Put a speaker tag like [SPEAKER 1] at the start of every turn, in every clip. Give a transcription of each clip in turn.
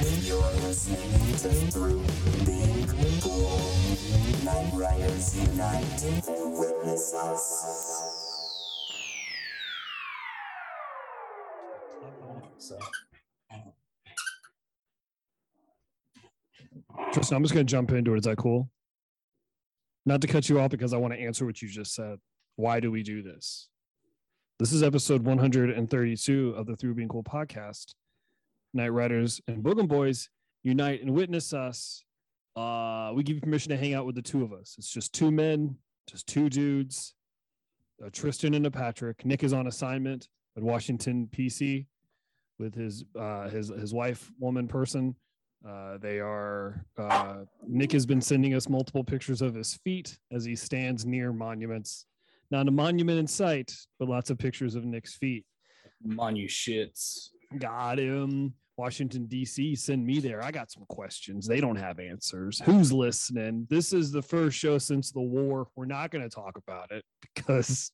[SPEAKER 1] You're listening to Through Being Cool. Night Riders Unite. Witness us.
[SPEAKER 2] So
[SPEAKER 3] Tristan, I'm just going to jump into it. Is that cool? Not to cut you off because I want to answer what you just said. Why do we do this? This is episode 132 of the Through Being Cool podcast. Night Riders and Boogum Boys unite and witness us. Uh, we give you permission to hang out with the two of us. It's just two men, just two dudes, a Tristan and a Patrick. Nick is on assignment at Washington DC with his uh, his his wife, woman, person. Uh, they are. Uh, Nick has been sending us multiple pictures of his feet as he stands near monuments. Not a monument in sight, but lots of pictures of Nick's feet.
[SPEAKER 2] Monu shits.
[SPEAKER 3] Got him. Washington, D.C. Send me there. I got some questions. They don't have answers. Who's listening? This is the first show since the war. We're not going to talk about it because.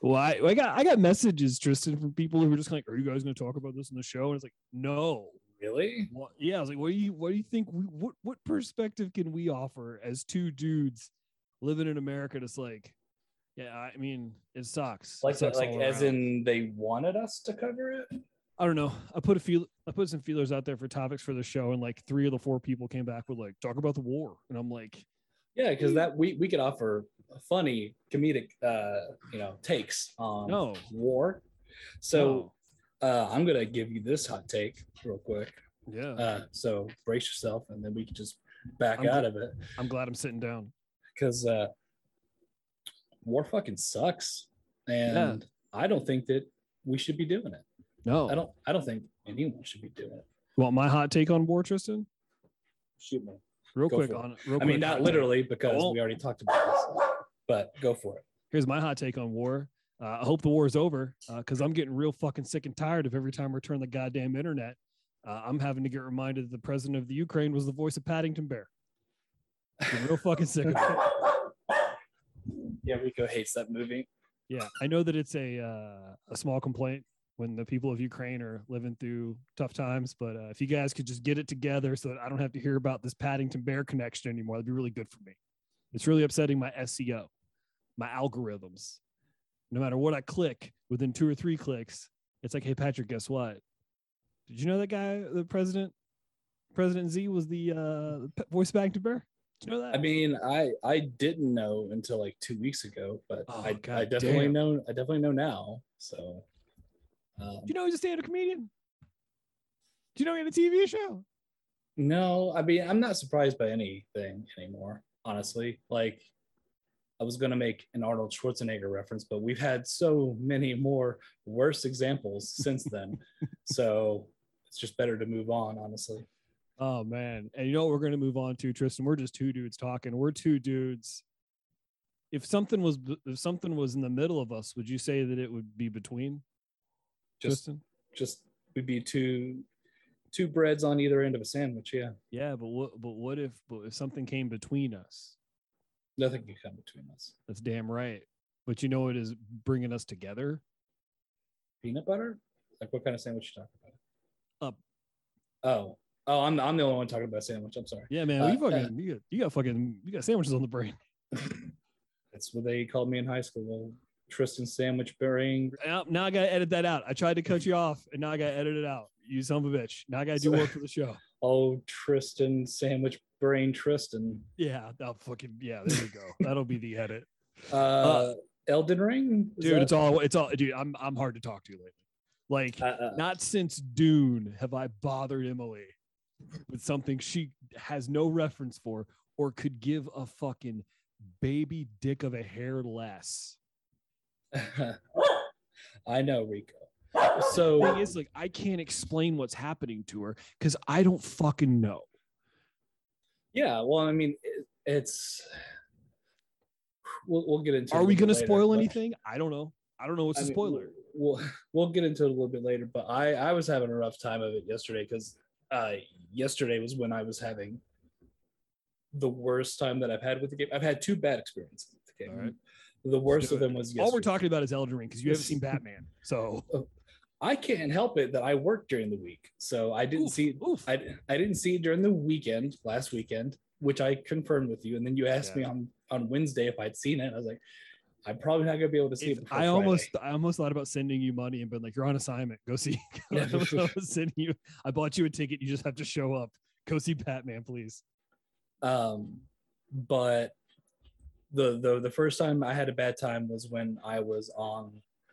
[SPEAKER 3] Well, I, I got I got messages, Tristan, from people who were just like, "Are you guys going to talk about this in the show?" And it's like, "No,
[SPEAKER 2] Really?
[SPEAKER 3] what, yeah, I was like, what do you what do you think we what what perspective can we offer as two dudes living in America that's like yeah, I mean, it sucks. It
[SPEAKER 2] Like
[SPEAKER 3] sucks
[SPEAKER 2] like as
[SPEAKER 3] around.
[SPEAKER 2] in they wanted us to cover it?
[SPEAKER 3] I don't know. I put a few, I put some feelers out there for topics for the show and like three of the four people came back with like talk about the war. And I'm like,
[SPEAKER 2] Yeah, because that we we could offer funny comedic uh you know takes on
[SPEAKER 3] No.
[SPEAKER 2] war. So uh I'm gonna give you this hot take real quick.
[SPEAKER 3] Yeah.
[SPEAKER 2] Uh so brace yourself and then we can just back
[SPEAKER 3] I'm-
[SPEAKER 2] out of it.
[SPEAKER 3] I'm glad I'm sitting down.
[SPEAKER 2] because uh, war fucking sucks, and I don't think that we should be doing it.
[SPEAKER 3] No.
[SPEAKER 2] I don't. I don't think anyone should be doing it.
[SPEAKER 3] want my hot take on war, Tristan?
[SPEAKER 2] Shoot me.
[SPEAKER 3] Real
[SPEAKER 2] Go
[SPEAKER 3] quick
[SPEAKER 2] for it.
[SPEAKER 3] on real
[SPEAKER 2] I
[SPEAKER 3] quick
[SPEAKER 2] mean, not literally because
[SPEAKER 3] Oh.
[SPEAKER 2] we already talked about this, but go for it.
[SPEAKER 3] Here's my hot take on war. Uh, I hope the war is over because I'm getting real fucking sick and tired of every time we turn the goddamn internet. Uh, I'm having to get reminded that the president of the Ukraine was the voice of Paddington Bear. Getting real fucking sick of it.
[SPEAKER 2] Yeah, Rico hates that movie.
[SPEAKER 3] Yeah, I know that it's a uh, a small complaint when the people of Ukraine are living through tough times, but uh, if you guys could just get it together so that I don't have to hear about this Paddington Bear connection anymore, that'd be really good for me. It's really upsetting my SEO, my algorithms. No matter what I click, within two or three clicks, it's like, hey Patrick, guess what? Did you know that guy, the president, President Z, was the uh, voice of Paddington Bear? Did you know that?
[SPEAKER 2] I mean, I I didn't know until like two weeks ago, but
[SPEAKER 3] Oh,
[SPEAKER 2] I, I definitely
[SPEAKER 3] damn.
[SPEAKER 2] know. I definitely know now. So, um,
[SPEAKER 3] Do you know he's a stand-up comedian? Do you know he had a TV show?
[SPEAKER 2] No, I mean, I'm not surprised by anything anymore, honestly. Like, I was going to make an Arnold Schwarzenegger reference, but we've had so many more worse examples since then. so it's just better to move on, honestly.
[SPEAKER 3] Oh man. And you know what we're gonna move on to, Tristan? We're just two dudes talking. We're two dudes. If something was if something was in the middle of us, would you say that it would be between
[SPEAKER 2] Just,
[SPEAKER 3] Tristan?
[SPEAKER 2] just we'd be two, two breads on either end of a sandwich. Yeah,
[SPEAKER 3] Yeah, but what but what if but if something came between us?
[SPEAKER 2] nothing can come between us.
[SPEAKER 3] That's damn right. But you know it is bringing us together.
[SPEAKER 2] Peanut butter? Like, what kind of sandwich you talking about?
[SPEAKER 3] Up.
[SPEAKER 2] Oh, oh, I'm I'm the only one talking about sandwich. I'm sorry.
[SPEAKER 3] Yeah, man.
[SPEAKER 2] Uh,
[SPEAKER 3] you fucking you got you got fucking you got sandwiches on the brain.
[SPEAKER 2] That's what they called me in high school. Tristan sandwich bearing.
[SPEAKER 3] Now, now I gotta edit that out. I tried to cut you off, and now I gotta edit it out. You son of a bitch. Now I gotta do
[SPEAKER 2] So-
[SPEAKER 3] work for the show.
[SPEAKER 2] Oh, Tristan sandwich brain Tristan.
[SPEAKER 3] Yeah, that fucking yeah. There we go. That'll be the edit.
[SPEAKER 2] Uh, Elden Ring, Is
[SPEAKER 3] dude
[SPEAKER 2] that-
[SPEAKER 3] it's all it's all dude i'm i'm hard to talk to lately like
[SPEAKER 2] Uh, uh,
[SPEAKER 3] not since dune have i bothered emily with something she has no reference for or could give a fucking baby dick of a hair less
[SPEAKER 2] I know Rico.
[SPEAKER 3] the
[SPEAKER 2] So
[SPEAKER 3] thing is like i can't explain what's happening to her because i don't fucking know
[SPEAKER 2] yeah, well, I mean, it, it's. We'll, we'll get into.
[SPEAKER 3] are we gonna spoil
[SPEAKER 2] but-
[SPEAKER 3] anything i don't know i don't know what's
[SPEAKER 2] I
[SPEAKER 3] a
[SPEAKER 2] mean,
[SPEAKER 3] spoiler
[SPEAKER 2] We'll we'll get into it a little bit later, but I I was having a rough time of it yesterday because uh, yesterday was when I was having the worst time that I've had with the game. I've had two bad experiences with the game.
[SPEAKER 3] All right.
[SPEAKER 2] The worst of them was
[SPEAKER 3] all we're talking about is elden ring because you haven't seen batman so
[SPEAKER 2] I can't help it that I worked during the week, so I didn't
[SPEAKER 3] Oof,
[SPEAKER 2] see
[SPEAKER 3] oof.
[SPEAKER 2] I I didn't see it during the weekend last weekend, which I confirmed with you, and then you asked me on on Wednesday if I'd seen it. I was like, I'm probably not gonna be able to see
[SPEAKER 3] If-
[SPEAKER 2] it.
[SPEAKER 3] I almost
[SPEAKER 2] Friday.
[SPEAKER 3] I almost thought about sending you money and been like, you're on assignment. Go see.
[SPEAKER 2] Yeah.
[SPEAKER 3] I was sending you. I bought you a ticket. You just have to show up. Go see Batman, please.
[SPEAKER 2] um, but the the the first time I had a bad time was when I was on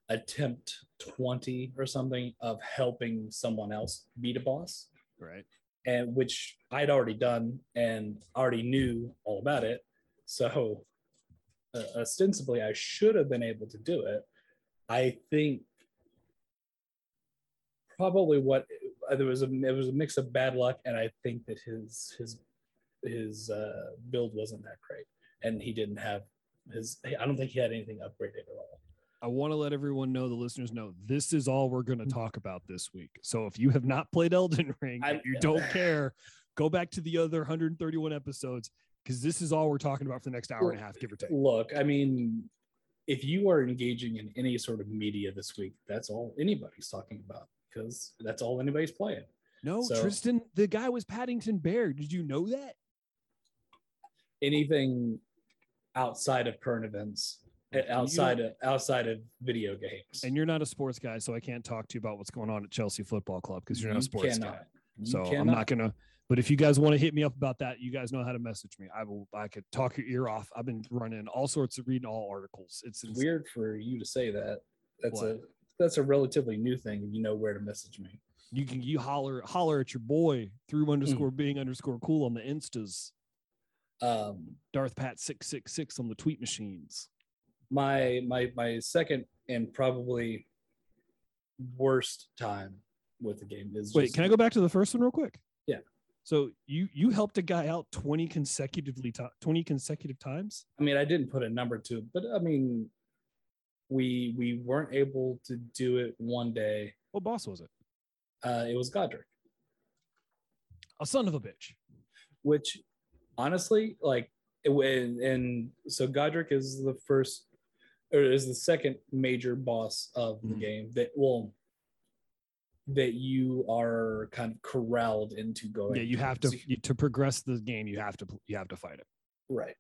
[SPEAKER 2] attempt 20 or something of helping someone else beat a boss.
[SPEAKER 3] Right.
[SPEAKER 2] and which I'd already done and already knew all about it. So, uh, ostensibly, I should have been able to do it. I think probably what uh, there was a it was a mix of bad luck, and I think that his his his uh, build wasn't that great, and he didn't have his. I don't think he had anything upgraded at all.
[SPEAKER 3] I want to let everyone know, the listeners know, this is all we're going to talk about this week. So if you have not played Elden Ring,
[SPEAKER 2] I-
[SPEAKER 3] you don't care, go back to the other 131 episodes because this is all we're talking about for the next hour and a half, give or take.
[SPEAKER 2] Look, I mean, if you are engaging in any sort of media this week, that's all anybody's talking about because that's all anybody's playing.
[SPEAKER 3] No,
[SPEAKER 2] So-
[SPEAKER 3] Tristan, the guy was Paddington Bear. Did you know that?
[SPEAKER 2] Anything outside of current events, outside of outside of video games,
[SPEAKER 3] And you're not a sports guy, so I can't talk to you about what's going on at Chelsea Football Club because you're not a sports guy.
[SPEAKER 2] cannot. You
[SPEAKER 3] So I'm not gonna. But if you guys want to hit me up about that, you guys know how to message me. I will. I could talk your ear off. I've been running all sorts of reading all articles. It's
[SPEAKER 2] It's weird for you to say that. That's
[SPEAKER 3] What?
[SPEAKER 2] a that's a relatively new thing. You know where to message me.
[SPEAKER 3] You can you holler holler at your boy through underscore hmm. being underscore cool on the instas.
[SPEAKER 2] Um,
[SPEAKER 3] Darth Pat six six six on the tweet machines.
[SPEAKER 2] my my my second and probably worst time with the game is
[SPEAKER 3] Wait,
[SPEAKER 2] just-
[SPEAKER 3] can I go back to the first one real quick?
[SPEAKER 2] Yeah.
[SPEAKER 3] So you you helped a guy out twenty consecutively to, twenty consecutive times.
[SPEAKER 2] I mean, I didn't put a number to it, but I mean, we we weren't able to do it one day.
[SPEAKER 3] What boss was it?
[SPEAKER 2] Uh, it was Godrick,
[SPEAKER 3] A son of a bitch.
[SPEAKER 2] which honestly, like, it, and, so Godrick is the first or is the second major boss of the
[SPEAKER 3] Mhm.
[SPEAKER 2] game that will that you are kind of corralled into going.
[SPEAKER 3] Yeah, you have to you, to progress the game. You have to you have to fight it.
[SPEAKER 2] Right.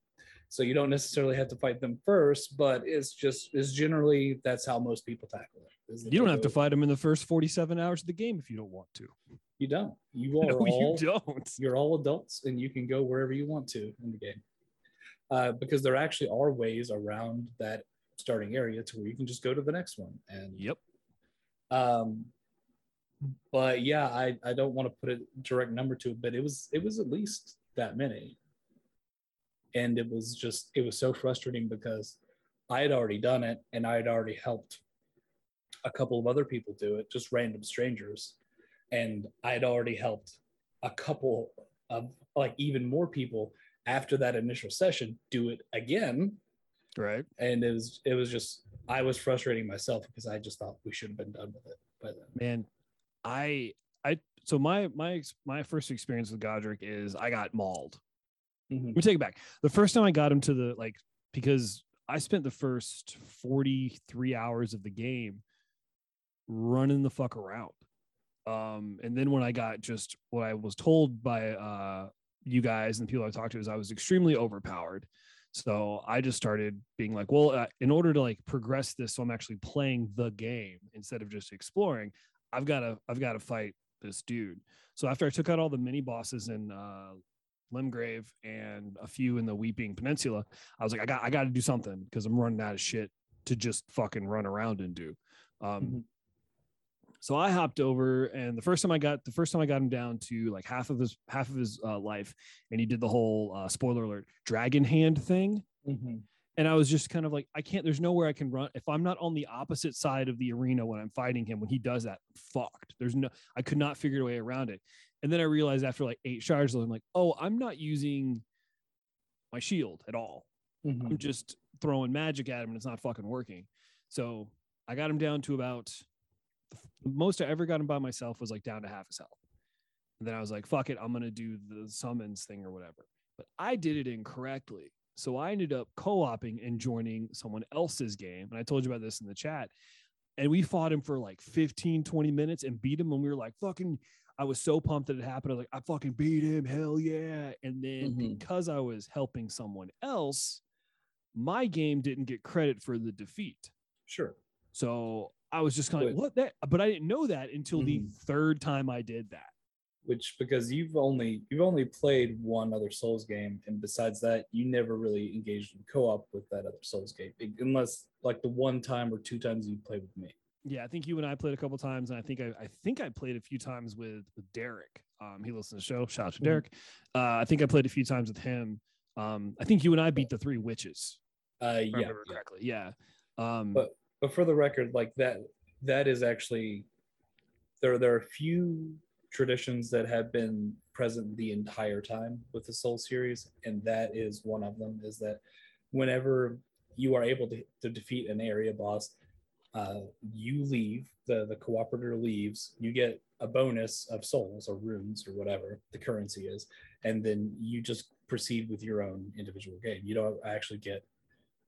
[SPEAKER 2] So you don't necessarily have to fight them first, but it's just is generally that's how most people tackle it.
[SPEAKER 3] You don't have to fight them in the first forty seven hours of the game if you don't want to.
[SPEAKER 2] You don't. You are
[SPEAKER 3] No,
[SPEAKER 2] all
[SPEAKER 3] you don't.
[SPEAKER 2] you're all adults and you can go wherever you want to in the game. Uh, because there actually are ways around that starting area to where you can just go to the next one. And
[SPEAKER 3] Yep.
[SPEAKER 2] um but yeah, I, I don't want to put a direct number to it, but it was it was at least that many. And it was just it was so frustrating because I had already done it and I had already helped a couple of other people do it, just random strangers. And I had already helped a couple of like even more people after that initial session do it again.
[SPEAKER 3] Right.
[SPEAKER 2] And it was it was just I was frustrating myself because I just thought we should have been done with it by then.
[SPEAKER 3] Man, I I so my my my first experience with Godrick is I got mauled.
[SPEAKER 2] Mhm.
[SPEAKER 3] Let me take it back. The first time I got him to the like because I spent the first 43 hours of the game running the fuck around. Um, and then when I got just what I was told by uh you guys and the people I talked to is I was extremely overpowered. So I just started being like, well, uh, in order to like progress this, so I'm actually playing the game instead of just exploring. I've got to I've got to fight this dude. So after I took out all the mini bosses in uh, Limgrave and a few in the Weeping Peninsula, I was like, I got I got to do something because I'm running out of shit to just fucking run around and do. Um,
[SPEAKER 2] Mhm.
[SPEAKER 3] So I hopped over, and the first time I got the first time I got him down to like half of his half of his uh, life, and he did the whole uh, spoiler alert dragon hand thing
[SPEAKER 2] Mhm.
[SPEAKER 3] and I was just kind of like, I can't. There's nowhere I can run if I'm not on the opposite side of the arena when I'm fighting him. When he does that, fucked. There's no. I could not figure a way around it. And then I realized after like eight shards, I'm like, oh, I'm not using my shield at all.
[SPEAKER 2] Mhm.
[SPEAKER 3] I'm just throwing magic at him, and it's not fucking working. So I got him down to about the most I ever got him by myself was like down to half his health. And then I was like, fuck it, I'm gonna do the summons thing or whatever. But I did it incorrectly. So I ended up co-oping and joining someone else's game. And I told you about this in the chat. and we fought him for like 15, 20 minutes and beat him. And we were like, fucking, I was so pumped that it happened. I was like, I fucking beat him. Hell yeah. And then
[SPEAKER 2] Mhm.
[SPEAKER 3] because I was helping someone else, my game didn't get credit for the defeat.
[SPEAKER 2] Sure.
[SPEAKER 3] So I was just kind of like, what that? But I didn't know that until the
[SPEAKER 2] Mhm.
[SPEAKER 3] third time I did that.
[SPEAKER 2] Which because you've only you've only played one other Souls game, and besides that, you never really engaged in co-op with that other Souls game, unless like the one time or two times you played with me.
[SPEAKER 3] Yeah, I think you and I played a couple times, and I think I, I think I played a few times with with Derek. Um, he listens to the show. Shout out to
[SPEAKER 2] Mhm.
[SPEAKER 3] Derek. Uh, I think I played a few times with him. Um, I think you and I beat the three witches.
[SPEAKER 2] Uh, yeah.
[SPEAKER 3] correctly. Yeah. Um,
[SPEAKER 2] But- But for the record, like that, that is actually there. There are a few traditions that have been present the entire time with the Soul series, and that is one of them. Is that whenever you are able to, to defeat an area boss, uh, you leave the the cooperator leaves. You get a bonus of souls or runes or whatever the currency is, and then you just proceed with your own individual game. You don't actually get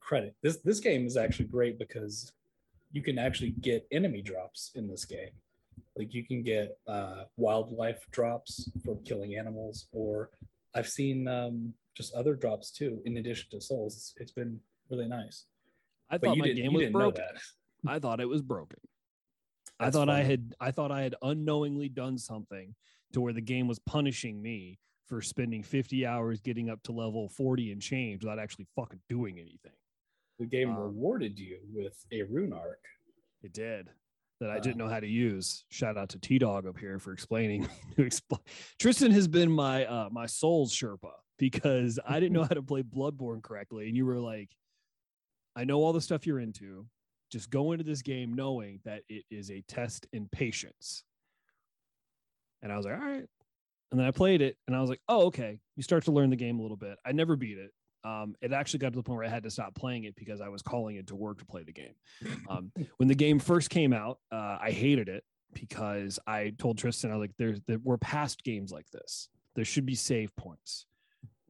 [SPEAKER 2] credit. This this game is actually great because you can actually get enemy drops in this game. Like you can get uh, wildlife drops for killing animals, or I've seen um, just other drops too. In addition to souls, it's, it's been really nice.
[SPEAKER 3] I
[SPEAKER 2] But
[SPEAKER 3] thought my game was broken. I thought it was broken. I
[SPEAKER 2] That's
[SPEAKER 3] thought I had I thought I had unknowingly done something to where the game was punishing me for spending 50 hours getting up to level 40 and change without actually fucking doing anything.
[SPEAKER 2] The game
[SPEAKER 3] Um,
[SPEAKER 2] rewarded you with a rune arc.
[SPEAKER 3] It did that I
[SPEAKER 2] Uh,
[SPEAKER 3] didn't know how to use. Shout out to T Dog up here for explaining. to expl- Tristan has been my uh my soul's Sherpa because I didn't know how to play Bloodborne correctly, and you were like, "I know all the stuff you're into. Just go into this game knowing that it is a test in patience." And I was like, "All right." And then I played it, and I was like, "Oh, okay." You start to learn the game a little bit. I never beat it. Um, it actually got to the point where I had to stop playing it because I was calling it to work to play the game. Um, when the game first came out, uh, I hated it because I told Tristan, I was like, "There's there, we're past games like this. There should be save points.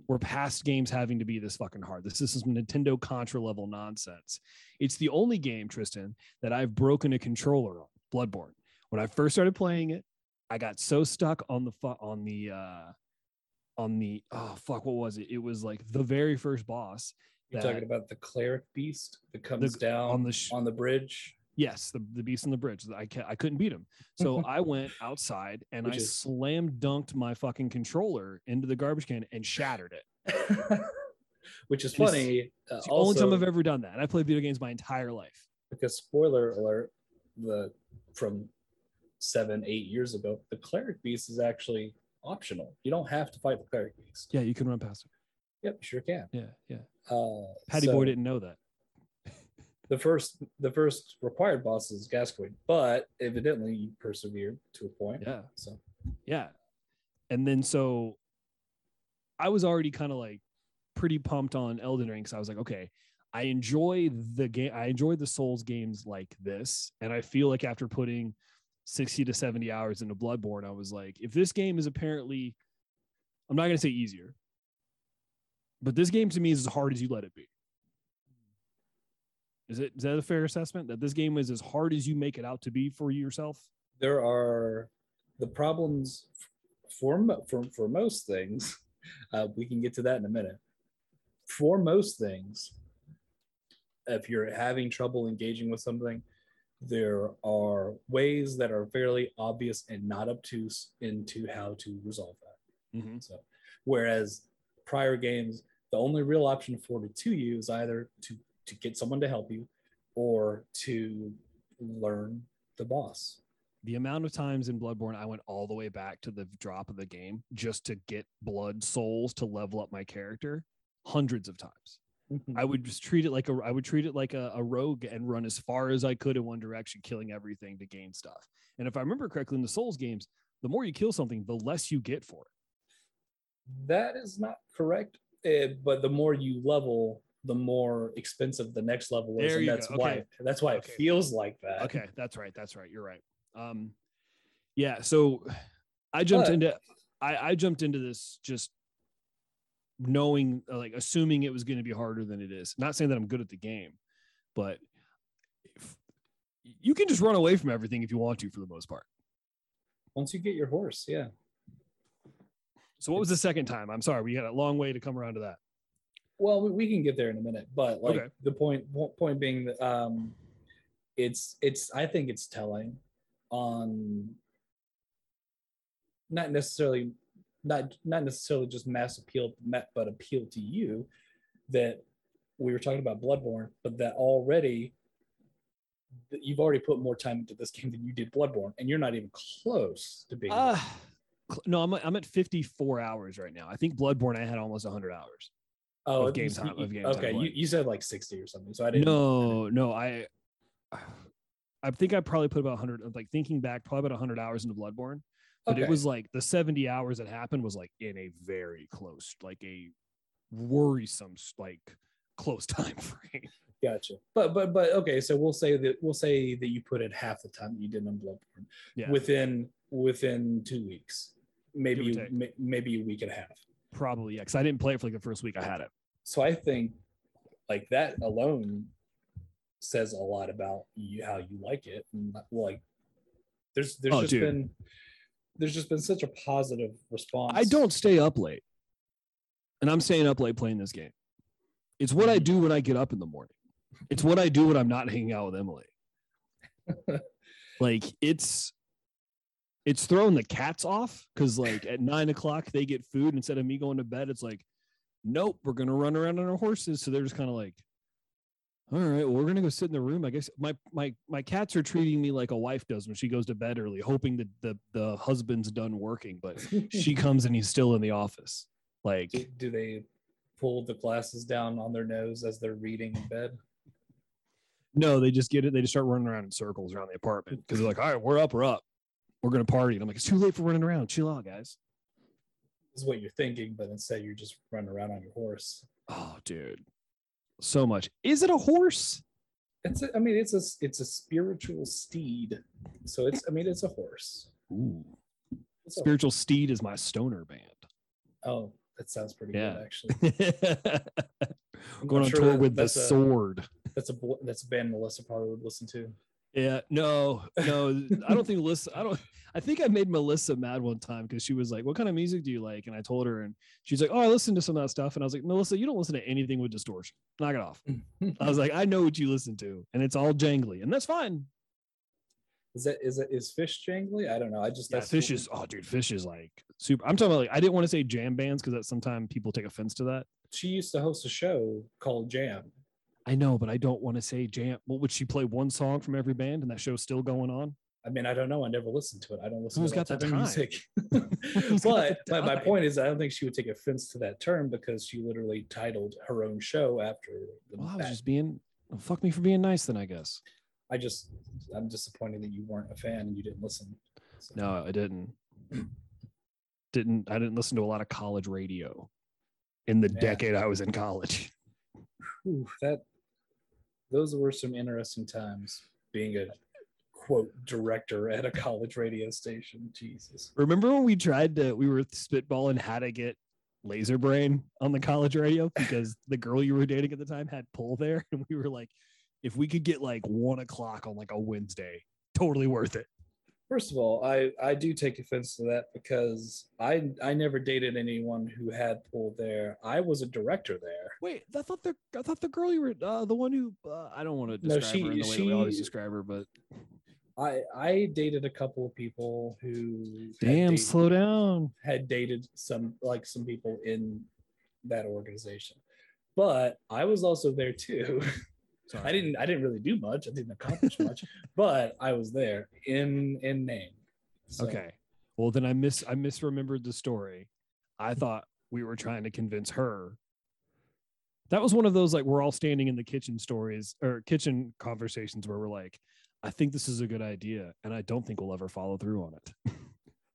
[SPEAKER 3] We're past games having to be this fucking hard. This, this is Nintendo Contra level nonsense. It's the only game, Tristan, that I've broken a controller on. Bloodborne. When I first started playing it, I got so stuck on the fu- on the uh, on the oh fuck, what was it? It was like the very first boss.
[SPEAKER 2] You're talking about the cleric beast that comes down
[SPEAKER 3] on the
[SPEAKER 2] the
[SPEAKER 3] sh-
[SPEAKER 2] on the bridge.
[SPEAKER 3] Yes, the, the beast on the bridge. I ca- I couldn't beat him. So I went outside and
[SPEAKER 2] Which
[SPEAKER 3] I
[SPEAKER 2] is-
[SPEAKER 3] slam dunked my fucking controller into the garbage can and shattered it.
[SPEAKER 2] Which is
[SPEAKER 3] it's-
[SPEAKER 2] funny. uh,
[SPEAKER 3] It's the only time I've ever done that. And I played video games my entire life.
[SPEAKER 2] because spoiler alert the from seven eight years ago the cleric beast is actually optional you don't have to fight the cleric beast
[SPEAKER 3] Yeah, you can run past it.
[SPEAKER 2] yep you sure can
[SPEAKER 3] Yeah, yeah.
[SPEAKER 2] uh
[SPEAKER 3] Patty
[SPEAKER 2] so
[SPEAKER 3] Boy didn't know that.
[SPEAKER 2] the first the first required boss is gascoigne but evidently you persevered to a point
[SPEAKER 3] Yeah.
[SPEAKER 2] so
[SPEAKER 3] Yeah. And then so I was already kind of like pretty pumped on Elden Ring. So I was like, okay, I enjoy the game. I enjoy the Souls games like this. And I feel like after putting 60 to 70 hours into Bloodborne, I was like, if this game is apparently, I'm not going to say easier, but this game to me is as hard as you let it be. Is it is that a fair assessment that this game is as hard as you make it out to be for yourself?
[SPEAKER 2] there are the problems for for, for most things uh, we can get to that in a minute for most things if you're having trouble engaging with something there are ways that are fairly obvious and not obtuse into how to resolve that
[SPEAKER 3] Mm-hmm.
[SPEAKER 2] so whereas prior games the only real option afforded to you is either to to get someone to help you or to learn the boss
[SPEAKER 3] the amount of times in Bloodborne I went all the way back to the drop of the game just to get blood souls to level up my character hundreds of times. I would just treat it like a I would treat it like a, a rogue and run as far as I could in one direction, killing everything to gain stuff. And if I remember correctly in the Souls games, the more you kill something, the less you get for it.
[SPEAKER 2] That is not correct. Uh, but the more you level, the more expensive the next level is,
[SPEAKER 3] There
[SPEAKER 2] and that's
[SPEAKER 3] go.
[SPEAKER 2] why
[SPEAKER 3] Okay.
[SPEAKER 2] that's why
[SPEAKER 3] Okay.
[SPEAKER 2] it feels like that.
[SPEAKER 3] Okay, that's right. That's right. You're right. Um, yeah. So I jumped
[SPEAKER 2] But-
[SPEAKER 3] into I, I jumped into this just knowing uh, like assuming it was going to be harder than it is. Not saying that I'm good at the game, but if, you can just run away from everything if you want to for the most part.
[SPEAKER 2] Once you get your horse, yeah.
[SPEAKER 3] So what was the second time? I'm sorry, we had a long way to come around to that.
[SPEAKER 2] Well, we, we can get there in a minute, but like
[SPEAKER 3] Okay.
[SPEAKER 2] the point point being that um, it's it's I think it's telling on not necessarily not not necessarily just mass appeal, but appeal to you that we were talking about Bloodborne, but that already that you've already put more time into this game than you did Bloodborne, and you're not even close to being.
[SPEAKER 3] Uh, no, I'm I'm at 54 hours right now. I think Bloodborne I had almost 100 hours.
[SPEAKER 2] oh,
[SPEAKER 3] of game
[SPEAKER 2] you-
[SPEAKER 3] time- of game time
[SPEAKER 2] okay, you, you said like sixty or something, so I didn't.
[SPEAKER 3] No, no, I I think I probably put about 100 like thinking back probably about 100 hours into Bloodborne. But
[SPEAKER 2] Okay.
[SPEAKER 3] it was like the 70 hours that happened was like in a very close like a worrisome like close time frame.
[SPEAKER 2] Gotcha. But but but okay, so we'll say that we'll say that you put in half the time that you did on Bloodborne
[SPEAKER 3] Yeah.
[SPEAKER 2] within within two weeks, maybe
[SPEAKER 3] Give or take.
[SPEAKER 2] ma- maybe a week and a half.
[SPEAKER 3] probably yeah, because I didn't play it for like the first week I had it.
[SPEAKER 2] So I think like that alone says a lot about you how you like it and like there's there's
[SPEAKER 3] Oh,
[SPEAKER 2] just
[SPEAKER 3] dude.
[SPEAKER 2] been there's just been such a positive response.
[SPEAKER 3] I don't stay up late. And I'm staying up late playing this game. It's what I
[SPEAKER 2] Mm-hmm.
[SPEAKER 3] do when I get up in the morning. It's what I do when I'm not hanging out with Emily. like it's it's throwing the cats off because like at nine o'clock they get food instead of me going to bed. It's like, nope, we're gonna run around on our horses. So they're just kind of like, all right, well, we're gonna go sit in the room. I guess my my my cats are treating me like a wife does when she goes to bed early, hoping that the the husband's done working, but she comes and he's still in the office. Like,
[SPEAKER 2] do, do they pull the glasses down on their nose as they're reading in bed?
[SPEAKER 3] no, they just get it. They just start running around in circles around the apartment because they're like, all right, we're up, we're up. We're gonna party. And I'm like, it's too late for running around. Chill out, guys.
[SPEAKER 2] This is what you're thinking, but instead you're just running around on your horse.
[SPEAKER 3] Oh, dude. So much. Is it a horse?
[SPEAKER 2] It's a, I mean it's a it's a spiritual steed. So it's I mean it's a horse.
[SPEAKER 3] Ooh.
[SPEAKER 2] It's a-
[SPEAKER 3] Spiritual Steed is my stoner band.
[SPEAKER 2] oh, that sounds pretty
[SPEAKER 3] Yeah.
[SPEAKER 2] good actually. I'm
[SPEAKER 3] Going on
[SPEAKER 2] sure
[SPEAKER 3] tour
[SPEAKER 2] that-
[SPEAKER 3] with the sword.
[SPEAKER 2] That's a that's a band Melissa probably would listen to.
[SPEAKER 3] Yeah, no, no, I don't think Melissa. I don't. I think I made Melissa mad one time because she was like, "What kind of music do you like?" And I told her, and she's like, "Oh, I listen to some of that stuff." And I was like, "Melissa, you don't listen to anything with distortion. Knock it off." I was like, "I know what you listen to, and it's all jangly, and that's fine."
[SPEAKER 2] Is that is it is Phish jangly? I don't know. I just
[SPEAKER 3] Yeah, Phish is. Oh, dude, Phish is like super. I'm talking about like I didn't want to say jam bands because that sometimes people take offense to that.
[SPEAKER 2] she used to host a show called Jam.
[SPEAKER 3] I know, but I don't want to say jam. Well, would she play one song from every band, and that show's still going on?
[SPEAKER 2] I mean, I don't know. I never listened to it. I don't listen
[SPEAKER 3] Who's
[SPEAKER 2] to that
[SPEAKER 3] got the
[SPEAKER 2] type of music. But
[SPEAKER 3] the
[SPEAKER 2] but my point is, I don't think she would take offense to that term because she literally titled her own show after. The,
[SPEAKER 3] Well, I was
[SPEAKER 2] that.
[SPEAKER 3] just being. well, fuck me for being nice, then I guess.
[SPEAKER 2] I just I'm disappointed that you weren't a fan and you didn't listen. So-
[SPEAKER 3] No, I didn't. didn't I didn't listen to a lot of college radio in the
[SPEAKER 2] Yeah.
[SPEAKER 3] decade I was in college.
[SPEAKER 2] Whew, that those were some interesting times being a quote director at a college radio station. Jesus.
[SPEAKER 3] Remember when we tried to we were spitballing how to get laser brain on the college radio because the girl you were dating at the time had pull there and we were like if we could get like one o'clock on like a Wednesday, totally worth it.
[SPEAKER 2] First of all, I I do take offense to that because I I never dated anyone who had pulled there. I was a director there.
[SPEAKER 3] Wait, I thought the I thought the girl you were uh, the one who uh, I don't want to
[SPEAKER 2] No,
[SPEAKER 3] describe
[SPEAKER 2] she-
[SPEAKER 3] her in the way that we always describe her, but
[SPEAKER 2] I I dated a couple of people who
[SPEAKER 3] damn,
[SPEAKER 2] dated-
[SPEAKER 3] slow down.
[SPEAKER 2] had dated some like some people in that organization. But I was also there too.
[SPEAKER 3] Sorry.
[SPEAKER 2] I didn't I didn't really do much. I didn't accomplish much, but I was there in in name. So,
[SPEAKER 3] Okay. Well, then I miss I misremembered the story. I thought we were trying to convince her. That was one of those like we're all standing in the kitchen stories or kitchen conversations where we're like, I think this is a good idea, and I don't think we'll ever follow through on it.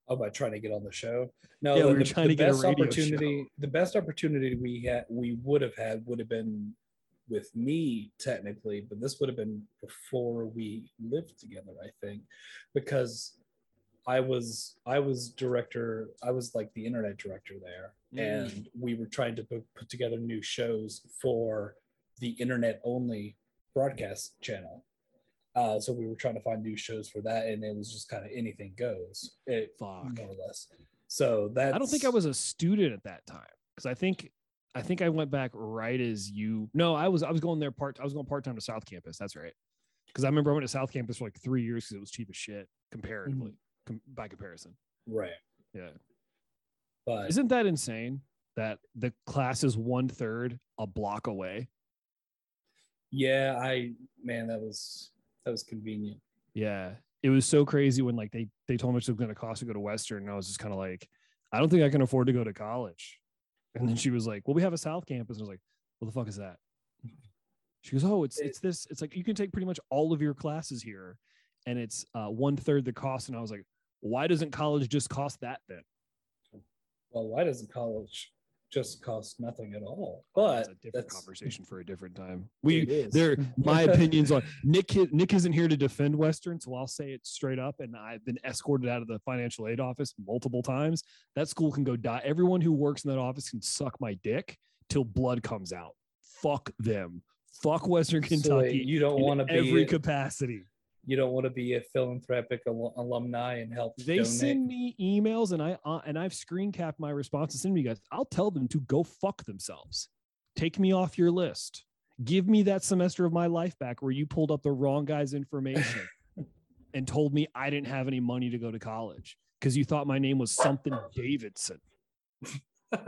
[SPEAKER 2] Oh, by trying to get on the show. No,
[SPEAKER 3] Yeah,
[SPEAKER 2] the,
[SPEAKER 3] we were trying
[SPEAKER 2] the
[SPEAKER 3] to get a
[SPEAKER 2] best
[SPEAKER 3] radio
[SPEAKER 2] opportunity.
[SPEAKER 3] show.
[SPEAKER 2] The best opportunity we had, we would have had, would have been with me technically, but this would have been before we lived together. I think because I was I was director. I was like the internet director there,
[SPEAKER 3] Mm.
[SPEAKER 2] and we were trying to put, put together new shows for the internet only broadcast channel. Uh, so we were trying to find new shows for that, and it was just kind of anything goes. It
[SPEAKER 3] Fuck.
[SPEAKER 2] more or less. So that
[SPEAKER 3] I don't think I was a student at that time because I think I think I went back right as you. No, I was I was going there part. I was going part time to South Campus. That's right. Because I remember I went to South Campus for like three years because it was cheap as shit comparatively mm-hmm. com- by comparison.
[SPEAKER 2] right.
[SPEAKER 3] Yeah.
[SPEAKER 2] But
[SPEAKER 3] Isn't that insane that the class is one third a block away?
[SPEAKER 2] yeah, I man, that was that was convenient.
[SPEAKER 3] Yeah. It was so crazy when like they they told me it was going to cost to go to Western, and I was just kind of like, I don't think I can afford to go to college. And then she was like, Well, we have a South Campus. And I was like, What the fuck is that? She goes, Oh, it's it's this. It's like you can take pretty much all of your classes here, and it's uh, one third the cost. And I was like, Why doesn't college just cost that then?
[SPEAKER 2] Well, why doesn't college just cost nothing at all?
[SPEAKER 3] Oh,
[SPEAKER 2] But
[SPEAKER 3] that's a different
[SPEAKER 2] that's
[SPEAKER 3] conversation for a different time. We there my opinions on Nick Nick isn't here to defend Western, so I'll say it straight up. And I've been escorted out of the financial aid office multiple times. That school can go die. Everyone who works in that office can suck my dick till blood comes out. Fuck them. Fuck Western
[SPEAKER 2] So,
[SPEAKER 3] Kentucky.
[SPEAKER 2] you don't want to be
[SPEAKER 3] every capacity.
[SPEAKER 2] You don't want to be a philanthropic al- alumni and help
[SPEAKER 3] They
[SPEAKER 2] donate.
[SPEAKER 3] send me emails and I uh, and I've screen capped my responses. Send me guys. I'll tell them to go fuck themselves. Take me off your list. Give me that semester of my life back where you pulled up the wrong guy's information and told me I didn't have any money to go to college because you thought my name was something Davidson.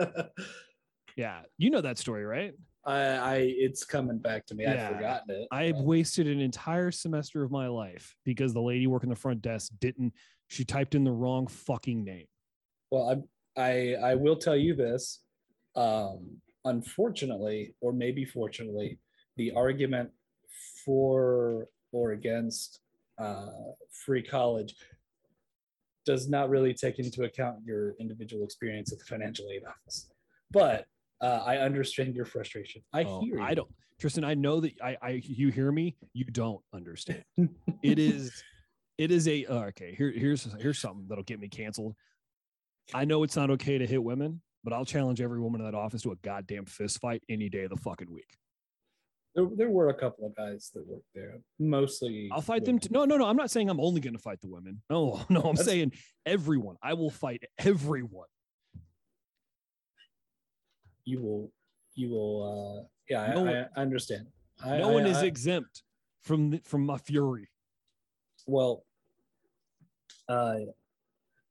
[SPEAKER 3] Yeah, you know that story, right?
[SPEAKER 2] I, I it's coming back to me.
[SPEAKER 3] Yeah.
[SPEAKER 2] I've forgotten it. I've
[SPEAKER 3] wasted an entire semester of my life because the lady working the front desk didn't. She typed in the wrong fucking name.
[SPEAKER 2] Well, I I I will tell you this. Um, unfortunately, or maybe fortunately, the argument for or against uh, free college does not really take into account your individual experience at the financial aid office. But uh, I understand your frustration. I
[SPEAKER 3] Oh,
[SPEAKER 2] hear you.
[SPEAKER 3] I don't, Tristan. I know that I, I, you hear me. You don't understand. it is, it is a uh, okay. Here, here's here's something that'll get me canceled. I know it's not okay to hit women, but I'll challenge every woman in that office to a goddamn fist fight any day of the fucking week.
[SPEAKER 2] There, there were a couple of guys that worked there, mostly.
[SPEAKER 3] I'll fight them.
[SPEAKER 2] women.
[SPEAKER 3] To, no, no, no. I'm not saying I'm only going to fight the women. No, no. I'm
[SPEAKER 2] That's-
[SPEAKER 3] saying everyone. I will fight everyone.
[SPEAKER 2] You will you will uh yeah
[SPEAKER 3] No
[SPEAKER 2] I,
[SPEAKER 3] one-
[SPEAKER 2] I understand I,
[SPEAKER 3] no
[SPEAKER 2] I-
[SPEAKER 3] one is exempt from the, from my fury.
[SPEAKER 2] well uh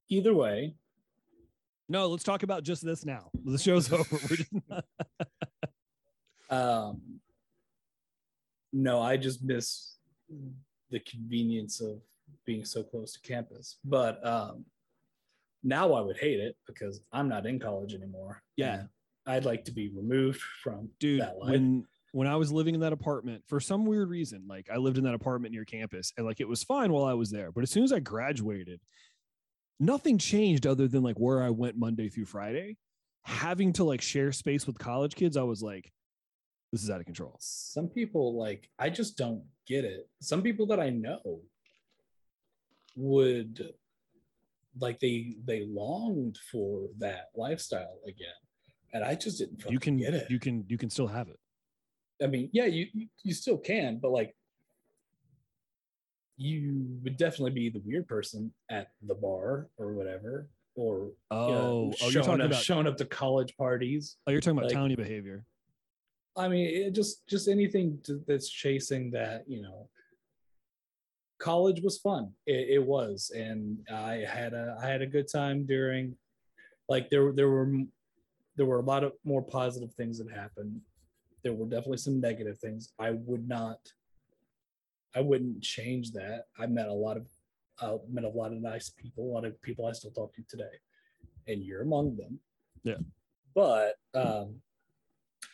[SPEAKER 2] either way
[SPEAKER 3] No, let's talk about just this now. The show's over.
[SPEAKER 2] Um no i just miss the convenience of being so close to campus but um now i would hate it because i'm not in college anymore
[SPEAKER 3] Yeah.
[SPEAKER 2] I'd like to be removed from
[SPEAKER 3] dude
[SPEAKER 2] that life.
[SPEAKER 3] when when i was living in that apartment for some weird reason like i lived in that apartment near campus and like it was fine while i was there but as soon as i graduated nothing changed other than like where i went monday through friday. Having to like share space with college kids i was like this is out of control.
[SPEAKER 2] Some people like i just don't get it. Some people that i know would like they they longed for that lifestyle again and i just didn't
[SPEAKER 3] you can
[SPEAKER 2] get it
[SPEAKER 3] you can you can still have it
[SPEAKER 2] i mean yeah you you- still can but like you would definitely be the weird person at the bar or whatever or
[SPEAKER 3] oh
[SPEAKER 2] you know,
[SPEAKER 3] oh you're talking
[SPEAKER 2] up,
[SPEAKER 3] about
[SPEAKER 2] showing up to college parties
[SPEAKER 3] oh you're talking about
[SPEAKER 2] like-
[SPEAKER 3] towny behavior
[SPEAKER 2] I mean, it just just anything to, that's chasing that, you know. College was fun. It, it was, and I had a I had a good time during. Like there there were there were a lot of more positive things that happened. There were definitely some negative things. I would not. I wouldn't change that. I met a lot of, uh, met a lot of nice people. A lot of people I still talk to today, and you're among them.
[SPEAKER 3] Yeah.
[SPEAKER 2] But um,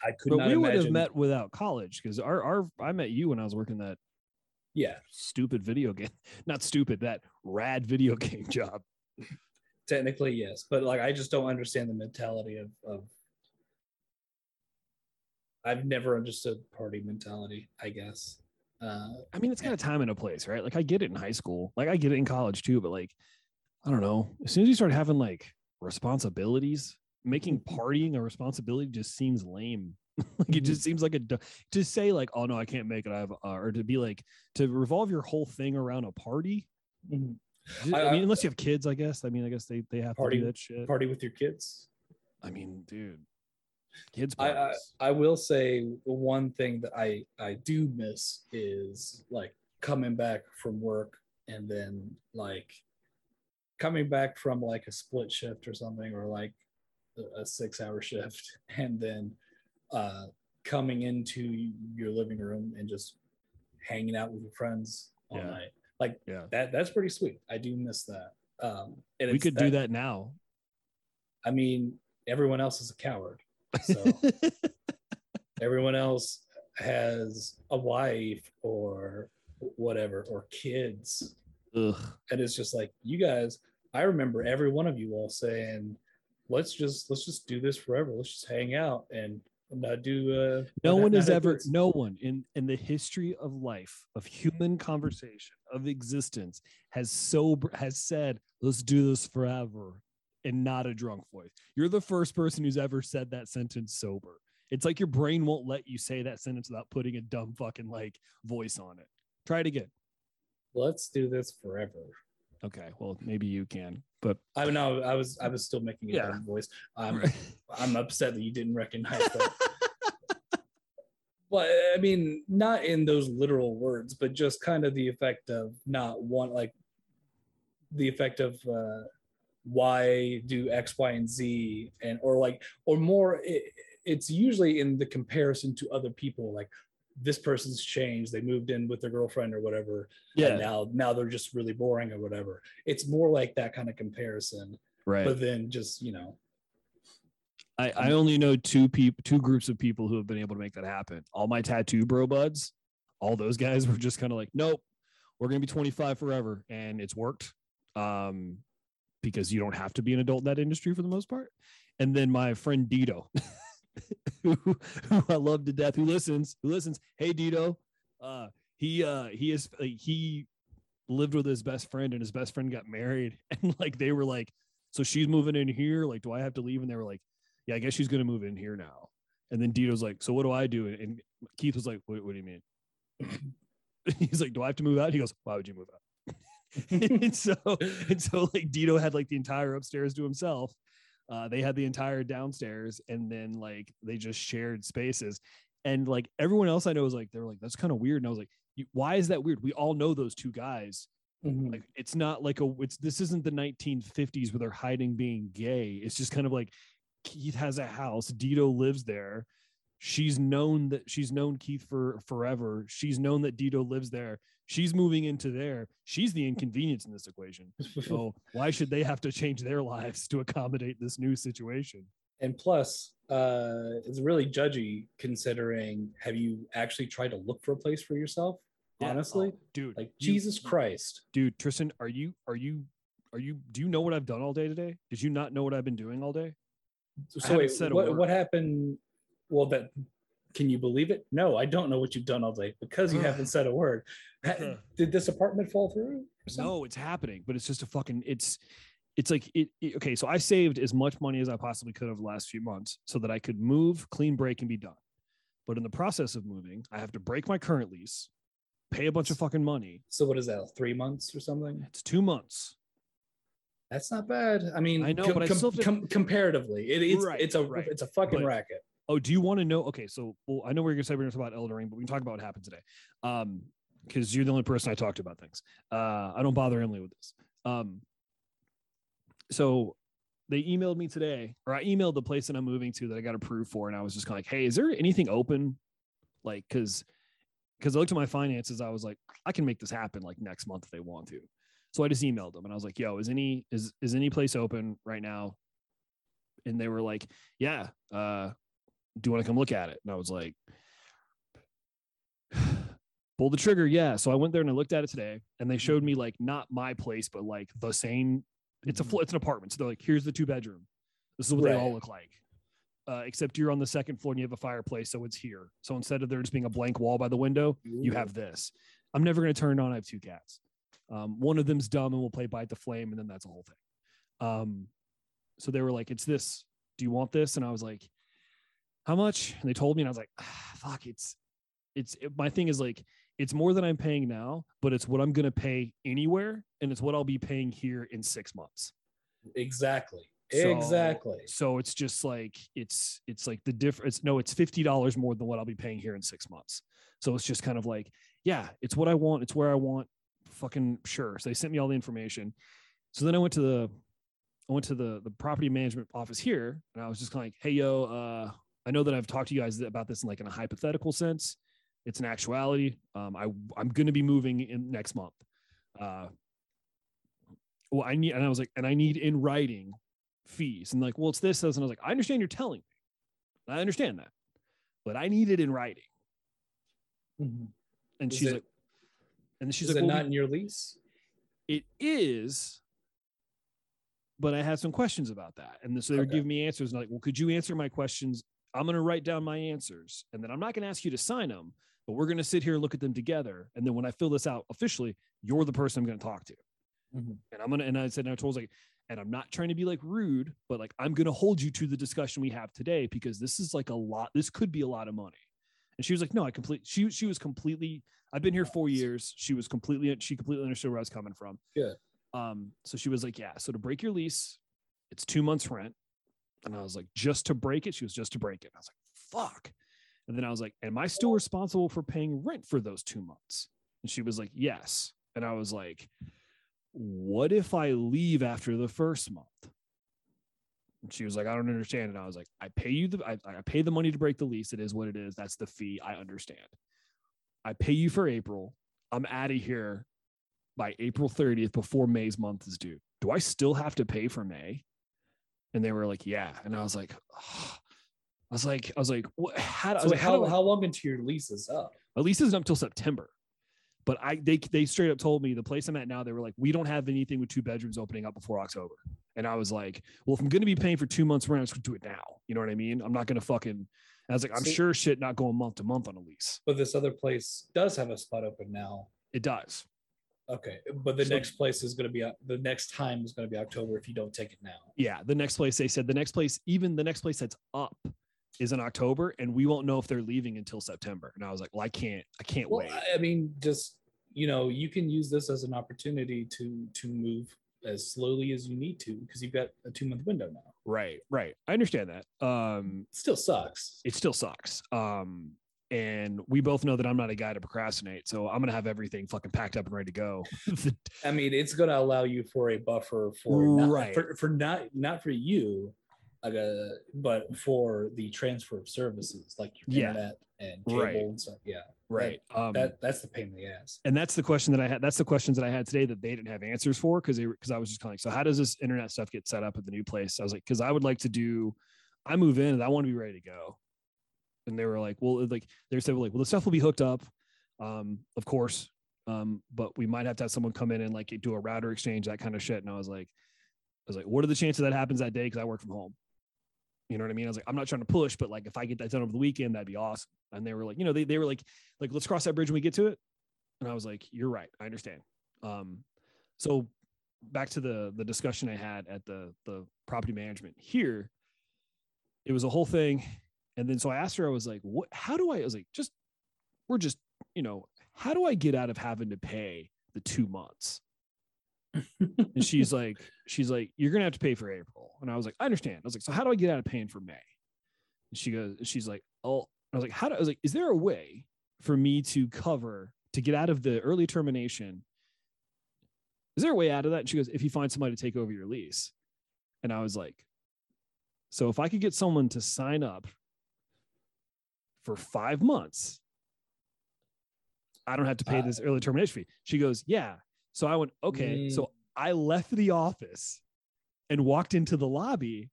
[SPEAKER 2] I could
[SPEAKER 3] but we would have met without college because our, our i met you when i was working that
[SPEAKER 2] Yeah,
[SPEAKER 3] stupid video game not stupid that rad video game job
[SPEAKER 2] technically yes, but like I just don't understand the mentality of of. I've never understood party mentality. I guess. Uh,
[SPEAKER 3] I mean, it's kind of time and a place, right? Like I get it in high school, like I get it in college too, but like, I don't know. As soon as you start having like responsibilities, making partying a responsibility just seems lame like it
[SPEAKER 2] Mhm.
[SPEAKER 3] just seems like a to say like, oh no, I can't make it. I have uh, or to be like to revolve your whole thing around a party.
[SPEAKER 2] Mhm.
[SPEAKER 3] I,
[SPEAKER 2] I-
[SPEAKER 3] mean, unless you have kids, I guess. I mean, I guess they they have
[SPEAKER 2] Party-
[SPEAKER 3] to do that shit.
[SPEAKER 2] Party with your kids.
[SPEAKER 3] I mean, dude, kids
[SPEAKER 2] I, I. I will say the one thing that I I do miss is like coming back from work and then like coming back from like a split shift or something or like a- a six hour shift and then uh coming into your living room and just hanging out with your friends all
[SPEAKER 3] Yeah.
[SPEAKER 2] night like
[SPEAKER 3] yeah,
[SPEAKER 2] that that's pretty sweet. I do miss that. Um and
[SPEAKER 3] we could do that now.
[SPEAKER 2] i mean everyone else is a coward. So everyone else has a wife or whatever or kids.
[SPEAKER 3] Ugh.
[SPEAKER 2] and it's just like you guys i remember every one of you all saying let's just let's just do this forever. Let's just hang out and not do uh
[SPEAKER 3] no one has ever
[SPEAKER 2] kids."
[SPEAKER 3] no one in in the history of life of human conversation of existence has sober has said let's do this forever and not a drunk voice. You're the first person who's ever said that sentence sober. It's like your brain won't let you say that sentence without putting a dumb fucking like voice on it. Try it again.
[SPEAKER 2] Let's do this forever.
[SPEAKER 3] Okay well maybe you can but
[SPEAKER 2] i know i was i was still making a
[SPEAKER 3] Yeah.
[SPEAKER 2] voice i'm i'm upset that you didn't recognize that Well, I mean, not in those literal words, but just kind of the effect of not want like the effect of uh, why do X, Y, and Z, and or like or more. It, it's usually in the comparison to other people, like this person's changed, they moved in with their girlfriend or whatever,
[SPEAKER 3] yeah
[SPEAKER 2] and now now they're just really boring or whatever. It's more like that kind of comparison,
[SPEAKER 3] right
[SPEAKER 2] but then just you know,
[SPEAKER 3] I, I only know two people, two groups of people who have been able to make that happen. All my tattoo bro buds, all those guys were just kind of like, nope, we're gonna be 25 forever, and it's worked. Um, because you don't have to be an adult in that industry for the most part. And then my friend Dito, who, who I love to death, who listens, who listens. Hey Dito, uh, he uh he is like he lived with his best friend, and his best friend got married, and like they were like, so she's moving in here. Like, do I have to leave? And they were like yeah, I guess she's gonna move in here now. And then Dito's like, so what do I do? And Keith was like, what, what do you mean? He's like, do I have to move out? He goes, why would you move out? and so and so like Dito had like the entire upstairs to himself. Uh, they had the entire downstairs, and then like they just shared spaces. And like everyone else I know was like, they were like, that's kind of weird. And I was like, why is that weird? We all know those two guys like it's not like a it's this isn't the 1950s where they're hiding being gay it's just kind of like keith has a house dito lives there she's known that she's known keith for forever. She's known that dito lives there. She's moving into there. She's the inconvenience in this equation. So why should they have to change their lives to accommodate this new situation?
[SPEAKER 2] And plus uh it's really judgy considering have you actually tried to look for a place for yourself?
[SPEAKER 3] Yeah.
[SPEAKER 2] honestly
[SPEAKER 3] Oh, dude
[SPEAKER 2] like
[SPEAKER 3] you-
[SPEAKER 2] jesus christ.
[SPEAKER 3] Dude tristan are you are you are you do you know what i've done all day today? Did you not know what i've been doing all day?
[SPEAKER 2] So wait,
[SPEAKER 3] said
[SPEAKER 2] what, what happened well that can you believe it no i don't know what you've done all day because you haven't said a word did this apartment fall through?
[SPEAKER 3] No, it's happening, but it's just a fucking it's it's like it, it- okay, so I saved as much money as I possibly could over the last few months so that I could move, clean break and be done. But in the process of moving, I have to break my current lease, pay a bunch of fucking money.
[SPEAKER 2] so what is that three months or something
[SPEAKER 3] It's 2 months.
[SPEAKER 2] that's not bad i mean
[SPEAKER 3] I know,
[SPEAKER 2] com-
[SPEAKER 3] but I
[SPEAKER 2] com-
[SPEAKER 3] still have to-
[SPEAKER 2] com- comparatively it, it's
[SPEAKER 3] Right,
[SPEAKER 2] it's a
[SPEAKER 3] right.
[SPEAKER 2] it's a fucking
[SPEAKER 3] But-
[SPEAKER 2] racket
[SPEAKER 3] Oh, do you want to know? Okay, so well, I know we're gonna say we're gonna talk about Elden Ring, but we can talk about what happened today. Um, because you're the only person I talked about things. Uh, I don't bother Emily with this. Um, so they emailed me today, or I emailed the place that I'm moving to that I got approved for, and I was just kind of like, hey, is there anything open? Like, because because I looked at my finances, I was like, I can make this happen like next month if they want to. So I just emailed them and I was like, yo, is any is is any place open right now? And they were like, yeah, uh, do you want to come look at it? And I was like, pull the trigger. Yeah. So I went there and I looked at it today and they showed me like not my place, but like the same, it's a,
[SPEAKER 2] Mhm.
[SPEAKER 3] it's an apartment. So they're like, here's the two bedroom. This is what they all look like. Uh, except you're on the second floor and you have a fireplace. So it's here. So instead of there just being a blank wall by the window, you have this. I'm never going to turn it on. I have two cats. Um, one of them's dumb and will play bite the flame, and then that's a whole thing. Um, so they were like, "It's this. Do you want this?" And I was like, how much? And they told me, and I was like, ah, fuck, it's, it's, it- my thing is like, it's more than I'm paying now, but it's what I'm going to pay anywhere. And it's what I'll be paying here in six months.
[SPEAKER 2] Exactly.
[SPEAKER 3] So-
[SPEAKER 2] exactly.
[SPEAKER 3] So it's just like, it's, it's like the difference. No, it's $50 more than what I'll be paying here in six months. So it's just kind of like, yeah, it's what I want. It's where I want. Fucking sure. So they sent me all the information. So then I went to the, I went to the the property management office here, and I was just kind of like, "Hey, yo, uh, I know that I've talked to you guys about this in like in a hypothetical sense. It's an actuality. Um, I I'm going to be moving in next month. Uh, well, I need, and I was like, and I need in writing fees, and like, well, it's this, this, and I was like, I understand you're telling me, I understand that, but I need it in writing.
[SPEAKER 2] Mhm.
[SPEAKER 3] And
[SPEAKER 2] Is
[SPEAKER 3] she's
[SPEAKER 2] it-
[SPEAKER 3] like, and she's
[SPEAKER 2] Is
[SPEAKER 3] like,
[SPEAKER 2] it
[SPEAKER 3] well,
[SPEAKER 2] not in your lease?
[SPEAKER 3] it is but i had some questions about that and so they were
[SPEAKER 2] Okay.
[SPEAKER 3] giving me answers and like well could you answer my questions i'm going to write down my answers and then i'm not going to ask you to sign them but we're going to sit here and look at them together and then when i fill this out officially you're the person i'm going to talk to
[SPEAKER 2] Mhm.
[SPEAKER 3] and i'm going to and i said and i told like and i'm not trying to be like rude but like i'm going to hold you to the discussion we have today because this is like a lot this could be a lot of money and she was like no i complete she she was completely i've been here four years she was completely she completely understood where i was coming from
[SPEAKER 2] Good.
[SPEAKER 3] um, so she was like, Yeah, so to break your lease, it's two months rent. And I was like, just to break it? She was just to break it. I was like, fuck. And then I was like, Am I still responsible for paying rent for those two months? And she was like, Yes. And I was like, What if I leave after the first month? And she was like, I don't understand. And I was like, I pay you the I, I pay the money to break the lease. It is what it is. That's the fee. I understand. I pay you for April. I'm out of here by April 30th before May's month is due. Do I still have to pay for May? And they were like, yeah. And I was like, I was like, I was like, what? How,
[SPEAKER 2] So
[SPEAKER 3] like, how,
[SPEAKER 2] how, how long into your lease is up?
[SPEAKER 3] at least it's up until September. But I they they straight up told me the place I'm at now, they were like, we don't have anything with two bedrooms opening up before October. And I was like, well, if I'm gonna be paying for two months rent, I'm just gonna do it now. You know what I mean? I'm not gonna fucking I was like, I'm sure shit not going month to month on a lease.
[SPEAKER 2] But this other place does have a spot open now.
[SPEAKER 3] It does.
[SPEAKER 2] Okay, but the
[SPEAKER 3] So-
[SPEAKER 2] next place is going to be the next time is going to be October if you don't take it now.
[SPEAKER 3] Yeah. The next place they said the next place, even the next place that's up is in October, and we won't know if they're leaving until September. And I was like, Well, I can't, I can't
[SPEAKER 2] Well,
[SPEAKER 3] wait.
[SPEAKER 2] I- I mean, just you know, you can use this as an opportunity to to move as slowly as you need to because you've got a two month window now.
[SPEAKER 3] Right, right. I understand that. Um,
[SPEAKER 2] Still sucks.
[SPEAKER 3] it still sucks. Um, and we both know that I'm not a guy to procrastinate, so I'm gonna have everything fucking packed up and ready to go.
[SPEAKER 2] I mean, it's going to allow you for a buffer for not,
[SPEAKER 3] Right.
[SPEAKER 2] for, for not not for you, uh, but for the transfer of services like your
[SPEAKER 3] Yeah.
[SPEAKER 2] internet and cable
[SPEAKER 3] Right.
[SPEAKER 2] and stuff. Yeah,
[SPEAKER 3] right. Um,
[SPEAKER 2] that that's the pain in the ass.
[SPEAKER 3] and that's the question that I had. That's the questions that I had today that they didn't have answers for because they because I was just kind of like, so how does this internet stuff get set up at the new place? I was like, because I would like to do, I move in and I want to be ready to go. And they were like, well, like they said, like, well, the stuff will be hooked up, um, of course, um, but we might have to have someone come in and like do a router exchange, that kind of shit. And I was like, I was like, what are the chances that happens that day? Because I work from home. You know what I mean? I was like, I'm not trying to push, but like if I get that done over the weekend, that'd be awesome. And they were like, you know, they, they were like, like, let's cross that bridge when we get to it. And I was like, you're right. I understand. Um, so back to the the discussion I had at the the property management here, it was a whole thing. And then so I asked her, I was like, what how do I, I was like, just we're just, you know, how do I get out of having to pay the two months? and she's like, she's like, you're gonna have to pay for April. And I was like, I understand. I was like, so how do I get out of paying for May? And she goes, she's like, oh, I was like, how do I was like, is there a way for me to cover to get out of the early termination? Is there a way out of that? And she goes, if you find somebody to take over your lease. And I was like, so if I could get someone to sign up for five months, I don't have to pay
[SPEAKER 2] Uh,
[SPEAKER 3] this early termination fee. She goes, yeah. So I went, okay. So I left the office and walked into the lobby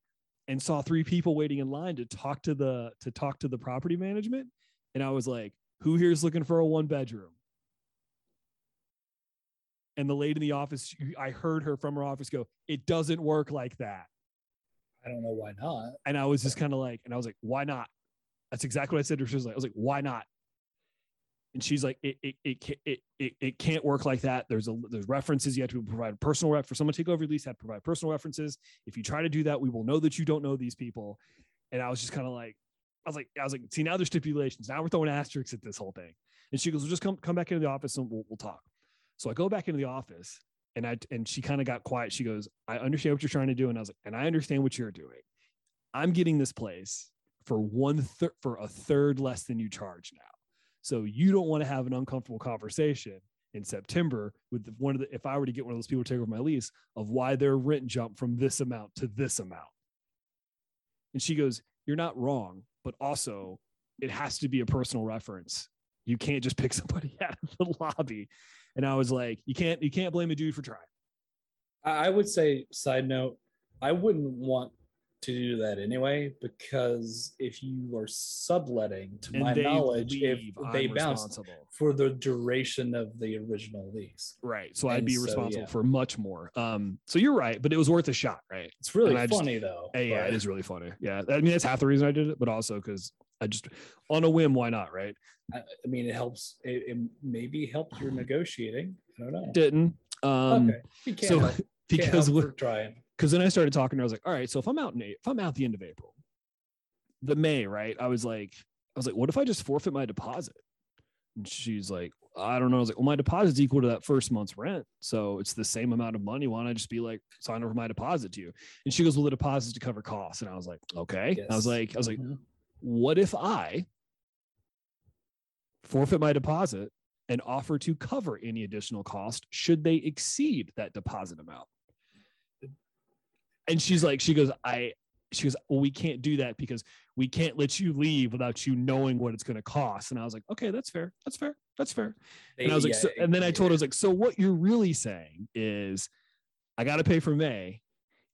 [SPEAKER 3] and saw three people waiting in line to talk to the to talk to the property management. And I was like, who here's looking for a one bedroom? And the lady in the office, I heard her from her office go, it doesn't work like that.
[SPEAKER 2] I don't know why not.
[SPEAKER 3] And I was just kind of like, and I was like, why not? That's exactly what I said to her. She was like, I was like, why not? And she's like, it it it it, it, it can't work like that. There's a there's references. You have to provide a personal ref for someone to take over your lease, have to provide personal references. If you try to do that, we will know that you don't know these people. And I was just kind of like, I was like, I was like, see, now there's stipulations. Now we're throwing asterisks at this whole thing. And she goes, well, just come come back into the office and we'll, we'll talk. So I go back into the office and I and she kind of got quiet. She goes, I understand what you're trying to do. And I was like, and I understand what you're doing. I'm getting this place for one third for a third less than you charge now. So you don't want to have an uncomfortable conversation in September with one of the if I were to get one of those people to take over my lease of why their rent jumped from this amount to this amount. And she goes, You're not wrong, but also it has to be a personal reference. You can't just pick somebody out of the lobby. And I was like, You can't you can't blame a dude for trying.
[SPEAKER 2] I would say, side note, I wouldn't want to do that anyway because if you are subletting, to my
[SPEAKER 3] they
[SPEAKER 2] knowledge, if they
[SPEAKER 3] I'm
[SPEAKER 2] bounce for the duration of the original lease,
[SPEAKER 3] Right. So I'd be
[SPEAKER 2] so,
[SPEAKER 3] responsible
[SPEAKER 2] yeah.
[SPEAKER 3] for much more. Um, so you're right, but it was worth a shot, right?
[SPEAKER 2] it's really
[SPEAKER 3] And I just-
[SPEAKER 2] funny though.
[SPEAKER 3] Hey, yeah, it is really funny. Yeah. I mean, that's half the reason I did it, but also because I just on a whim, why not? Right.
[SPEAKER 2] I, I mean, it helps. It, it maybe helped your negotiating. I don't know.
[SPEAKER 3] Didn't. Um,
[SPEAKER 2] okay,
[SPEAKER 3] so because
[SPEAKER 2] we're trying.
[SPEAKER 3] Because then I started talking to her. I was like, all right, so if I'm out in if I'm out the end of April, the May, right? I was like, I was like, what if I just forfeit my deposit? And she's like, I don't know. I was like, well, my deposit's equal to that first month's rent. So it's the same amount of money. Why don't I just be like, sign over my deposit to you? And she goes, Well, the deposit's to cover costs. And I was like, okay. I was like, I was like,
[SPEAKER 2] Mhm.
[SPEAKER 3] what if I forfeit my deposit and offer to cover any additional cost should they exceed that deposit amount? And she's like, she goes, I, she goes, well, we can't do that because we can't let you leave without you knowing what it's going to cost. And I was like, okay, that's fair. That's fair. That's fair. And I was like,
[SPEAKER 2] Yeah,
[SPEAKER 3] so, and then I told her, I was like, so what you're really saying is I got to pay for May.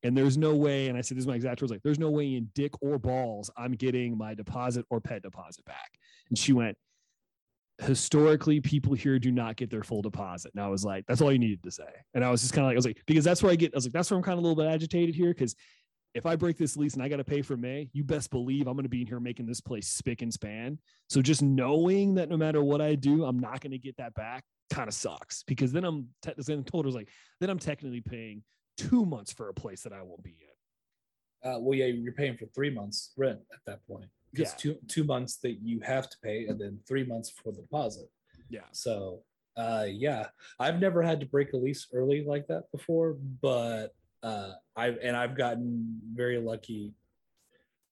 [SPEAKER 3] And there's no way, and I said, this is my exact words, like, there's no way in dick or balls I'm getting my deposit or pet deposit back. And she went, historically, people here do not get their full deposit. And I was like, that's all you needed to say. And I was just kind of like, I was like, because that's where I get, I was like, that's where I'm kind of a little bit agitated here. Cause if I break this lease and I got to pay for May, you best believe I'm going to be in here making this place spick and span. So just knowing that no matter what I do, I'm not going to get that back kind of sucks because then I'm te- then told her was like then I'm technically paying two months for a place that I won't be in.
[SPEAKER 2] Uh, well, yeah, you're paying for three months rent at that point. It's
[SPEAKER 3] Yeah.
[SPEAKER 2] two two months that you have to pay, and then three months for the deposit.
[SPEAKER 3] Yeah.
[SPEAKER 2] So, uh, yeah, I've never had to break a lease early like that before, but uh, I've and I've gotten very lucky.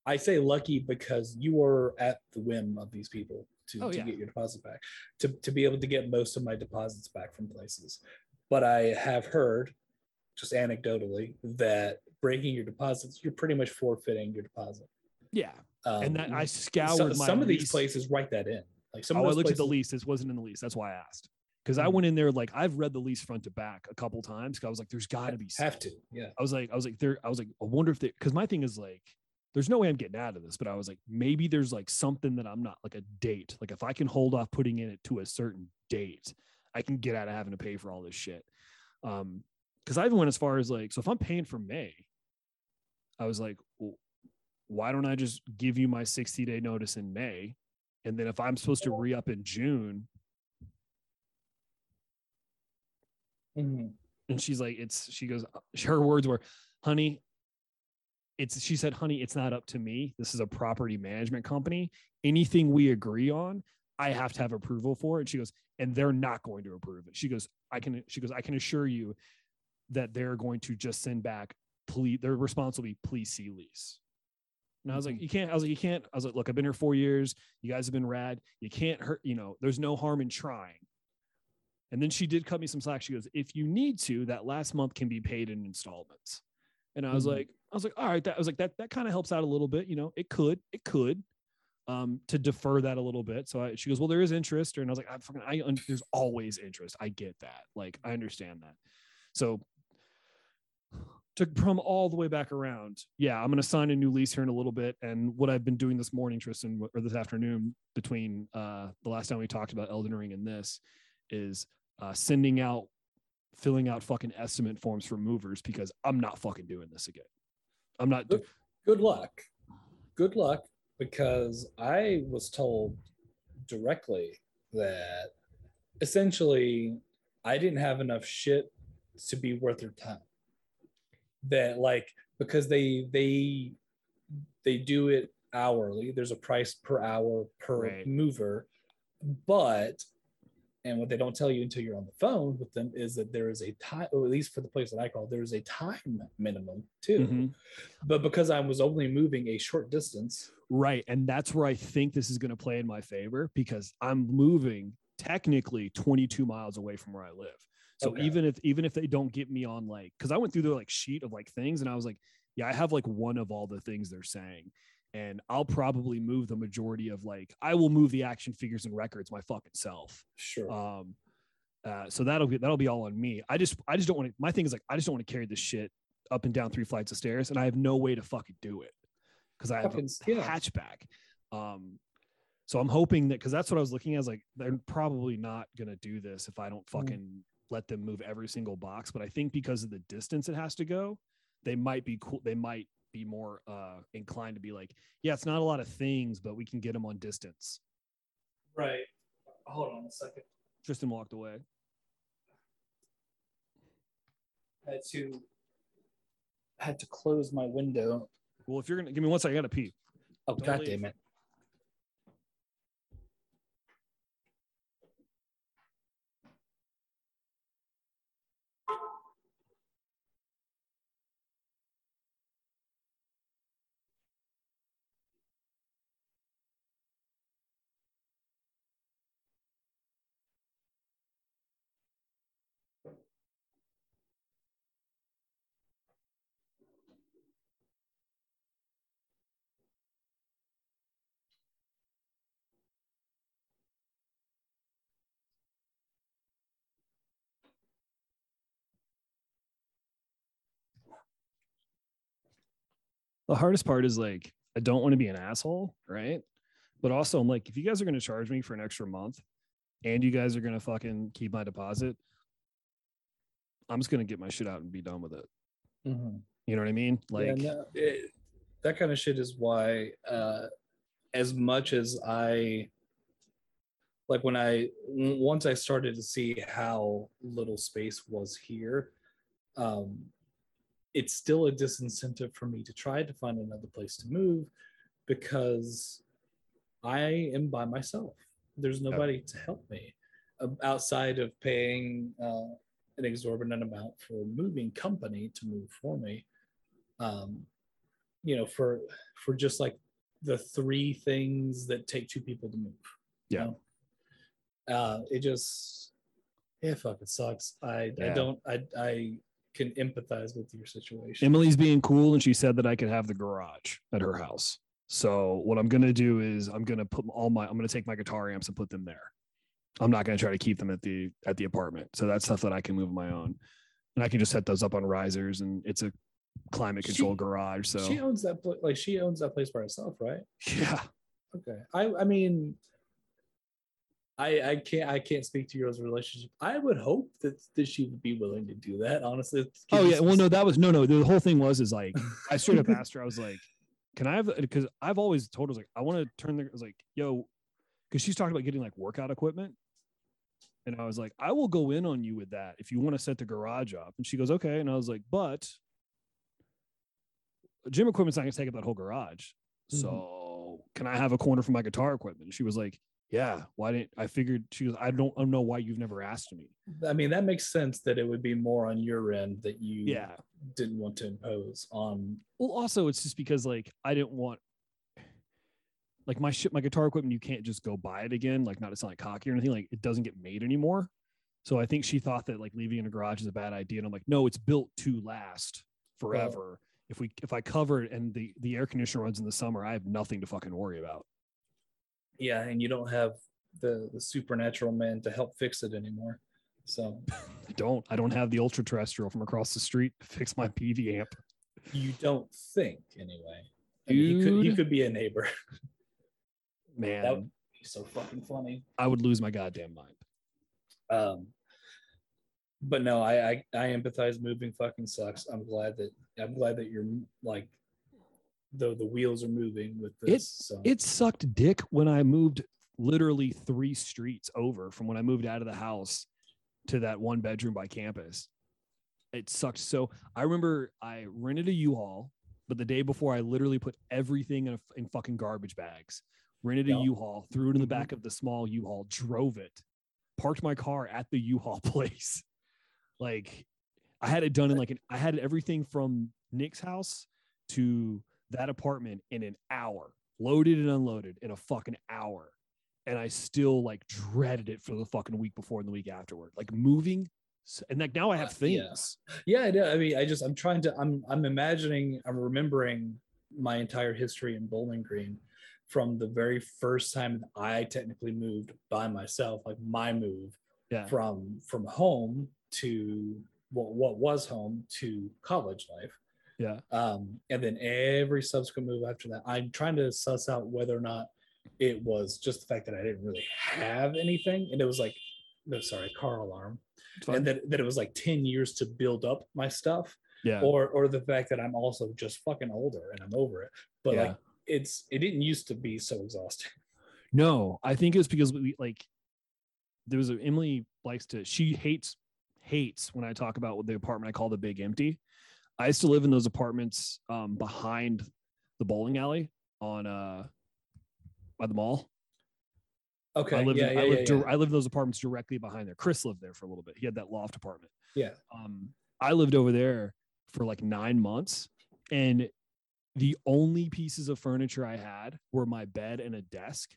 [SPEAKER 2] I say lucky because you were at the whim of these people to,
[SPEAKER 3] Oh,
[SPEAKER 2] to
[SPEAKER 3] yeah.
[SPEAKER 2] get your deposit back, to, to be able to get most of my deposits back from places. But I have heard, just anecdotally, that breaking your deposits, you're pretty much forfeiting your deposit.
[SPEAKER 3] Yeah.
[SPEAKER 2] Um,
[SPEAKER 3] and that I
[SPEAKER 2] so-
[SPEAKER 3] scoured my
[SPEAKER 2] some of these places write that in. Like some
[SPEAKER 3] Oh,
[SPEAKER 2] of
[SPEAKER 3] I looked at the lease. This wasn't in the lease. That's why I asked. Because I
[SPEAKER 2] Mhm.
[SPEAKER 3] went in there like I've read the lease front to back a couple times. 'cause I was like, there's got to be
[SPEAKER 2] have to, yeah.
[SPEAKER 3] I was like, I was like, there, I was like, I wonder if they, because my thing is like, there's no way I'm getting out of this, but I was like, maybe there's like something that I'm not like a date. Like if I can hold off putting in it to a certain date, I can get out of having to pay for all this shit. Um, because I even went as far as like, so if I'm paying for May, I was like, why don't I just give you my 60 day notice in May? And then if I'm supposed to re up in June,
[SPEAKER 2] Mhm.
[SPEAKER 3] and she's like it's she goes her words were honey it's she said honey it's not up to me. This is a property management company. Anything we agree on i have to have approval for and she goes and they're not going to approve it. She goes i can she goes i can assure you that they're going to just send back please their response will be please see lease and I was like,
[SPEAKER 2] Mhm.
[SPEAKER 3] you can't. I was like, you can't. I was like, look, I've been here four years. You guys have been rad. You can't hurt. You know, there's no harm in trying. And then she did cut me some slack. She goes, if you need to, that last month can be paid in installments. And I was
[SPEAKER 2] Mhm.
[SPEAKER 3] like, I was like, all right. That I was like, that that kind of helps out a little bit. You know, it could, it could, um, to defer that a little bit. So I, she goes, well, there is interest, and I was like, I fucking, I there's always interest. I get that. Like, I understand that. So to come all the way back around, yeah, I'm going to sign a new lease here in a little bit. And what I've been doing this morning, Tristan, or this afternoon, between uh, the last time we talked about Elden Ring and this, is uh, sending out, filling out fucking estimate forms for movers because I'm not fucking doing this again. I'm not. do-
[SPEAKER 2] Good luck. Good luck because I was told directly that essentially I didn't have enough shit to be worth their time. That like because they they they do it hourly. There's a price per hour per
[SPEAKER 3] Right.
[SPEAKER 2] mover, but and what they don't tell you until you're on the phone with them is that there is a time, or at least for the place that I call, there is a time minimum too.
[SPEAKER 3] Mhm.
[SPEAKER 2] But because I was only moving a short distance,
[SPEAKER 3] Right. And that's where I think this is going to play in my favor because I'm moving technically 22 miles away from where I live. So
[SPEAKER 2] Okay.
[SPEAKER 3] even if even if they don't get me on like because I went through their like sheet of like things and I was like, yeah, I have like one of all the things they're saying. And I'll probably move the majority of like I will move the action figures and records my fucking self.
[SPEAKER 2] sure.
[SPEAKER 3] Um uh, so that'll be that'll be all on me. I just I just don't want to my thing is like I just don't want to carry this shit up and down three flights of stairs and I have no way to fucking do it because I have
[SPEAKER 2] Fucking-
[SPEAKER 3] a
[SPEAKER 2] yeah.
[SPEAKER 3] hatchback. Um so I'm hoping that because that's what I was looking at. Is like they're probably not gonna do this if I don't fucking let them move every single box. But I think because of the distance it has to go, they might be cool. They might be more uh inclined to be like, yeah, it's not a lot of things, but we can get them on distance.
[SPEAKER 2] right. Hold on a second.
[SPEAKER 3] Tristan walked away.
[SPEAKER 2] I had to I had to close my window.
[SPEAKER 3] Well, if you're gonna give me one second, I gotta pee.
[SPEAKER 2] Oh
[SPEAKER 3] Don't
[SPEAKER 2] god
[SPEAKER 3] leave.
[SPEAKER 2] damn it.
[SPEAKER 3] The hardest part is like I don't want to be an asshole, right? But also I'm like, if you guys are gonna charge me for an extra month and you guys are gonna fucking keep my deposit, I'm just gonna get my shit out and be done with it.
[SPEAKER 2] Mhm.
[SPEAKER 3] You know what I mean?
[SPEAKER 2] Yeah,
[SPEAKER 3] Like
[SPEAKER 2] no, it- that kind of shit is why uh as much as i like when I once i started to see how little space was here um it's still a disincentive for me to try to find another place to move because i am by myself. There's nobody to help me uh, outside of paying uh, an exorbitant amount for a moving company to move for me. Um you know for for just like the three things that take two people to move you
[SPEAKER 3] Yeah.
[SPEAKER 2] know? uh it just yeah it sucks. I i don't i i can empathize with your situation
[SPEAKER 3] Emily's being cool and she said that I could have the garage at her house. So what I'm gonna do is I'm gonna put all my I'm gonna take my guitar amps and put them there. I'm not gonna try to keep them at the at the apartment. So that's stuff that I can move on my own. And I can just set those up on risers and it's a climate control
[SPEAKER 2] She-
[SPEAKER 3] garage. So
[SPEAKER 2] she owns that like she owns that place by herself right
[SPEAKER 3] yeah.
[SPEAKER 2] okay i i mean i i can't i can't speak to your relationship i would hope that, that she would be willing to do that honestly
[SPEAKER 3] Oh yeah. Well, no, that was no, no. The whole thing was is like I straight up asked her. I was like, "Can I have?" Because I've always told her I like, "I want to turn the." I was like, "Yo," because she's talking about getting like workout equipment, and I was like, "I will go in on you with that if you want to set the garage up." And she goes, "Okay," and I was like, "But gym equipment's not going to take up that whole garage.
[SPEAKER 2] Mhm.
[SPEAKER 3] So can I have a corner for my guitar equipment?" And she was like, "Yeah." Why didn't I figured she was? I don't, I don't know why you've never asked me.
[SPEAKER 2] i mean that makes sense that it would be more on your end that you
[SPEAKER 3] Yeah.
[SPEAKER 2] didn't want to impose on
[SPEAKER 3] Well, also it's just because like I didn't want like my shit, my guitar equipment. You can't just go buy it again. Like not to sound like cocky or anything. Like it doesn't get made anymore. So I think she thought that like leaving in a garage is a bad idea. And I'm like, no, it's built to last forever. If we if I cover it and the the air conditioner runs in the summer, I have nothing to fucking worry about.
[SPEAKER 2] Yeah and you don't have the the supernatural man to help fix it anymore so
[SPEAKER 3] I don't. I don't have the ultra terrestrial from across the street to fix my Peavey amp.
[SPEAKER 2] you don't think anyway I mean, he could
[SPEAKER 3] Dude.
[SPEAKER 2] could be a neighbor
[SPEAKER 3] Man,
[SPEAKER 2] that would be so fucking funny
[SPEAKER 3] I would lose my goddamn mind.
[SPEAKER 2] um but no I, I i empathize moving fucking sucks i'm glad that i'm glad that you're like the the wheels are moving with this so
[SPEAKER 3] It sucked dick when I moved literally three streets over from when I moved out of the house to that one bedroom by campus. It sucked so. I remember I rented a U-Haul but the day before, I literally put everything in, a, in fucking garbage bags, rented a. U-Haul, threw it in the
[SPEAKER 2] Mhm.
[SPEAKER 3] back of the small U-Haul, drove it, parked my car at the U-Haul place. Like I had it done in like an, I had everything from Nick's house to that apartment in an hour, loaded and unloaded in a fucking hour. And I still like dreaded it for the fucking week before and the week afterward. Like moving, and like now I have
[SPEAKER 2] Uh, yeah.
[SPEAKER 3] things.
[SPEAKER 2] Yeah, I know. I mean, I just I'm trying to I'm I'm imagining I'm remembering my entire history in Bowling Green from the very first time that I technically moved by myself, like my move
[SPEAKER 3] Yeah.
[SPEAKER 2] from from home to what what was home to college life.
[SPEAKER 3] Yeah.
[SPEAKER 2] Um, and then every subsequent move after that, I'm trying to suss out whether or not it was just the fact that I didn't really have anything, and it was like, no, sorry, car alarm, and that, that it was like 10 years to build up my stuff
[SPEAKER 3] yeah.
[SPEAKER 2] or or the fact that i'm also just fucking older and i'm over it but
[SPEAKER 3] Yeah.
[SPEAKER 2] like it's it didn't used to be so exhausting
[SPEAKER 3] No, I think it's because we like there was a Emily likes to she hates hates when I talk about the apartment I call the big empty. I used to live in those apartments um behind the bowling alley on uh by the mall.
[SPEAKER 2] okay
[SPEAKER 3] I lived
[SPEAKER 2] yeah
[SPEAKER 3] in,
[SPEAKER 2] yeah,
[SPEAKER 3] I lived
[SPEAKER 2] yeah.
[SPEAKER 3] I lived in those apartments directly behind there. Chris lived there for a little bit. He had that loft apartment.
[SPEAKER 2] yeah
[SPEAKER 3] um, I lived over there for like nine months, and the only pieces of furniture I had were my bed and a desk,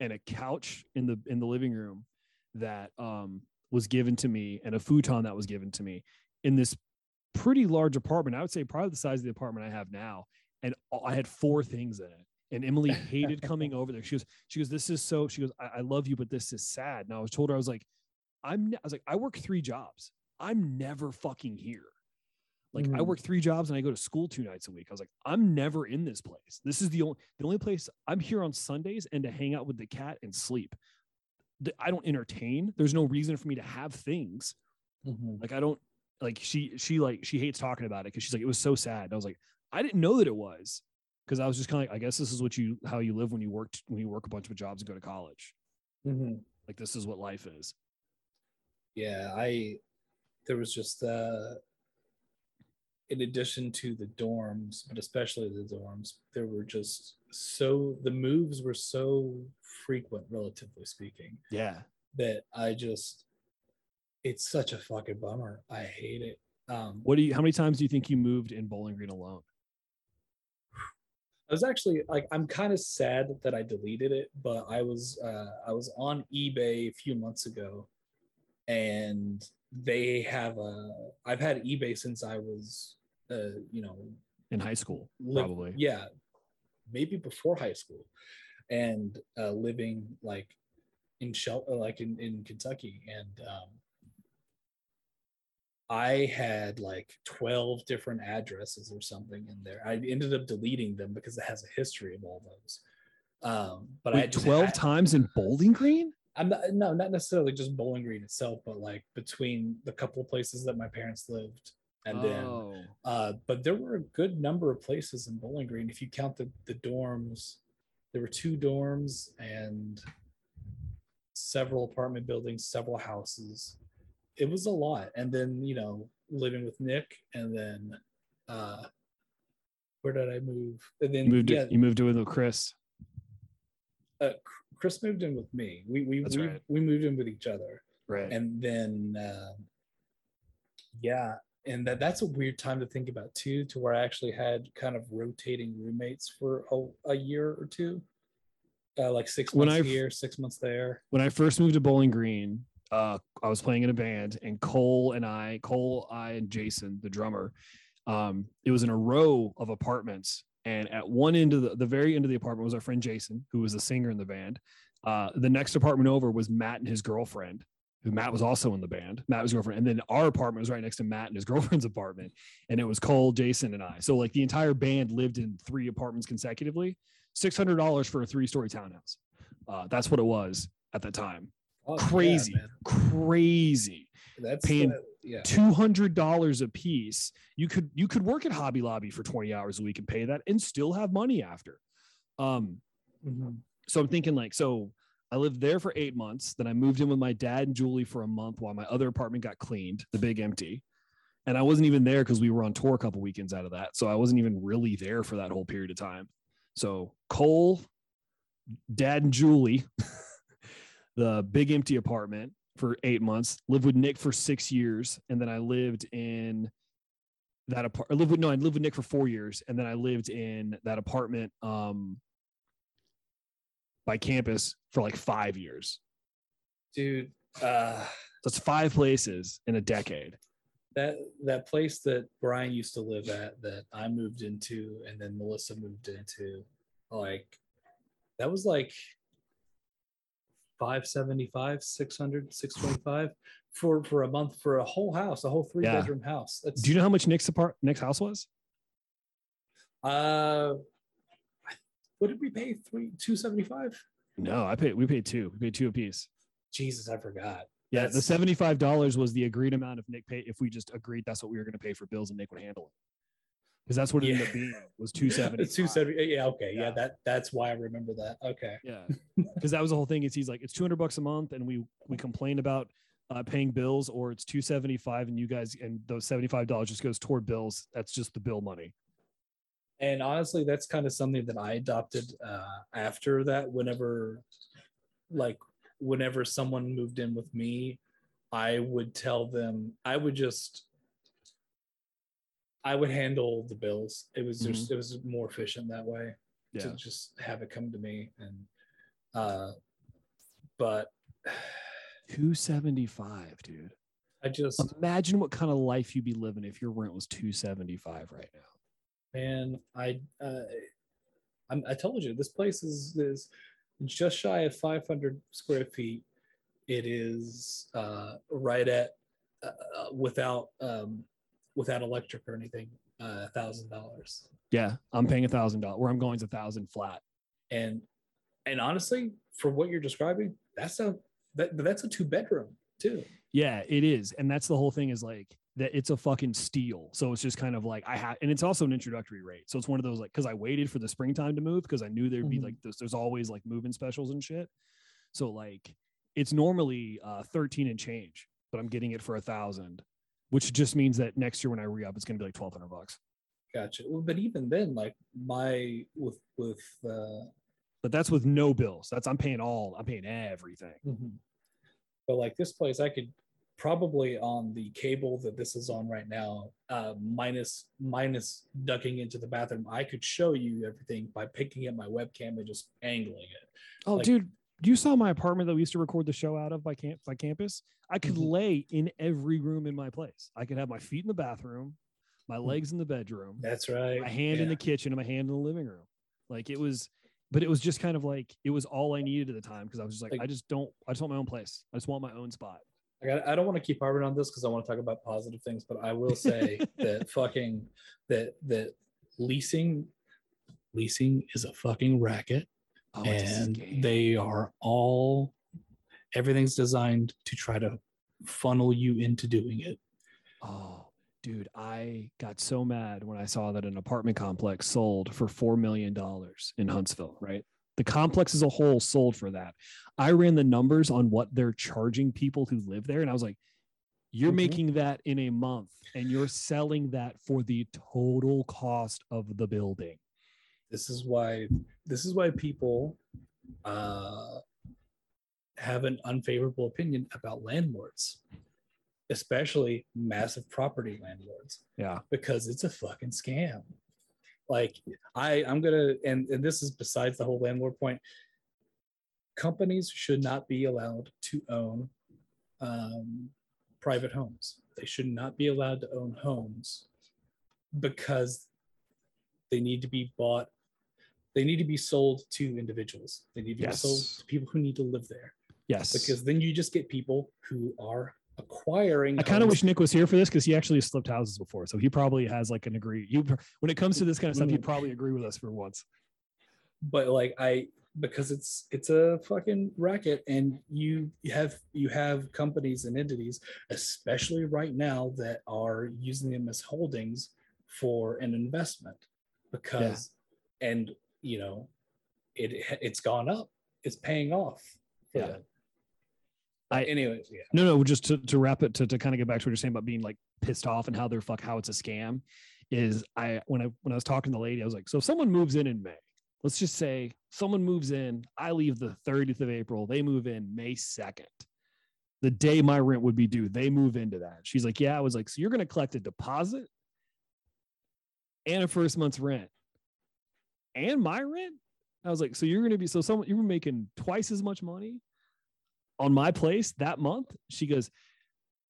[SPEAKER 3] and a couch in the in the living room that um, was given to me, and a futon that was given to me in this pretty large apartment. I would say probably the size of the apartment I have now, and I had four things in it. And Emily hated coming over there. She goes, she goes, this is so. She goes, I, I love you, but this is sad. And I was told her, I was like, I'm. I was like, I work three jobs. I'm never fucking here. Like I
[SPEAKER 2] Mhm.
[SPEAKER 3] work three jobs and I go to school two nights a week. I was like, I'm never in this place. This is the only the only place I'm here on Sundays and to hang out with the cat and sleep. I don't entertain. There's no reason for me to have things.
[SPEAKER 2] Mhm.
[SPEAKER 3] Like I don't like she she like she hates talking about it because she's like it was so sad. And I was like, I didn't know that it was because I was just kind of like, I guess this is what you how you live when you work when you work a bunch of jobs and go to college.
[SPEAKER 2] Mhm.
[SPEAKER 3] Like this is what life is.
[SPEAKER 2] yeah i there was just uh in addition to the dorms but especially the dorms there were just so the moves were so frequent relatively speaking
[SPEAKER 3] Yeah.
[SPEAKER 2] that i just it's such a fucking bummer i hate it um
[SPEAKER 3] What do you how many times do you think you moved in Bowling Green alone?
[SPEAKER 2] I was actually like I'm kind of sad that I deleted it, but I was uh, I was on eBay a few months ago, and they have a I've had eBay since I was uh, you know
[SPEAKER 3] In high school,
[SPEAKER 2] live-
[SPEAKER 3] probably.
[SPEAKER 2] yeah maybe before high school, and uh, living like in Shel- like in in Kentucky, and um, I had like 12 different addresses or something in there. I ended up deleting them because it has a history of all those. Um, but I
[SPEAKER 3] Wait,
[SPEAKER 2] just
[SPEAKER 3] 12
[SPEAKER 2] had-
[SPEAKER 3] times in Bowling Green?
[SPEAKER 2] I'm not, no, not necessarily just Bowling Green itself, but like between the couple of places that my parents lived, and then,
[SPEAKER 3] oh,
[SPEAKER 2] uh, but there were a good number of places in Bowling Green. If you count the the dorms, there were two dorms and several apartment buildings, several houses. It was a lot, and then you know living with Nick, and then uh, where did I move? And then
[SPEAKER 3] you moved
[SPEAKER 2] yeah,
[SPEAKER 3] you moved in with Chris.
[SPEAKER 2] uh, Chris moved in with me. We we we,
[SPEAKER 3] right.
[SPEAKER 2] we moved in with each other.
[SPEAKER 3] Right.
[SPEAKER 2] and then uh, yeah and that that's a weird time to think about too to where i actually had kind of rotating roommates for a, a year or two uh, like six
[SPEAKER 3] When
[SPEAKER 2] months
[SPEAKER 3] I f-
[SPEAKER 2] here six months there
[SPEAKER 3] when I first moved to Bowling Green, uh, I was playing in a band, and Cole and I, Cole, I, and Jason, the drummer, um, it was in a row of apartments. And at one end of the, the very end of the apartment was our friend Jason, who was the singer in the band. Uh, the next apartment over was Matt and his girlfriend, who Matt was also in the band. Matt was girlfriend. And then our apartment was right next to Matt and his girlfriend's apartment. And it was Cole, Jason, and I. So like the entire band lived in three apartments consecutively, $600 for a three story townhouse. Uh, that's what it was at the time.
[SPEAKER 2] Oh,
[SPEAKER 3] Crazy,
[SPEAKER 2] man.
[SPEAKER 3] crazy.
[SPEAKER 2] that's
[SPEAKER 3] paying
[SPEAKER 2] yeah
[SPEAKER 3] Two hundred dollars a piece. You could you could work at Hobby Lobby for twenty hours a week and pay that, and still have money after. Um,
[SPEAKER 2] Mhm.
[SPEAKER 3] so I'm thinking like, so I lived there for eight months. Then I moved in with my dad and Julie for a month while my other apartment got cleaned, the big empty. and I wasn't even there because we were on tour a couple weekends out of that. So I wasn't even really there for that whole period of time. So Cole, Dad, and Julie, the big empty apartment for eight months. Lived with Nick for six years, and then I lived in that apartment. Lived with no, I lived with Nick for four years, and then I lived in that apartment um, by campus for like five years.
[SPEAKER 2] dude. Uh,
[SPEAKER 3] it's five places in a decade.
[SPEAKER 2] that that place that Brian used to live at that I moved into and then Melissa moved into, like that was like 575, 600, 625 for for a month for a whole house, a whole three
[SPEAKER 3] Yeah.
[SPEAKER 2] bedroom house. That's
[SPEAKER 3] Do you know how much Nick's apart Nick's house was?
[SPEAKER 2] uh what did we pay? Three two seventy five?
[SPEAKER 3] No, I paid. We paid two. We paid two apiece.
[SPEAKER 2] Jesus, I forgot.
[SPEAKER 3] Yeah, the seventy-five dollars was the agreed amount of Nick pay. If we just agreed that's what we were going to pay for bills, and Nick would handle it, because that's what it ended
[SPEAKER 2] Yeah.
[SPEAKER 3] up being was two seventy.
[SPEAKER 2] It's two seventy. Yeah, okay. Yeah.
[SPEAKER 3] Yeah.
[SPEAKER 2] that that's why I remember that. Okay.
[SPEAKER 3] Yeah, because that was the whole thing. Is he's like, it's two hundred bucks a month, and we we complain about uh, paying bills, or it's two seventy-five, and you guys and those seventy-five dollars just goes toward bills. That's just the bill money.
[SPEAKER 2] and honestly that's kind of something that i adopted uh after that whenever like whenever someone moved in with me i would tell them i would just i would handle the bills it was just it was more efficient that way to just have it come to me and uh but
[SPEAKER 3] two seventy-five, dude.
[SPEAKER 2] i just
[SPEAKER 3] Imagine what kind of life you'd be living if your rent was two seventy-five right now.
[SPEAKER 2] man i uh I'm, i told you this place is is just shy of 500 square feet it is uh right at uh, uh, without um without electric or anything uh, a thousand dollars
[SPEAKER 3] Yeah, I'm paying a thousand dollars. Where I'm going is a thousand flat.
[SPEAKER 2] and and honestly for what you're describing that's a that, that's a two bedroom too
[SPEAKER 3] Yeah, it is. And that's the whole thing is like that it's a fucking steal. So it's just kind of like I have, and it's also an introductory rate. So it's one of those like because I waited for the springtime to move because I knew there'd be
[SPEAKER 2] Mhm.
[SPEAKER 3] like this, there's always like moving specials and shit. So like it's normally uh 13 and change, but I'm getting it for a thousand, which just means that next year when I re-up, it's gonna be like twelve hundred bucks.
[SPEAKER 2] gotcha well, but even then like my with with uh
[SPEAKER 3] But that's with no bills. That's I'm paying all, I'm paying everything.
[SPEAKER 2] Mhm. But like this place, I could probably on the cable that this is on right now, uh, minus minus ducking into the bathroom, I could show you everything by picking up my webcam and just angling it.
[SPEAKER 3] Oh,
[SPEAKER 2] Like-
[SPEAKER 3] dude, you saw my apartment that we used to record the show out of by camp by campus. I could
[SPEAKER 2] Mhm.
[SPEAKER 3] lay in every room in my place. I could have my feet in the bathroom, my legs in the bedroom,
[SPEAKER 2] That's right.
[SPEAKER 3] my hand in the kitchen, and my hand in the living room. Like it was, but it was just kind of like it was all I needed at the time because I was just like,
[SPEAKER 2] Like-
[SPEAKER 3] I just don't, I just want my own place. I just want my own spot.
[SPEAKER 2] I, got, I don't want to keep harping on this because I want to talk about positive things, but I will say that fucking that that leasing leasing is a fucking racket.
[SPEAKER 3] Oh,
[SPEAKER 2] and they are all everything's designed to try to funnel you into doing it
[SPEAKER 3] Oh, dude, I got so mad when I saw that an apartment complex sold for $4 million in Huntsville, right? The complex as a whole sold for that. I ran the numbers on what they're charging people who live there, and I was like, you're
[SPEAKER 2] Mhm.
[SPEAKER 3] making that in a month and you're selling that for the total cost of the building.
[SPEAKER 2] this is why this is why people uh have an unfavorable opinion about landlords especially massive property landlords
[SPEAKER 3] Yeah.
[SPEAKER 2] because it's a fucking scam. Like I, I'm gonna, and, and this is besides the whole landlord point. Companies should not be allowed to own um, private homes. They should not be allowed to own homes because they need to be bought. They need to be sold to individuals. They need to be sold to people who need to live there
[SPEAKER 3] Yes.
[SPEAKER 2] because then you just get people who are acquiring.
[SPEAKER 3] I kind of wish Nick was here for this because he actually flipped houses before. So he probably has like an agree. You when it comes to this kind of stuff, he'd
[SPEAKER 2] Mhm.
[SPEAKER 3] probably agree with us for once.
[SPEAKER 2] but like i because it's it's a fucking racket and you have you have companies and entities especially right now that are using them as holdings for an investment because and you know it it's gone up it's paying off
[SPEAKER 3] Yeah.
[SPEAKER 2] them.
[SPEAKER 3] I-
[SPEAKER 2] anyways yeah
[SPEAKER 3] No, no, just to, to wrap it to, to kind of get back to what you're saying about being like pissed off and how they're fuck how it's a scam is I when I when I was talking to the lady, I was like, so if someone moves in in May, let's just say someone moves in, I leave the 30th of April, they move in May 2nd. The day my rent would be due, they move into that. She's like, Yeah, I was like, so you're gonna collect a deposit and a first month's rent and my rent? I was like, so you're gonna be so someone you were making twice as much money on my place that month? She goes,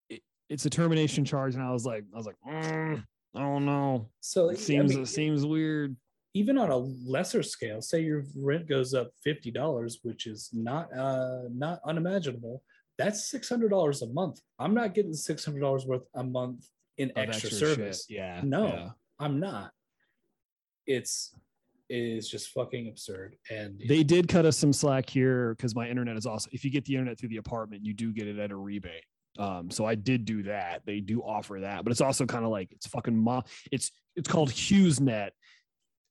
[SPEAKER 3] "It- it's a termination charge. And I was like, I was like, "Mm, I don't know.
[SPEAKER 2] So
[SPEAKER 3] It
[SPEAKER 2] I
[SPEAKER 3] seems
[SPEAKER 2] mean,
[SPEAKER 3] it seems weird.
[SPEAKER 2] even on a lesser scale, say your rent goes up fifty dollars, which is not uh not unimaginable. That's six hundred dollars a month. I'm not getting six hundred dollars worth a month in extra,
[SPEAKER 3] shit.
[SPEAKER 2] service.
[SPEAKER 3] Yeah.
[SPEAKER 2] No.
[SPEAKER 3] yeah.
[SPEAKER 2] I'm not. It's it is just fucking absurd. And
[SPEAKER 3] They did cut us some slack here because my internet is awesome. if you get the internet through the apartment, you do get it at a rebate. Um, so I did do that. They do offer that, but it's also kind of like it's fucking mo- it's it's called HughesNet,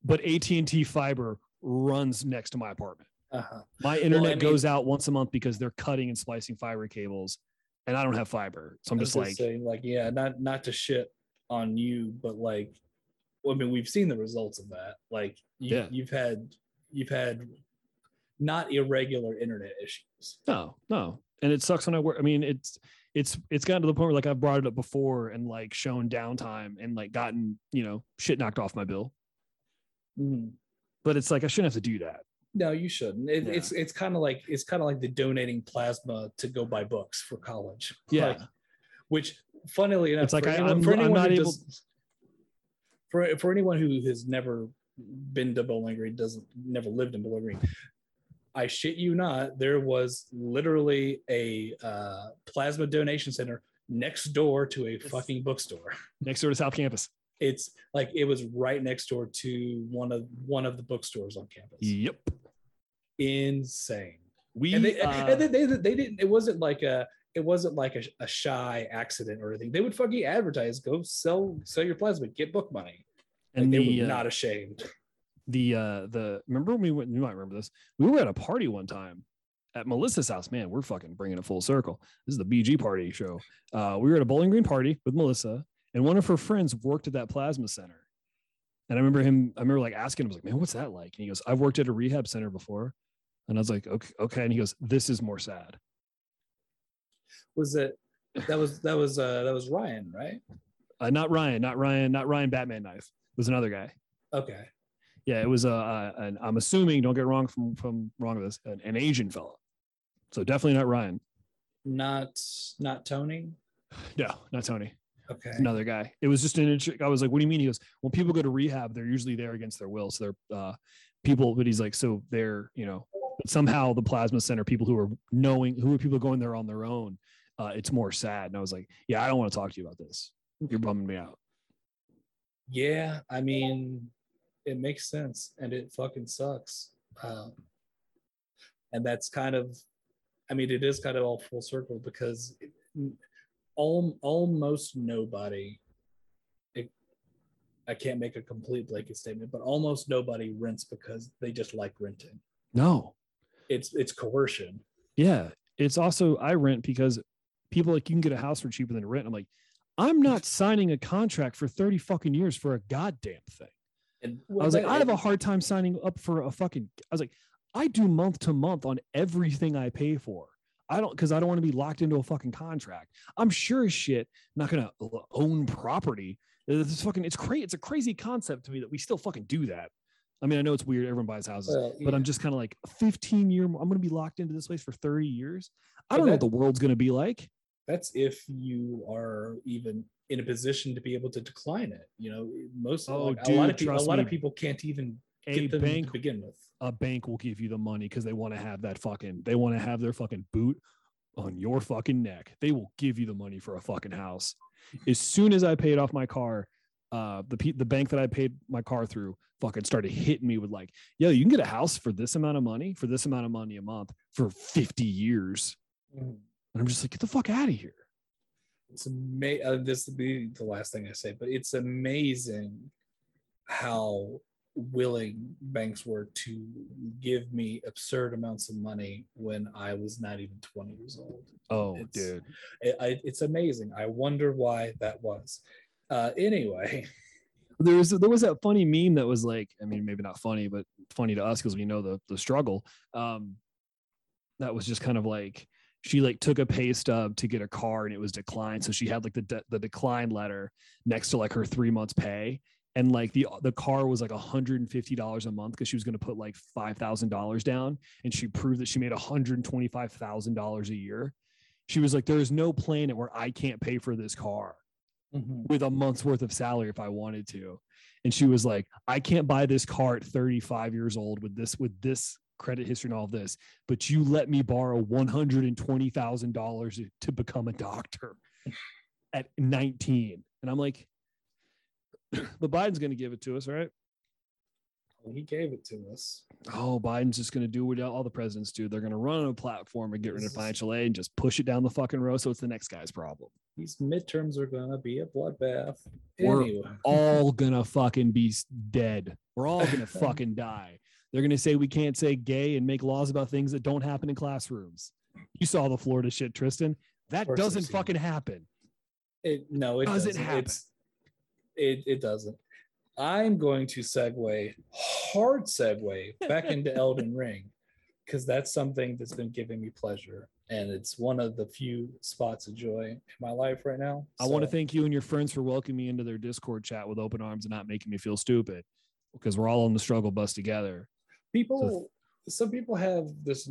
[SPEAKER 3] but AT&T fiber runs next to my apartment.
[SPEAKER 2] uh-huh.
[SPEAKER 3] My internet
[SPEAKER 2] mean-
[SPEAKER 3] goes out once a month because they're cutting and splicing fiber cables, and I don't have fiber. So I'm just like,
[SPEAKER 2] say, like, yeah, not not to shit on you, but like, well, I mean, we've seen the results of that. Like, you,
[SPEAKER 3] Yeah.
[SPEAKER 2] you've had you've had not irregular internet issues.
[SPEAKER 3] no, no. And it sucks when I work. I mean, it's it's it's gotten to the point where like I've brought it up before and like shown downtime and like gotten you know shit knocked off my bill.
[SPEAKER 2] Mhm.
[SPEAKER 3] But it's like I shouldn't have to do that.
[SPEAKER 2] No, you shouldn't. It,
[SPEAKER 3] Yeah.
[SPEAKER 2] It's it's kind of like it's kind of like the donating plasma to go buy books for college.
[SPEAKER 3] Yeah.
[SPEAKER 2] Like, which, funnily enough,
[SPEAKER 3] It's like I-
[SPEAKER 2] anyone,
[SPEAKER 3] I'm-
[SPEAKER 2] for
[SPEAKER 3] I'm not able-
[SPEAKER 2] does- for for anyone who has never been to Bowling Green, doesn't never lived in Bowling Green. I shit you not, there was literally a uh, plasma donation center next door to a fucking bookstore.
[SPEAKER 3] Next door to South Campus.
[SPEAKER 2] It's like it was right next door to one of one of the bookstores on campus.
[SPEAKER 3] Yep.
[SPEAKER 2] Insane
[SPEAKER 3] We
[SPEAKER 2] and they,
[SPEAKER 3] uh,
[SPEAKER 2] and they, they, they didn't it wasn't like a it wasn't like a, a shy accident or anything they would fucking advertise go sell sell your plasma get book money like
[SPEAKER 3] and
[SPEAKER 2] they
[SPEAKER 3] the
[SPEAKER 2] were
[SPEAKER 3] uh,
[SPEAKER 2] not ashamed.
[SPEAKER 3] the uh the remember when we went you might remember this. We were at a party one time at melissa's house. Man we're fucking bringing it full circle. This is the bg party show. Uh we were at a bowling green party with melissa and one of her friends worked at that plasma center. And i remember him i remember like asking him I was like man what's that like? And he goes i've worked at a rehab center before. And i was like okay okay. And he goes this is more sad.
[SPEAKER 2] Was it that was that was uh that was ryan right?
[SPEAKER 3] Uh, not ryan not ryan not ryan batman knife was another guy
[SPEAKER 2] okay
[SPEAKER 3] yeah it was uh, uh an, i'm assuming don't get wrong from from wrong with this an, an asian fella so definitely not ryan
[SPEAKER 2] not not tony
[SPEAKER 3] No, not Tony.
[SPEAKER 2] okay
[SPEAKER 3] Another guy. It was just an interesting. I was like, "What do you mean?" He goes, "When people go to rehab, they're usually there against their will. So they're uh, people." But he's like, "So they're you know somehow the plasma center people who are knowing who are people going there on their own. Uh, it's more sad." And I was like, "Yeah, I don't want to talk to you about this. You're bumming me out."
[SPEAKER 2] Yeah i mean it makes sense and it fucking sucks. Um, and that's kind of i mean it is kind of all full circle because it, all, almost nobody it, i can't make a complete blanket statement but almost nobody rents because they just like renting.
[SPEAKER 3] No,
[SPEAKER 2] it's it's coercion.
[SPEAKER 3] Yeah, it's also I rent because people like you can get a house for cheaper than rent. I'm like, I'm not signing a contract for thirty fucking years for a goddamn thing.
[SPEAKER 2] and
[SPEAKER 3] I was like, I have a hard time signing up for a fucking. I was like, I do month to month on everything I pay for. I don't because I don't want to be locked into a fucking contract. I'm sure as shit not gonna own property. It's fucking. It's crazy. It's a crazy concept to me that we still fucking do that. I mean, I know it's weird. Everyone buys houses,
[SPEAKER 2] Well,
[SPEAKER 3] but I'm just kind of like 15 year. I'm gonna be locked into this place for 30 years. I don't know what the world's gonna be like.
[SPEAKER 2] That's if you are even in a position to be able to decline it you know most
[SPEAKER 3] Oh,
[SPEAKER 2] like, a lot of people a
[SPEAKER 3] trust
[SPEAKER 2] lot of people can't even
[SPEAKER 3] A
[SPEAKER 2] get them
[SPEAKER 3] bank
[SPEAKER 2] to begin with
[SPEAKER 3] a bank will give you the money because they want to have that fucking they want to have their fucking boot on your fucking neck. They will give you the money for a fucking house. As soon as I paid off my car, uh the pe- the bank that I paid my car through fucking started hitting me with like, yo, you can get a house for this amount of money for this amount of money a month for 50 years. And I'm just like, get the fuck out of here.
[SPEAKER 2] it's amazing uh, this will be the last thing i say but it's amazing how willing banks were to give me absurd amounts of money when I was not even 20 years old.
[SPEAKER 3] Oh,
[SPEAKER 2] It's-
[SPEAKER 3] dude.
[SPEAKER 2] It, I, it's amazing. I wonder why that was. Uh, anyway,
[SPEAKER 3] There was there was that funny meme that was like, I mean, maybe not funny, but funny to us because we know the the struggle. Um, that was just kind of like she like took a pay stub to get a car and it was declined, so she had like the de- the decline letter next to like her three months pay, and like the the car was like hundred and fifty dollars a month because she was going to put like five thousand dollars down, and she proved that she made hundred and twenty five thousand dollars a year. She was like, "There is no planet where I can't pay for this car." Mm-hmm. with a month's worth of salary if I wanted to. And she was like, I can't buy this car at 35 years old with this with this credit history and all of this, but you let me borrow $120,000 to become a doctor at 19. And I'm like, but Biden's going to give it to us, right?
[SPEAKER 2] he gave it to us.
[SPEAKER 3] Oh, Biden's just going to do what all the presidents do. They're going to run on a platform and get rid of financial aid and just push it down the fucking road. So it's the next guy's problem.
[SPEAKER 2] These midterms are gonna be a bloodbath.
[SPEAKER 3] We're
[SPEAKER 2] Anyway,
[SPEAKER 3] all gonna fucking be dead. We're all gonna fucking die. They're gonna say we can't say gay and make laws about things that don't happen in classrooms. You saw the Florida shit, Tristan. That doesn't fucking happen.
[SPEAKER 2] it no, it
[SPEAKER 3] Doesn't
[SPEAKER 2] doesn't.
[SPEAKER 3] happen.
[SPEAKER 2] It's, it it doesn't. I'm going to segue hard segue back into Elden Ring because that's something that's been giving me pleasure, and it's one of the few spots of joy in my life right now.
[SPEAKER 3] I want to thank you and your friends for welcoming me into their Discord chat with open arms and not making me feel stupid because we're all on the struggle bus together.
[SPEAKER 2] People some people have this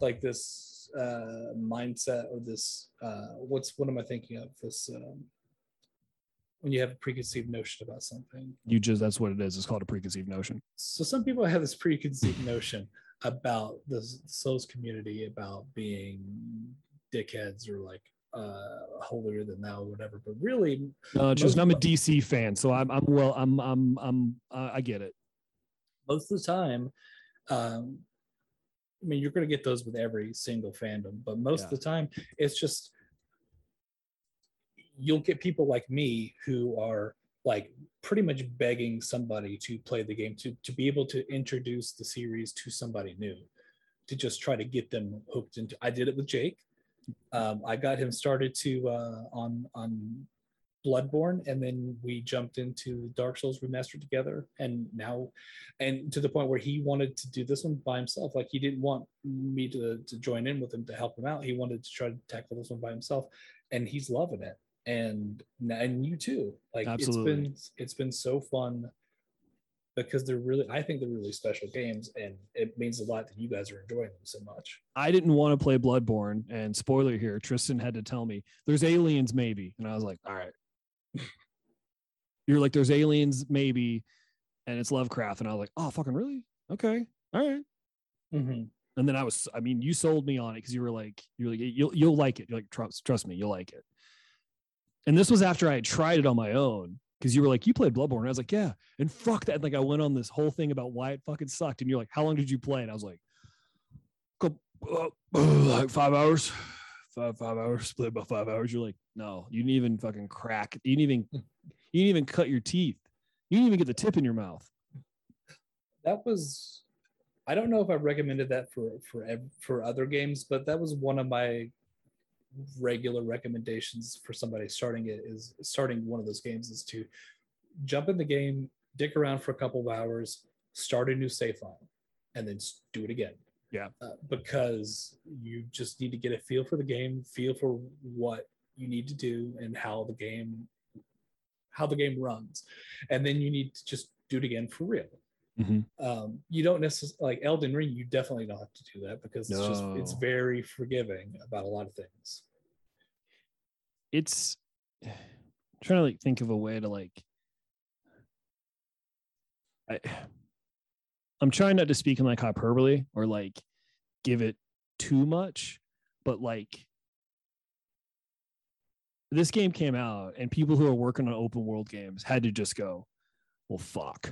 [SPEAKER 2] like this uh mindset or this uh what's what am i thinking of this um when you have a preconceived notion about something
[SPEAKER 3] You just that's what it is. It's called a preconceived notion.
[SPEAKER 2] so some people have this preconceived notion about the souls community about being dickheads or like uh holier than thou or whatever but really
[SPEAKER 3] No, just I'm a DC fan, so I'm I'm well I'm I'm I'm uh, I get it.
[SPEAKER 2] Most of the time um i mean you're going to get those with every single fandom but most of the time it's just you'll get people like me who are like pretty much begging somebody to play the game to to be able to introduce the series to somebody new to just try to get them hooked into i did it with jake. Um, i got him started to uh, on on bloodborne and then we jumped into dark souls remastered together and now and to the point where he wanted to do this one by himself. Like he didn't want me to, to join in with him to help him out. He wanted to try to tackle this one by himself and he's loving it. And and you too. Like
[SPEAKER 3] Absolutely.
[SPEAKER 2] it's been it's been so fun because they're really i think they're really special games and it means a lot that you guys are enjoying them so much.
[SPEAKER 3] I didn't want to play Bloodborne, and spoiler here, Tristan had to tell me there's aliens maybe, and I was like, all right. You're like, there's aliens maybe, and it's Lovecraft, and I was like, oh fucking really? Okay, all right.
[SPEAKER 2] Mhm.
[SPEAKER 3] And then I was, I mean, you sold me on it because you were like, you're like, you'll you'll like it. You're like, trust trust me, you'll like it. And this was after I had tried it on my own because you were like, you played Bloodborne. And I was like, yeah. And fuck that. Like I went on this whole thing about why it fucking sucked. And you're like, how long did you play? And I was like, "Couple- uh, like five hours, five five hours, split about five hours. You're like, no, you didn't even fucking crack. You didn't even, you didn't even cut your teeth. You didn't even get the tip in your mouth.
[SPEAKER 2] that was i don't know if i recommended that for for for other games but that was one of my regular recommendations for somebody starting it is starting one of those games is to jump in the game dick around for a couple of hours start a new save file and then do it again
[SPEAKER 3] Yeah.
[SPEAKER 2] uh, because you just need to get a feel for the game feel for what you need to do and how the game how the game runs and then you need to just do it again for real
[SPEAKER 3] Mhm.
[SPEAKER 2] um, you don't necessarily like Elden Ring. You definitely don't have to do that because it's just it's very forgiving about a lot of things.
[SPEAKER 3] it's I'm trying to like think of a way to like I I'm trying not to speak in like hyperbole or like give it too much, but like this game came out and people who are working on open world games had to just go, well fuck.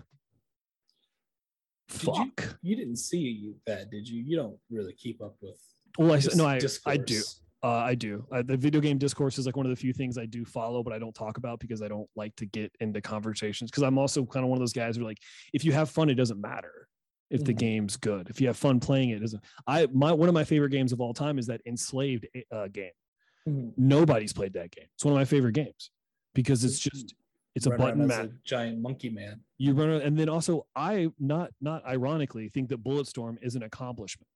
[SPEAKER 2] Did you-
[SPEAKER 3] Fuck.
[SPEAKER 2] You didn't see that, did you? You don't really keep up with.
[SPEAKER 3] well, I,
[SPEAKER 2] dis-
[SPEAKER 3] no, I I do. Uh, I do. Uh, the video game discourse is like one of the few things I do follow, but I don't talk about because I don't like to get into conversations. Because I'm also kind of one of those guys who are like, if you have fun, it doesn't matter if the game's good. If you have fun playing it, doesn't. I my one of my favorite games of all time is that Enslaved uh, game.
[SPEAKER 2] Mhm.
[SPEAKER 3] Nobody's played that game. It's one of my favorite games because it's just it's a
[SPEAKER 2] Run
[SPEAKER 3] button map.
[SPEAKER 2] a giant monkey man.
[SPEAKER 3] You run around- and then also I not not ironically think that Bulletstorm is an accomplishment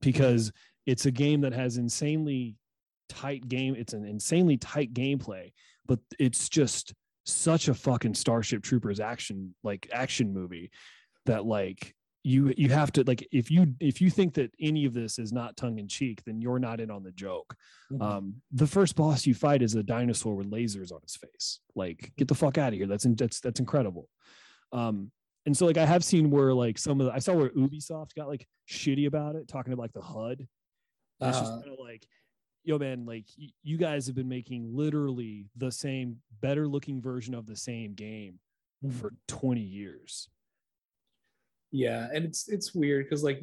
[SPEAKER 3] because it's a game that has insanely tight game. It's an insanely tight gameplay, but it's just such a fucking Starship Troopers action like action movie that like you you have to like if you if you think that any of this is not tongue in cheek, then you're not in on the joke.
[SPEAKER 2] Mhm.
[SPEAKER 3] Um, the first boss you fight is a dinosaur with lasers on his face. Like, get the fuck out of here. That's in, that's that's incredible. Um, and so like I have seen where like some of the I saw where Ubisoft got like shitty about it, talking about like the HUD. And it's just
[SPEAKER 2] Uh-huh.
[SPEAKER 3] kind of like, yo, man, like y- you guys have been making literally the same, better looking version of the same game
[SPEAKER 2] Mhm.
[SPEAKER 3] for 20 years.
[SPEAKER 2] Yeah and it's it's weird because like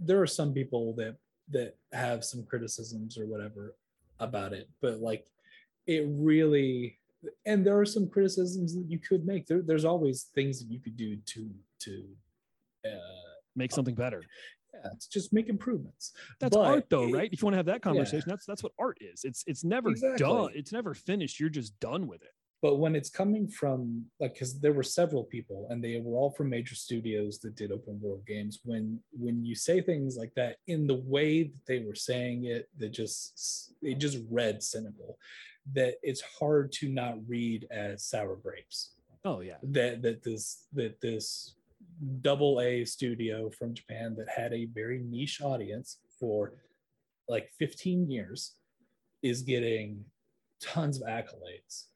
[SPEAKER 2] there are some people that that have some criticisms or whatever about it but like it really and there are some criticisms that you could make there, there's always things that you could do to to uh
[SPEAKER 3] Make something better.
[SPEAKER 2] yeah, it's just make improvements
[SPEAKER 3] That's
[SPEAKER 2] But
[SPEAKER 3] art though,
[SPEAKER 2] it-
[SPEAKER 3] right? If you want to have that conversation, that's that's what art is. It's it's never done. It's never finished. You're just done with it.
[SPEAKER 2] But when it's coming from like because there were several people and they were all from major studios that did open world games when when you say things like that in the way that they were saying it that just it just read cynical that it's hard to not read as sour grapes
[SPEAKER 3] Oh yeah.
[SPEAKER 2] that that this that this double a studio from japan that had a very niche audience for like 15 years is getting tons of accolades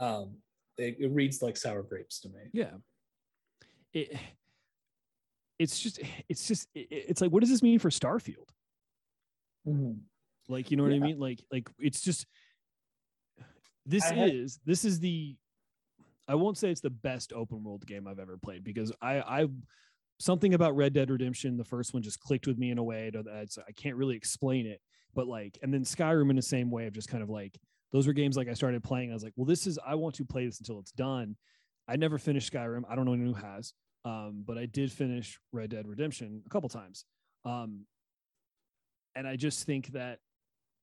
[SPEAKER 2] um it, it reads like sour grapes to me
[SPEAKER 3] Yeah. It it's just it's just it- it's like what does this mean for Starfield? Like you know what I mean? Like like it's just this
[SPEAKER 2] I had-
[SPEAKER 3] is this is the I won't say it's the best open world game I've ever played because I I something about Red Dead Redemption the first one just clicked with me in a way that I can't really explain it but like and then Skyrim in the same way of just kind of like those were games like I started playing I was like well this is I want to play this until it's done I never finished Skyrim I don't know anyone who has um but I did finish Red Dead Redemption a couple times um and I just think that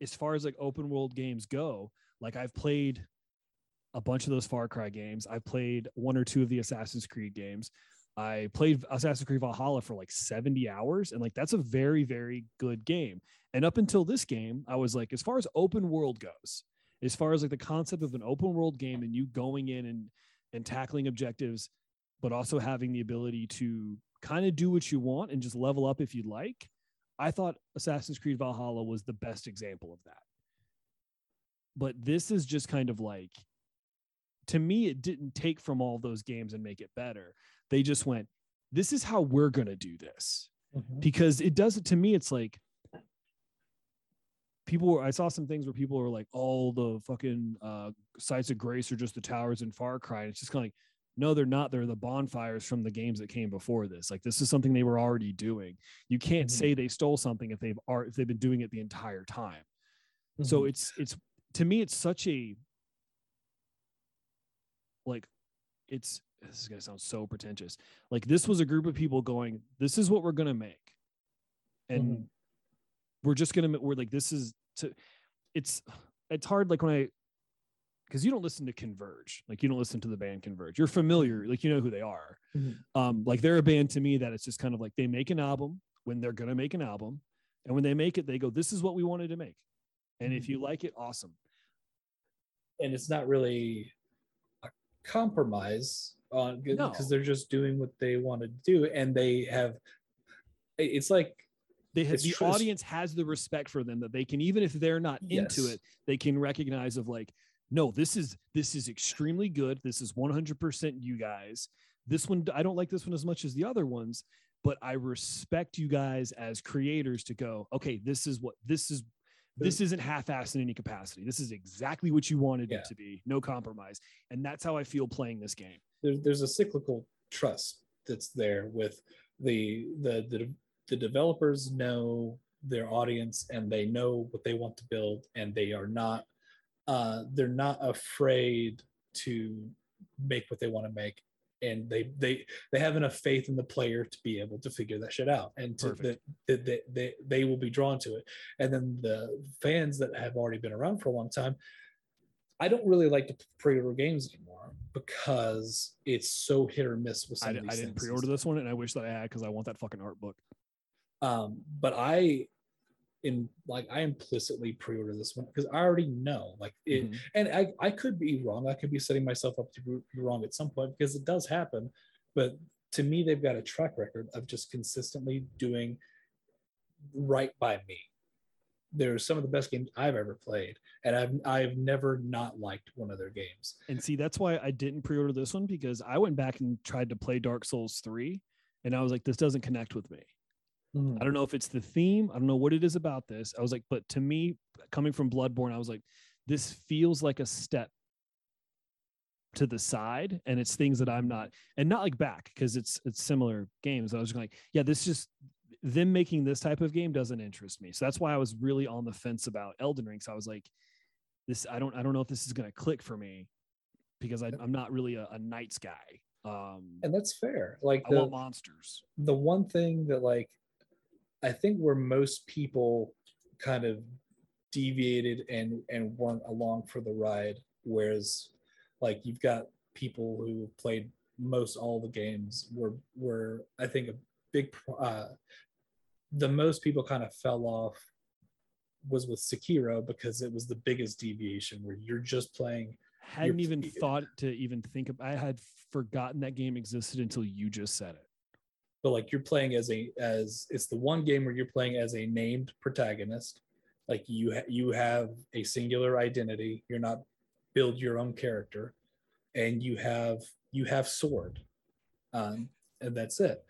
[SPEAKER 3] as far as like open world games go, like I've played a bunch of those Far Cry games. I've played one or two of the Assassin's Creed games. I played Assassin's Creed Valhalla for like 70 hours, and like that's a very, very good game. And up until this game, I was like, as far as open world goes, as far as like the concept of an open world game and you going in and and tackling objectives, but also having the ability to kind of do what you want and just level up if you'd like. I thought Assassin's Creed Valhalla was the best example of that. But this is just kind of like, to me, it didn't take from all those games and make it better. They just went, this is how we're going to do this. Mm-hmm. Because it does it to me, it's like, people were, I saw some things where people were like, all the fucking uh, sites of grace are just the towers in Far Cry. And it's just kind of like, no, they're not. They're the bonfires from the games that came before this. Like this is something they were already doing. You can't
[SPEAKER 2] Mhm.
[SPEAKER 3] say they stole something if they've are if they've been doing it the entire time. So
[SPEAKER 2] Mhm.
[SPEAKER 3] it's it's to me it's such a like it's this is gonna sound so pretentious. Like this was a group of people going, this is what we're gonna make, and
[SPEAKER 2] Mhm.
[SPEAKER 3] We're just gonna we're like this is to it's it's hard like when I because you don't listen to Converge, like you don't listen to the band Converge. You're familiar, like you know who they are.
[SPEAKER 2] Mhm.
[SPEAKER 3] Um, like they're a band to me that it's just kind of like they make an album when they're gonna make an album, and when they make it, they go, "This is what we wanted to make," and if
[SPEAKER 2] Mhm.
[SPEAKER 3] you like it, awesome.
[SPEAKER 2] and it's not really a compromise on because
[SPEAKER 3] No.
[SPEAKER 2] they're just doing what they want to do and they have it's like
[SPEAKER 3] They have
[SPEAKER 2] It's
[SPEAKER 3] the
[SPEAKER 2] true,
[SPEAKER 3] audience has the respect for them that they can even if they're not into it, they can recognize of like, no, this is this is extremely good. This is 100% you guys. This one I don't like this one as much as the other ones, but I respect you guys as creators to go, okay, this is what this is this isn't half-assed in any capacity. This is exactly what you wanted
[SPEAKER 2] Yeah.
[SPEAKER 3] it to be. No compromise. And that's how I feel playing this game.
[SPEAKER 2] there's there's a cyclical trust that's there with the the the, the developers know their audience and they know what they want to build and they are not uh, they're not afraid to make what they want to make and they they they have enough faith in the player to be able to figure that shit out and to, that,
[SPEAKER 3] Perfect.
[SPEAKER 2] that they, they they will be drawn to it and then the fans that have already been around for a long time i don't really like to pre-order games anymore because it's so hit or miss with some
[SPEAKER 3] I,
[SPEAKER 2] of these
[SPEAKER 3] I didn't pre-order this one, and I wish that I had because I want that fucking art book.
[SPEAKER 2] Um but i in like i implicitly pre-order this one because i already know like it
[SPEAKER 3] Mhm.
[SPEAKER 2] and I, I could be wrong i could be setting myself up to be wrong at some point because it does happen but to me they've got a track record of just consistently doing right by me they're some of the best games i've ever played and i've i've never not liked one of their games
[SPEAKER 3] And see, that's why I didn't pre-order this one because I went back and tried to play Dark Souls 3 and I was like, this doesn't connect with me. I don't know if it's the theme. I don't know what it is about this. I was like, but to me, coming from Bloodborne, I was like, this feels like a step to the side, and it's things that I'm not, and not like back because it's it's similar games. I was like, yeah, this just them making this type of game doesn't interest me. So that's why I was really on the fence about Elden Ring. So I was like, this I don't I don't know if this is gonna click for me because I, I'm not really a, a knights guy. Um,
[SPEAKER 2] and that's fair like
[SPEAKER 3] I
[SPEAKER 2] the,
[SPEAKER 3] want monsters.
[SPEAKER 2] the one thing that like I think where most people kind of deviated and and weren't along for the ride, whereas like you've got people who played most all the games were were I think a big uh, the most people kind of fell off was with Sekiro because it was the biggest deviation where you're just playing
[SPEAKER 3] hadn't even thought to even think of i had forgotten that game existed until you just said it
[SPEAKER 2] but like you're playing as a as it's the one game where you're playing as a named protagonist. Like you ha- you have a singular identity. You're not build your own character. And you have you have sword. Um and that's it.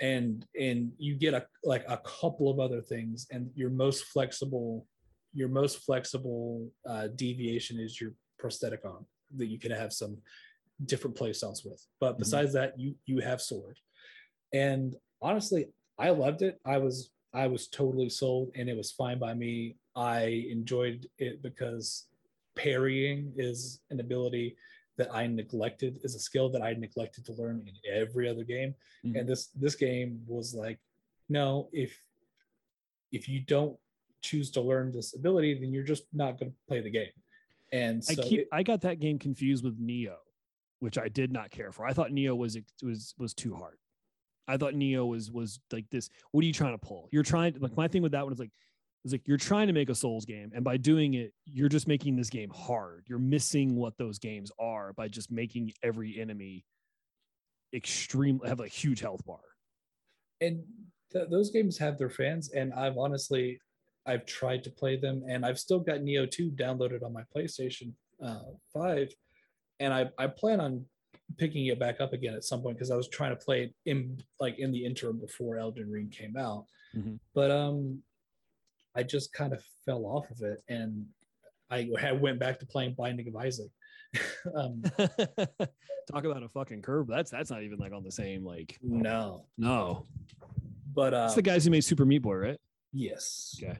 [SPEAKER 2] And and you get a like a couple of other things. And your most flexible your most flexible uh, deviation is your prosthetic arm that you can have some different play styles with. But
[SPEAKER 3] Mhm.
[SPEAKER 2] besides that you you have sword and honestly i loved it. I was i was totally sold and it was fine by me. I enjoyed it because parrying is an ability that i neglected is a skill that i neglected to learn in every other game.
[SPEAKER 3] Mhm.
[SPEAKER 2] and this this game was like no if if you don't choose to learn this ability then you're just not going to play the game. And
[SPEAKER 3] i
[SPEAKER 2] so
[SPEAKER 3] keep
[SPEAKER 2] it-
[SPEAKER 3] i got that game confused with Nioh which i did not care for. I thought Nioh was was was too hard i thought Nioh was was like this what are you trying to pull? You're trying to, like my thing with that one is like is like you're trying to make a souls game and by doing it you're just making this game hard. You're missing what those games are by just making every enemy extreme have a huge health bar.
[SPEAKER 2] And th- those games have their fans and i've honestly i've tried to play them and i've still got Nioh 2 downloaded on my playstation uh, 5 and I, I plan on picking it back up again at some point because i was trying to play it in like in the interim before elden ring came out.
[SPEAKER 3] Mhm.
[SPEAKER 2] but um i just kind of fell off of it and i had, went back to playing binding of isaac. Um,
[SPEAKER 3] talk about a fucking curve that's that's not even like on the same like
[SPEAKER 2] no.
[SPEAKER 3] No.
[SPEAKER 2] But uh
[SPEAKER 3] it's the guys who made super meat boy right?
[SPEAKER 2] Yes.
[SPEAKER 3] Okay.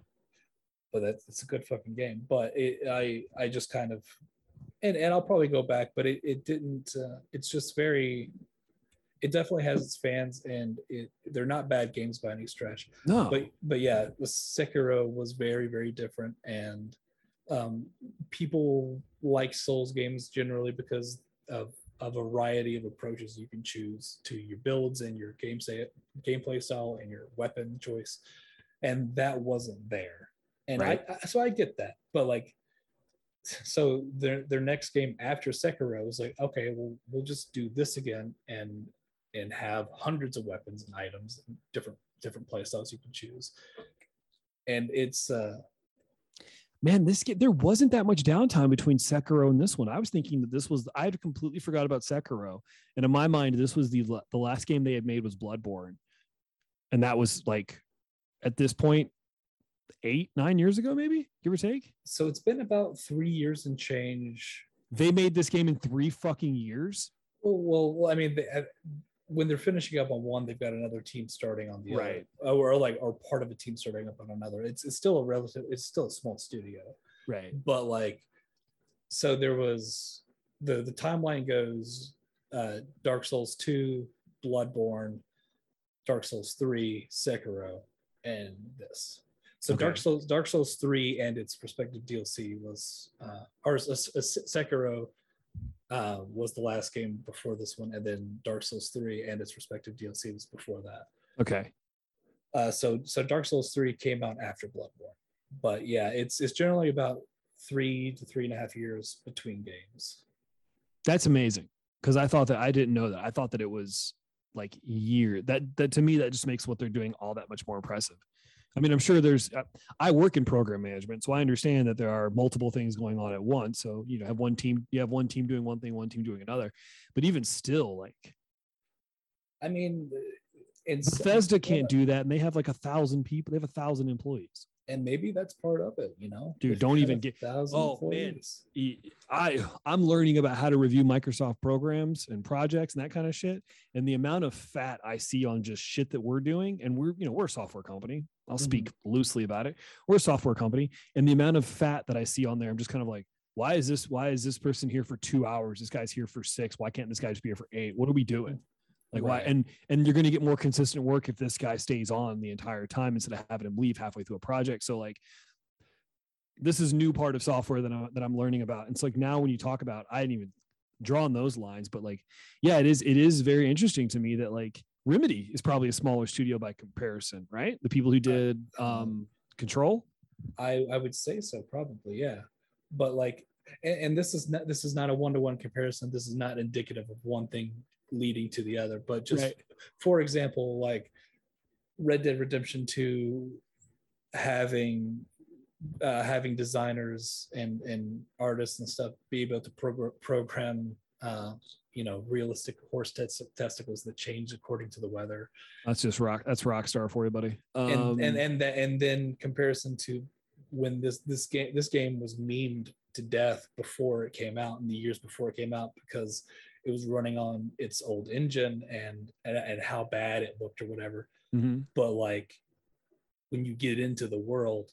[SPEAKER 2] But that's it's a good fucking game. But it, I I just kind of and and I'll probably go back, but it it didn't. Uh, it's just very. It definitely has its fans, and it they're not bad games by any stretch.
[SPEAKER 3] no
[SPEAKER 2] But but yeah, the Sekiro was very very different, and um, people like Souls games generally because of a variety of approaches you can choose to your builds and your game say gameplay style and your weapon choice, and that wasn't there and
[SPEAKER 3] Right.
[SPEAKER 2] I, I so I get that, but like, so their their next game after Sekiro was like, okay, well we'll just do this again and and have hundreds of weapons and items and different different playstyles you can choose, and it's uh
[SPEAKER 3] man, this game there wasn't that much downtime between Sekiro and this one. I was thinking that this was I had completely forgot about Sekiro, and in my mind, this was the the last game they had made was Bloodborne, and that was like at this point eight nine years ago, maybe give or take.
[SPEAKER 2] so it's been about three years and change.
[SPEAKER 3] They made this game in three fucking years.
[SPEAKER 2] Well, well, well I mean, they, uh, when they're finishing up on one, they've got another team starting on the
[SPEAKER 3] Right.
[SPEAKER 2] other, or like or part of a team starting up on another. It's it's still a relative. It's still a small studio,
[SPEAKER 3] Right.
[SPEAKER 2] but like, so there was the the timeline goes uh Dark Souls two, Bloodborne, Dark Souls three, Sekiro, and this. So Dark Souls Dark Souls three and its respective DLC was uh or S- Sekiro uh, was the last game before this one, and then Dark Souls 3 and its respective DLC was before that.
[SPEAKER 3] Okay.
[SPEAKER 2] Uh, so so Dark Souls 3 came out after Bloodborne. But yeah, it's it's generally about three to three and a half years between games.
[SPEAKER 3] That's amazing. Because I thought that I didn't know that. I thought that it was like year. That that to me that just makes what they're doing all that much more impressive. I mean, I'm sure there's. uh, I work in program management, so I understand that there are multiple things going on at once. So you know, have one team, you have one team doing one thing, one team doing another. But even still, like
[SPEAKER 2] I mean, it's
[SPEAKER 3] Bethesda can't do that, and they have like a thousand people. They have a thousand employees.
[SPEAKER 2] and maybe that's part of it, you know.
[SPEAKER 3] Dude, don't even get- Oh, man.
[SPEAKER 2] employees.
[SPEAKER 3] E- I I'm learning about how to review Microsoft programs and projects and that kind of shit. And the amount of fat I see on just shit that we're doing, and we're you know we're a software company. I'll mm-hmm. speak loosely about it. We're a software company, and the amount of fat that I see on there, I'm just kind of like, why is this? Why is this person here for two hours? This guy's here for six. Why can't this guy just be here for eight? What are we doing? Like why? And and you're going to get more consistent work if this guy stays on the entire time instead of having him leave halfway through a project. So like this is new part of software that I'm, that I'm learning about. And it's like now when you talk about, I didn't even draw on those lines, but like, yeah, it is, it is very interesting to me that like Remedy is probably a smaller studio by comparison, right? The people who did um, Control.
[SPEAKER 2] I I would say so, probably, yeah. But like, and, and this is not this is not a one to one comparison. This is not indicative of one thing leading to the other. But just
[SPEAKER 3] Right.
[SPEAKER 2] for example, like Red Dead Redemption Two having uh, having designers and and artists and stuff be able to progr- program uh, you know realistic horse tes- testicles that change according to the weather
[SPEAKER 3] That's just rock. That's Rockstar for you, buddy. Um,
[SPEAKER 2] and and and that and then comparison to when this this game this game was memed to death before it came out and the years before it came out because it was running on its old engine and and, and how bad it looked or whatever
[SPEAKER 3] mhm.
[SPEAKER 2] but like when you get into the world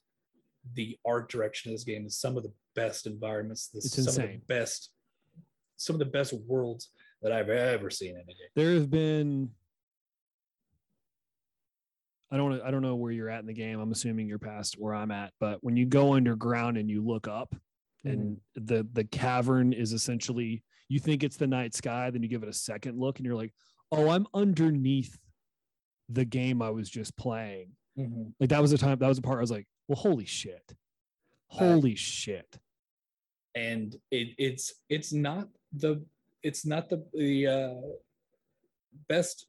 [SPEAKER 2] the art direction of this game is some of the best environments this some of the best some of the best worlds that i've ever seen in a game
[SPEAKER 3] there have been I don't I don't know where you're at in the game. I'm assuming you're past where I'm at, but when you go underground and you look up and the the cavern is essentially you think it's the night sky, then you give it a second look and you're like, "Oh, I'm underneath the game I was just playing."
[SPEAKER 2] Mhm.
[SPEAKER 3] Like that was a time that was a part I was like, "Well, holy shit. Holy shit."
[SPEAKER 2] and it, it's it's not the it's not the the uh, best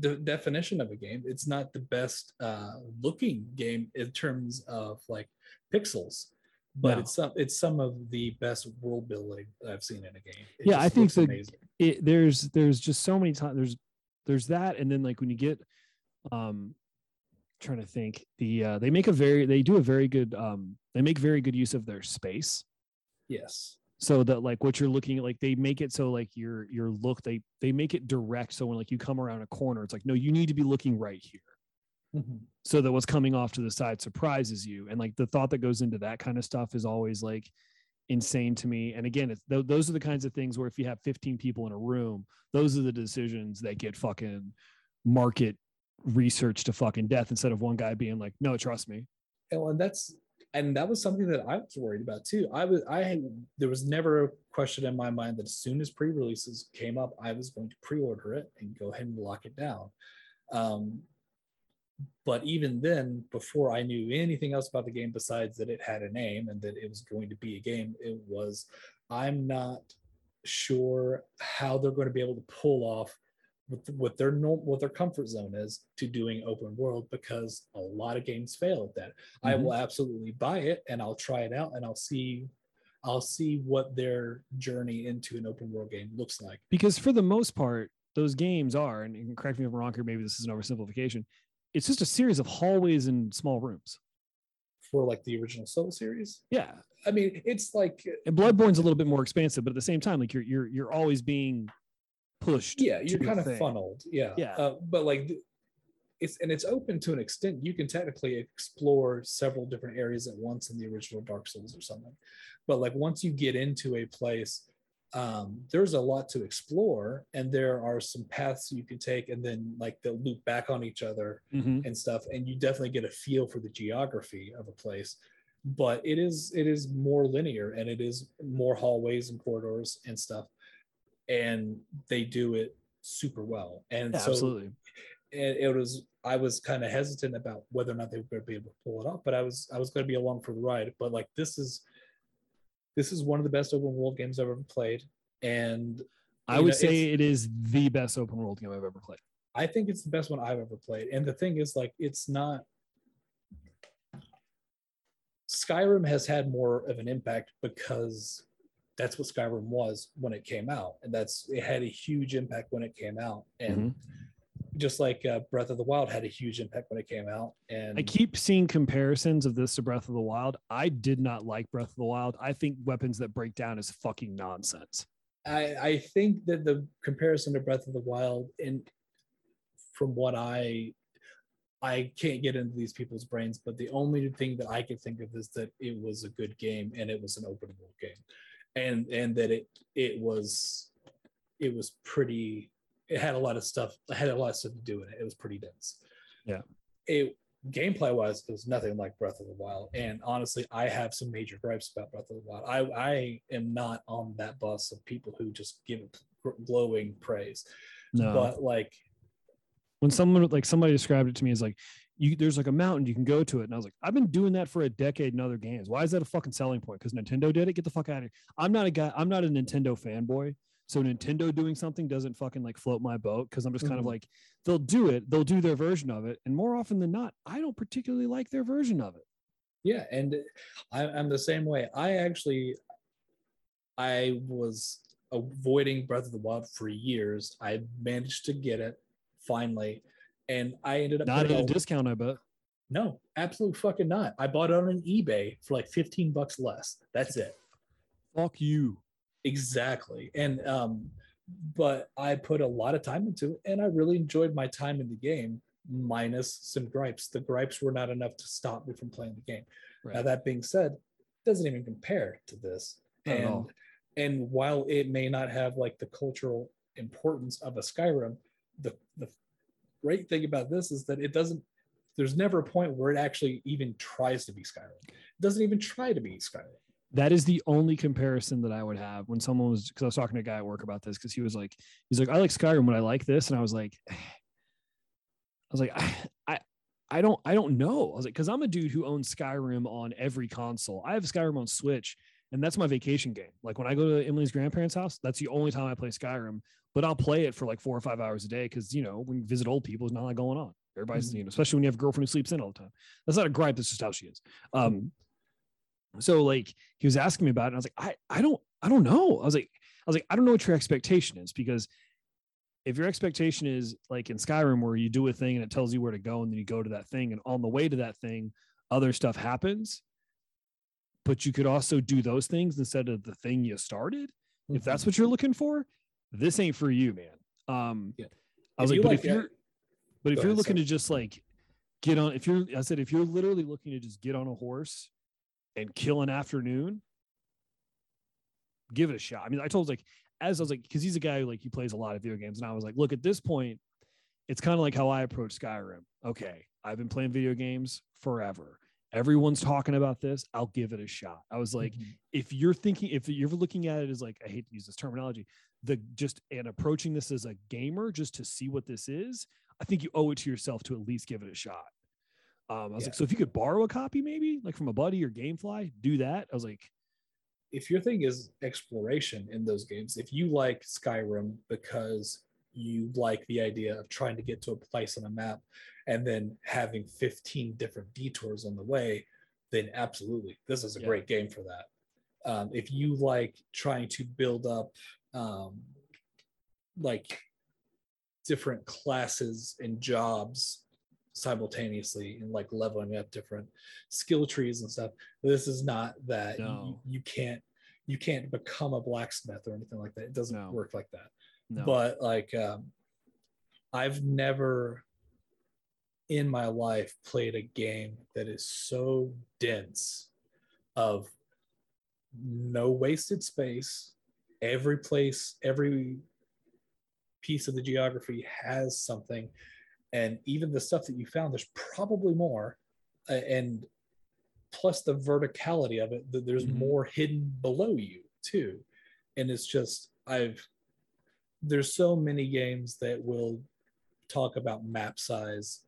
[SPEAKER 2] de- definition of a game. It's not the best uh, looking game in terms of like pixels, but
[SPEAKER 3] No.
[SPEAKER 2] it's some it's some of the best world building I've seen in a game. It
[SPEAKER 3] Yeah, I think
[SPEAKER 2] amazing.
[SPEAKER 3] it there's there's just so many times there's there's that and then like when you get um trying to think the uh they make a very they do a very good um they make very good use of their space
[SPEAKER 2] yes.
[SPEAKER 3] So that like what you're looking at like they make it so like your your look they they make it direct so when like you come around a corner it's like no you need to be looking right here.
[SPEAKER 2] Mhm.
[SPEAKER 3] so that what's coming off to the side surprises you. And like the thought that goes into that kind of stuff is always like insane to me. And again it's th- those are the kinds of things where if you have 15 people in a room those are the decisions that get fucking market research to fucking death instead of one guy being like no trust me.
[SPEAKER 2] And that's and that was something that I was worried about too. I was I had there was never a question in my mind that as soon as pre-releases came up, I was going to pre-order it and go ahead and lock it down. Um, but even then, before I knew anything else about the game besides that it had a name and that it was going to be a game, it was I'm not sure how they're going to be able to pull off what, what their norm, what their comfort zone is to doing open world because a lot of games fail at that. I
[SPEAKER 3] Mhm.
[SPEAKER 2] will absolutely buy it and I'll try it out and I'll see I'll see what their journey into an open world game looks like.
[SPEAKER 3] because for the most part those games are and, and correct me if i'm wrong here maybe this is an oversimplification it's just a series of hallways and small rooms
[SPEAKER 2] For like the original Soul series,
[SPEAKER 3] yeah
[SPEAKER 2] I mean, it's like
[SPEAKER 3] and bloodborne's a little bit more expansive but at the same time like you're you're you're always being pushed.
[SPEAKER 2] yeah you're kind of
[SPEAKER 3] thing.
[SPEAKER 2] funneled yeah
[SPEAKER 3] Yeah.
[SPEAKER 2] uh, but like it's and it's open to an extent you can technically explore several different areas at once in the original dark souls or something but like once you get into a place um, there's a lot to explore and there are some paths you can take and then like they'll loop back on each other
[SPEAKER 3] Mhm.
[SPEAKER 2] and stuff and you definitely get a feel for the geography of a place but it is it is more linear and it is more hallways and corridors and stuff and they do it super well and
[SPEAKER 3] Yeah,
[SPEAKER 2] so
[SPEAKER 3] absolutely.
[SPEAKER 2] it, it was i was kind of hesitant about whether or not they were going to be able to pull it off but i was i was going to be along for the ride but like this is this is one of the best open world games i've ever played and
[SPEAKER 3] I would
[SPEAKER 2] know,
[SPEAKER 3] say it is the best open world game I've ever played.
[SPEAKER 2] I think it's the best one I've ever played. And the thing is, like, it's not. Skyrim has had more of an impact because that's what Skyrim was when it came out, and that's it had a huge impact when it came out, and
[SPEAKER 3] Mm-hmm.
[SPEAKER 2] just like uh, Breath of the Wild had a huge impact when it came out, and
[SPEAKER 3] I keep seeing comparisons of this to Breath of the Wild. I did not like Breath of the Wild. I think weapons that break down is fucking nonsense.
[SPEAKER 2] I, I think that the comparison to Breath of the Wild, and from what I, I can't get into these people's brains, but the only thing that I could think of is that it was a good game and it was an open world game, and and that it it was, it was pretty. It had a lot of stuff. It had a lot of stuff to do in it. It was pretty dense.
[SPEAKER 3] Yeah.
[SPEAKER 2] It gameplay wise, it was nothing like Breath of the Wild. And honestly, I have some major gripes about Breath of the Wild. I, I am not on that bus of people who just give it glowing praise.
[SPEAKER 3] No,
[SPEAKER 2] But like,
[SPEAKER 3] when someone like somebody described it to me as like you there's like a mountain you can go to it. And i was like i've been doing that for a decade in other games. Why is that a fucking selling point? Because nintendo did it? Get the fuck out of here. I'm not a guy i'm not a nintendo fanboy. So nintendo doing something doesn't fucking like float my boat because i'm just kind of
[SPEAKER 2] Mhm.
[SPEAKER 3] like they'll do it they'll do their version of it. And more often than not i don't particularly like their version of it.
[SPEAKER 2] Yeah, and I, I'm the same way. I actually, I was avoiding Breath of the Wild for years. I managed to get it finally, and I ended up
[SPEAKER 3] not at a discount i bet
[SPEAKER 2] No, absolutely fucking not. I bought it on an eBay for like 15 bucks less. That's it.
[SPEAKER 3] fuck you
[SPEAKER 2] Exactly. And um, but I put a lot of time into it and I really enjoyed my time in the game, minus some gripes. The gripes were not enough to stop me from playing the game. Now that being said, it doesn't even compare to this.
[SPEAKER 3] Not
[SPEAKER 2] and and while it may not have like the cultural importance of a Skyrim, the the great thing about this is that it doesn't there's never a point where it actually even tries to be Skyrim. It doesn't even try to be Skyrim.
[SPEAKER 3] that is the only comparison that I would have when someone was because I was talking to a guy at work about this because he was like, he's like, I like Skyrim, but I like this, and I was like, I was like, I, I, I don't, I don't know. I was like, because I'm a dude who owns Skyrim on every console. I have Skyrim on Switch, and that's my vacation game. Like when I go to Emily's grandparents' house, that's the only time I play Skyrim. But I'll play it for like four or five hours a day because you know when you visit old people, there's not a lot going on. Everybody's
[SPEAKER 2] Mhm.
[SPEAKER 3] you know, especially when you have a girlfriend who sleeps in all the time. That's not a gripe. That's just how she is. Um, so like he was asking me about it and i was like i i don't i don't know i was like i was like i don't know what your expectation is because if your expectation is like in skyrim where you do a thing and it tells you where to go and then you go to that thing and on the way to that thing other stuff happens but you could also do those things instead of the thing you started. If that's what you're looking for this ain't for you man. Um
[SPEAKER 2] Yeah.
[SPEAKER 3] i was
[SPEAKER 2] If
[SPEAKER 3] like
[SPEAKER 2] you
[SPEAKER 3] but
[SPEAKER 2] like
[SPEAKER 3] if
[SPEAKER 2] that-
[SPEAKER 3] you're but if you're
[SPEAKER 2] ahead,
[SPEAKER 3] looking
[SPEAKER 2] sorry.
[SPEAKER 3] to just like get on if you're i said if you're literally looking to just get on a horse and kill an afternoon give it a shot. I mean i told like as i was like because he's a guy who like he plays a lot of video games and i was like look at this point it's kind of like how i approach skyrim. Okay i've been playing video games forever everyone's talking about this i'll give it a shot i was like
[SPEAKER 2] Mhm.
[SPEAKER 3] if you're thinking if you're looking at it as like i hate to use this terminology the just and approaching this as a gamer just to see what this is i think you owe it to yourself to at least give it a shot um, i was
[SPEAKER 2] Yeah.
[SPEAKER 3] like so if you could borrow a copy maybe like from a buddy or gamefly do that i was like
[SPEAKER 2] if your thing is exploration in those games, if you like Skyrim because you like the idea of trying to get to a place on a map and then having 15 different detours on the way, then absolutely, this is a
[SPEAKER 3] Yeah.
[SPEAKER 2] great game for that. Um, if you like trying to build up um, like different classes and jobs simultaneously and like leveling up different skill trees and stuff this is not that You-
[SPEAKER 3] No.
[SPEAKER 2] you, you can't you can't become a blacksmith or anything like that it doesn't
[SPEAKER 3] No.
[SPEAKER 2] work like that
[SPEAKER 3] No.
[SPEAKER 2] but like um, I've never in my life played a game that is so dense of no wasted space. Every place, every piece of the geography has something, and even the stuff that you found, there's probably more, and plus the verticality of it, that there's
[SPEAKER 3] Mhm.
[SPEAKER 2] more hidden below you too, and it's just I've there's so many games that will talk about map size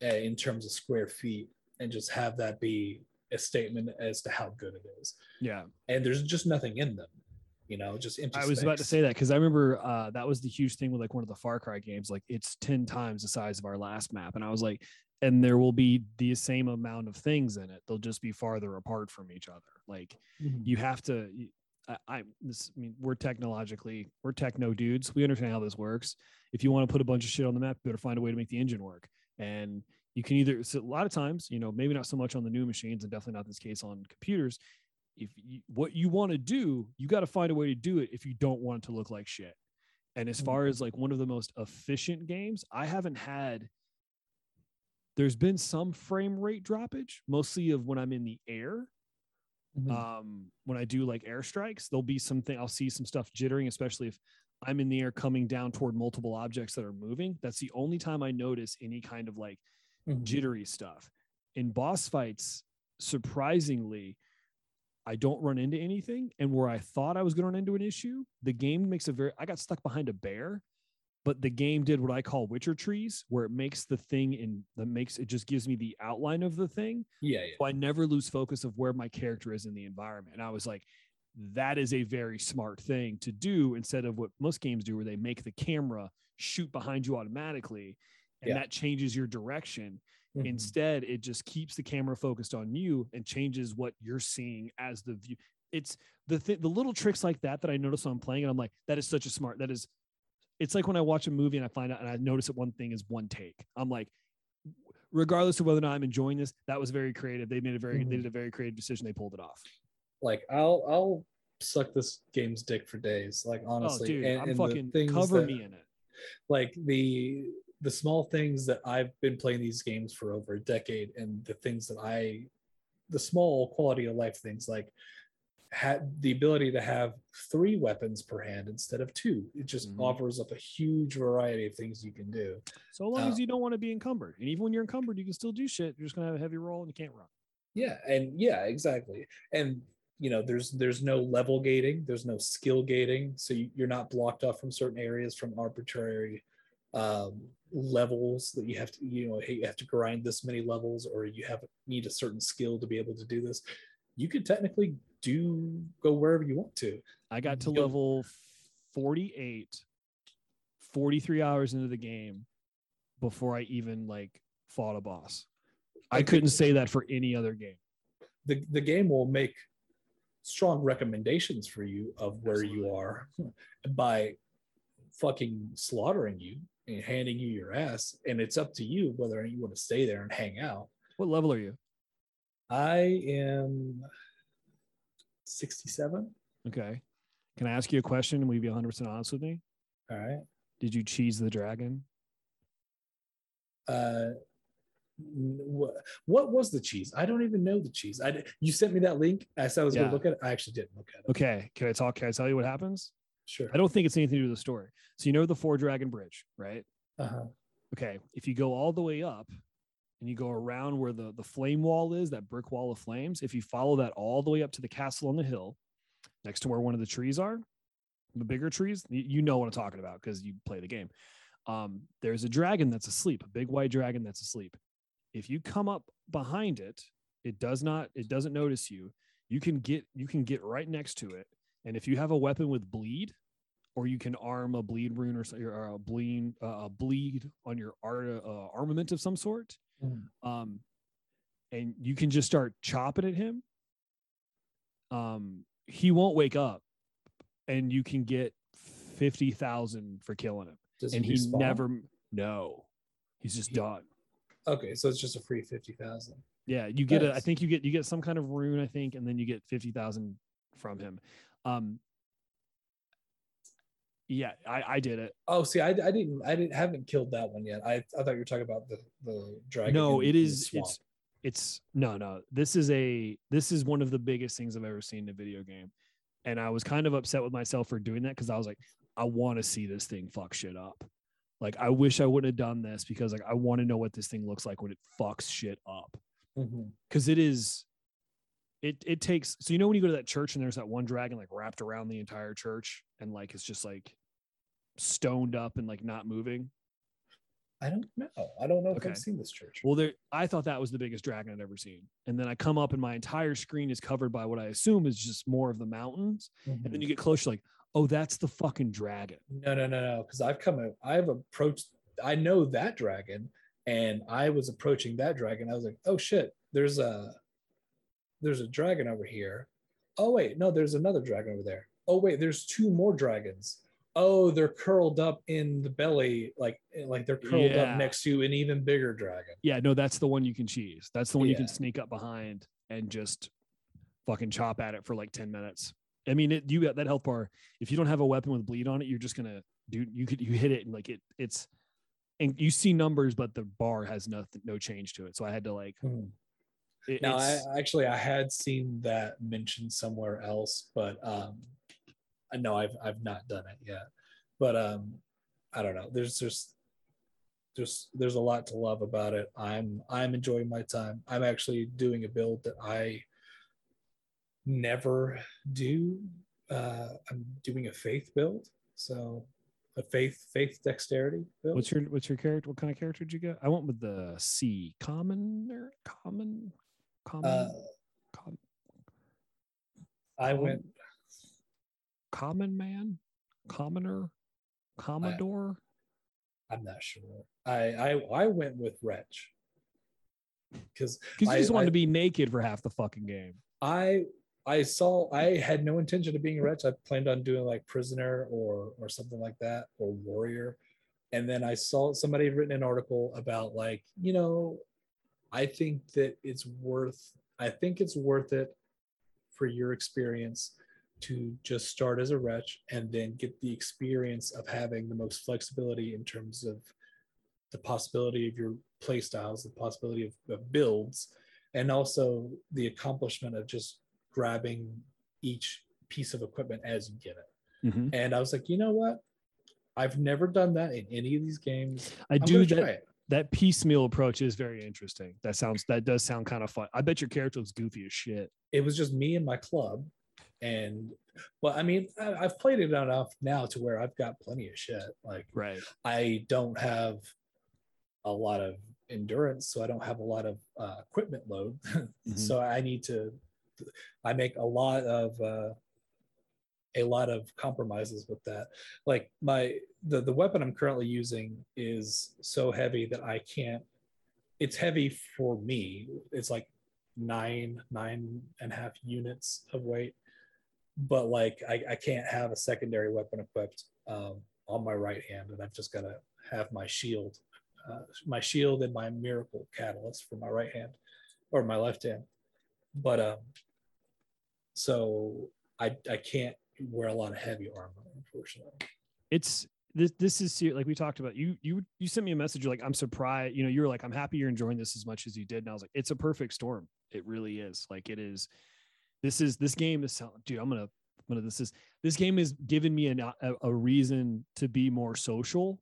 [SPEAKER 2] in terms of square feet and just have that be a statement as to how good it is
[SPEAKER 3] yeah.
[SPEAKER 2] and there's just nothing in them you know just empty
[SPEAKER 3] I was about to say that because I remember uh, that was the huge thing with like one of the Far Cry games. Like it's 10 times the size of our last map. And I was like, and there will be the same amount of things in it. They'll just be farther apart from each other. Like
[SPEAKER 2] Mhm.
[SPEAKER 3] you have to I, I this I mean we're technologically we're techno dudes. We understand how this works. If you want to put a bunch of shit on the map, you better find a way to make the engine work. And you can either so a lot of times, you know, maybe not so much on the new machines and definitely not this case on computers. If you, what you want to do, you got to find a way to do it if you don't want it to look like shit. And as far as like one of the most efficient games, I haven't had there's been some frame rate droppage, mostly of when I'm in the air
[SPEAKER 2] Mhm.
[SPEAKER 3] um when i do like airstrikes there'll be something i'll see some stuff jittering especially if i'm in the air coming down toward multiple objects that are moving that's the only time i notice any kind of like
[SPEAKER 2] Mhm.
[SPEAKER 3] jittery stuff in boss fights surprisingly i don't run into anything and where i thought i was going to run into an issue the game makes a very i got stuck behind a bear but the game did what i call witcher trees where it makes the thing in that makes it just gives me the outline of the thing
[SPEAKER 2] yeah yeah
[SPEAKER 3] so I never lose focus of where my character is in the environment. And I was like, that is a very smart thing to do instead of what most games do, where they make the camera shoot behind you automatically and
[SPEAKER 2] Yeah.
[SPEAKER 3] that changes your direction.
[SPEAKER 2] Mhm.
[SPEAKER 3] Instead, it just keeps the camera focused on you and changes what you're seeing as the view. It's the th- the little tricks like that that I notice when I'm playing, and I'm like, that is such a smart. That is, it's like when I watch a movie and I find out and I notice that one thing is one take. I'm like, regardless of whether or not I'm enjoying this, that was very creative. They made a very they
[SPEAKER 2] Mhm.
[SPEAKER 3] did a very creative decision. They pulled it off.
[SPEAKER 2] Like i'll i'll suck this game's dick for days like honestly
[SPEAKER 3] oh, dude,
[SPEAKER 2] and-
[SPEAKER 3] I'm
[SPEAKER 2] and the
[SPEAKER 3] fucking
[SPEAKER 2] things
[SPEAKER 3] cover
[SPEAKER 2] that-
[SPEAKER 3] me in it.
[SPEAKER 2] like the the small things that I've been playing these games for over a decade, and the things that I, the small quality of life things like had the ability to have three weapons per hand instead of two. It just
[SPEAKER 3] Mhm.
[SPEAKER 2] offers up a huge variety of things you can do.
[SPEAKER 3] So long
[SPEAKER 2] uh,
[SPEAKER 3] as you don't want to be encumbered, and even when you're encumbered, you can still do shit. You're just gonna have a heavy roll and you can't run.
[SPEAKER 2] Yeah, and yeah, exactly. And you know, there's there's no level gating, there's no skill gating, so you, you're not blocked off from certain areas from arbitrary um, levels that you have to, you know, hey, you have to grind this many levels, or you have need a certain skill to be able to do this. You could technically do go wherever you want to.
[SPEAKER 3] I got to level 48, 43 hours into the game before I even like fought a boss. I
[SPEAKER 2] Okay.
[SPEAKER 3] couldn't say that for any other game.
[SPEAKER 2] The the game will make strong recommendations for you of where you are by fucking slaughtering you and handing you your ass and it's up to you whether you want to stay there and hang out
[SPEAKER 3] What level are you?
[SPEAKER 2] i am 67
[SPEAKER 3] Okay. Can I ask you a question and will you be 100% honest with me?
[SPEAKER 2] all right
[SPEAKER 3] Did you cheese the dragon?
[SPEAKER 2] uh what, what was the cheese i don't even know the cheese i you sent me that link as i was
[SPEAKER 3] Yeah.
[SPEAKER 2] gonna look at it i actually didn't look at it
[SPEAKER 3] Okay. Can I talk? Can I tell you what happens?
[SPEAKER 2] sure
[SPEAKER 3] I don't think it's anything to do with the story. So you know the four dragon bridge, right?
[SPEAKER 2] uh-huh
[SPEAKER 3] Okay. If you go all the way up and you go around where the, the flame wall is, that brick wall of flames, if you follow that all the way up to the castle on the hill, next to where one of the trees are, the bigger trees, you, you know what I'm talking about because you play the game. Um, there's a dragon that's asleep, a big white dragon that's asleep. If you come up behind it, it does not, it doesn't notice you. You can get, you can get right next to it. And if you have a weapon with bleed, or you can arm a bleed rune or, or a bleed, uh, a bleed on your art, uh, armament of some sort,
[SPEAKER 2] Mhm.
[SPEAKER 3] um, and you can just start chopping at him. Um, he won't wake up, and you can get fifty thousand for killing him,
[SPEAKER 2] Does
[SPEAKER 3] and he
[SPEAKER 2] respawn?
[SPEAKER 3] never no, he's just
[SPEAKER 2] He-
[SPEAKER 3] done.
[SPEAKER 2] Okay so it's just a free 50000
[SPEAKER 3] Yeah, you get a. I think you get you get some kind of rune, I think, and then you get fifty thousand from him. Um, Yeah, I, I did it.
[SPEAKER 2] Oh, see, I, I didn't, I didn't, haven't killed that one yet. I, I thought you were talking about the the dragon.
[SPEAKER 3] no, it is. It's it's no, no. This is a this is one of the biggest things I've ever seen in a video game, and I was kind of upset with myself for doing that because I was like, I want to see this thing fuck shit up. Like, I wish I wouldn't have done this because like I want to know what this thing looks like when it fucks shit up. Because it is it it takes so you know when you go to that church and there's that one dragon like wrapped around the entire church and like it's just like stoned up and like not moving
[SPEAKER 2] I don't know. I don't know if I've seen this church.
[SPEAKER 3] well there i thought that was the biggest dragon i'd ever seen and then i come up and my entire screen is covered by what i assume is just more of the mountains and
[SPEAKER 2] Mhm.
[SPEAKER 3] then you get close like oh that's the fucking dragon
[SPEAKER 2] No, no, no, no. Because I've come, I've approached. I know that dragon, and I was approaching that dragon. I was like, oh shit, there's a, there's a dragon over here. Oh wait, no, there's another dragon over there. Oh wait, there's two more dragons. Oh, they're curled up in the belly, like like they're curled
[SPEAKER 3] Yeah.
[SPEAKER 2] up next to an even bigger dragon.
[SPEAKER 3] yeah no that's the one you can cheese that's the one you can sneak up behind and just fucking chop at it for like 10 minutes i mean it, you got that health bar if you don't have a weapon with bleed on it you're just gonna do you could you hit it and like it it's and you see numbers but the bar has nothing no change to it so i had to like it,
[SPEAKER 2] Now, I actually I had seen that mentioned somewhere else, but um, I know I've I've not done it yet. But um, I don't know. There's just there's there's a lot to love about it. I'm I'm enjoying my time. I'm actually doing a build that I never do. Uh, I'm doing a faith build, so a faith faith dexterity build.
[SPEAKER 3] what's your what's your character what kind of character did you get i went with the c common or common common
[SPEAKER 2] uh,
[SPEAKER 3] com,
[SPEAKER 2] I went
[SPEAKER 3] common man commoner commodore
[SPEAKER 2] I'm not sure. I I I went with Wretch because
[SPEAKER 3] because you just wanted
[SPEAKER 2] I-
[SPEAKER 3] to be naked for half the fucking game
[SPEAKER 2] I I saw I had no intention of being a Wretch. I planned on doing like Prisoner or or something like that or Warrior, and then I saw somebody had written an article about like you know, I think that it's worth. I think it's worth it for your experience to just start as a wretch and then get the experience of having the most flexibility in terms of the possibility of your play styles, the possibility of, of builds, and also the accomplishment of just grabbing each piece of equipment as you get it.
[SPEAKER 3] Mhm.
[SPEAKER 2] And I was like, you know what? I've never done that in any of these games.
[SPEAKER 3] i
[SPEAKER 2] I'm
[SPEAKER 3] do that that piecemeal approach is very interesting that sounds that does sound kind of fun i bet your character was goofy as shit
[SPEAKER 2] It was just me and my club, and but I mean, I, I've played it enough now to where I've got plenty of shit. Like
[SPEAKER 3] right
[SPEAKER 2] I don't have a lot of endurance, so I don't have a lot of uh, equipment load.
[SPEAKER 3] Mhm.
[SPEAKER 2] So I need to. I make a lot of uh, a lot of compromises with that. Like my the the weapon I'm currently using is so heavy that I can't. It's heavy for me. It's like nine nine and a half units of weight, but like I, I can't have a secondary weapon equipped um, on my right hand, and I've just got to have my shield, uh, my shield and my miracle catalyst for my right hand or my left hand. But um, so I I can't wear a lot of heavy armor, unfortunately.
[SPEAKER 3] it's this this is like we talked about you you you sent me a message you're like i'm surprised you know you were like i'm happy you're enjoying this as much as you did and i was like it's a perfect storm. It really is. Like it is this is this game is dude i'm gonna i'm gonna this is this game is giving me an, a, a reason to be more social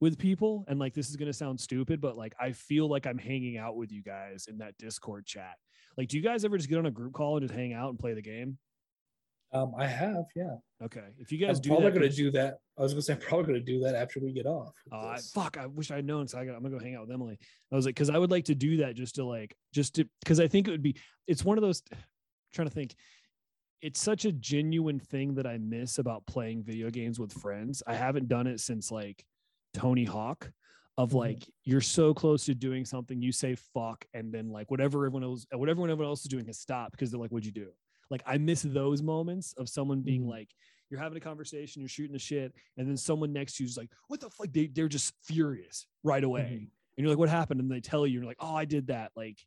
[SPEAKER 3] with people and like this is gonna sound stupid but like i feel like i'm hanging out with you guys in that discord chat like do you guys ever just get on a group call and just hang out and play the game
[SPEAKER 2] Um, I have, yeah.
[SPEAKER 3] okay if you guys
[SPEAKER 2] I'm
[SPEAKER 3] do
[SPEAKER 2] probably
[SPEAKER 3] that
[SPEAKER 2] to do that. I was going to say I'm probably going to do that after we get off.
[SPEAKER 3] Uh, I, fuck, I wish I'd known. So I got, I'm gonna go hang out with Emily. I was like, because I would like to do that just to like, just to, because I think it would be, it's one of those, trying to think, it's such a genuine thing that I miss about playing video games with friends. I haven't done it since like Tony Hawk, of
[SPEAKER 2] Mhm.
[SPEAKER 3] like, you're so close to doing something, you say fuck, and then like whatever everyone else, whatever everyone else is doing has stopped because they're like, what'd you do? Like, I miss those moments of someone being
[SPEAKER 2] Mhm.
[SPEAKER 3] like, you're having a conversation, you're shooting the shit, and then someone next to you is like, "What the fuck?" They they're just furious right away,
[SPEAKER 2] Mhm.
[SPEAKER 3] and you're like, "What happened?" And they tell you, you're like, "Oh, I did that." Like,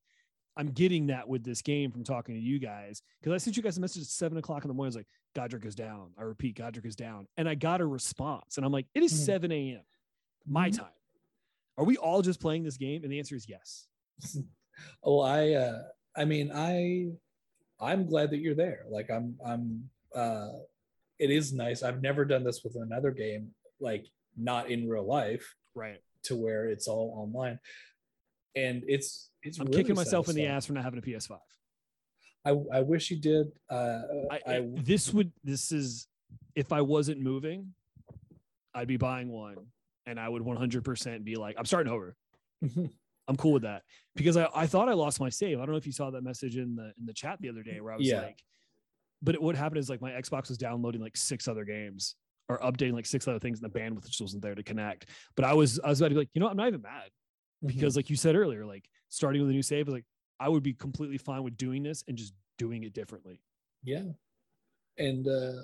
[SPEAKER 3] I'm getting that with this game from talking to you guys because I sent you guys a message at seven o'clock in the morning. I was like, Godrick is down. I repeat, Godrick is down, and I got a response, and I'm like, it is
[SPEAKER 2] Mhm.
[SPEAKER 3] 7 a.m. my
[SPEAKER 2] Mhm.
[SPEAKER 3] time. Are we all just playing this game? And the answer is yes.
[SPEAKER 2] oh i uh i mean i i'm glad that you're there like i'm i'm uh it is nice i've never done this with another game like not in real life
[SPEAKER 3] Right.
[SPEAKER 2] to where it's all online and it's it's
[SPEAKER 3] I'm
[SPEAKER 2] really
[SPEAKER 3] kicking myself in the ass for not having a PS5.
[SPEAKER 2] I, I wish you did uh
[SPEAKER 3] I,
[SPEAKER 2] I,
[SPEAKER 3] this would this is if I wasn't moving, I'd be buying one, and I would 100% be like, I'm starting over. I'm cool with that because I, I thought I lost my save. I don't know if you saw that message in the in the chat the other day where I was
[SPEAKER 2] Yeah.
[SPEAKER 3] like, but it, what happened is like my Xbox was downloading like six other games or updating like six other things, and the bandwidth just wasn't there to connect. But I was I was about to be like, you know. I'm not even mad because like you said earlier, like starting with a new save is like I would be completely fine with doing this and just doing it differently.
[SPEAKER 2] yeah and uh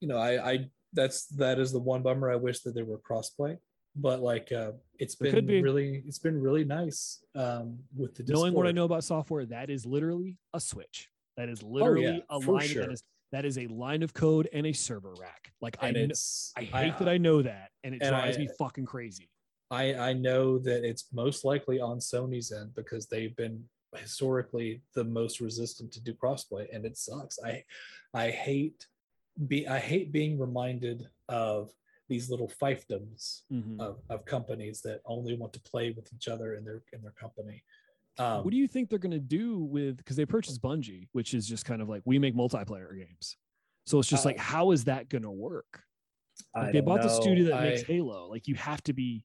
[SPEAKER 2] you know i i that's that is the one bummer i wish that there were crossplay but like uh it's been
[SPEAKER 3] be.
[SPEAKER 2] really it's been really nice um with the
[SPEAKER 3] Knowing what I know about software, that is literally a switch. That is literally a line.
[SPEAKER 2] sure.
[SPEAKER 3] That is that is a line of code and a server rack. Like I kn- I hate that I know that, and it
[SPEAKER 2] and
[SPEAKER 3] drives
[SPEAKER 2] I-
[SPEAKER 3] me fucking crazy.
[SPEAKER 2] I I know that it's most likely on Sony's end because they've been historically the most resistant to do crossplay, and it sucks. I I hate be I hate being reminded of these little fiefdoms
[SPEAKER 3] Mhm.
[SPEAKER 2] of, of companies that only want to play with each other in their in their company. Um,
[SPEAKER 3] what do you think they're gonna do with because they purchased Bungie, which is just kind of like we make multiplayer games. So it's just
[SPEAKER 2] Uh,
[SPEAKER 3] like, how is that gonna work?
[SPEAKER 2] I
[SPEAKER 3] Like, they bought the studio
[SPEAKER 2] know.
[SPEAKER 3] that makes Halo. Like you have to be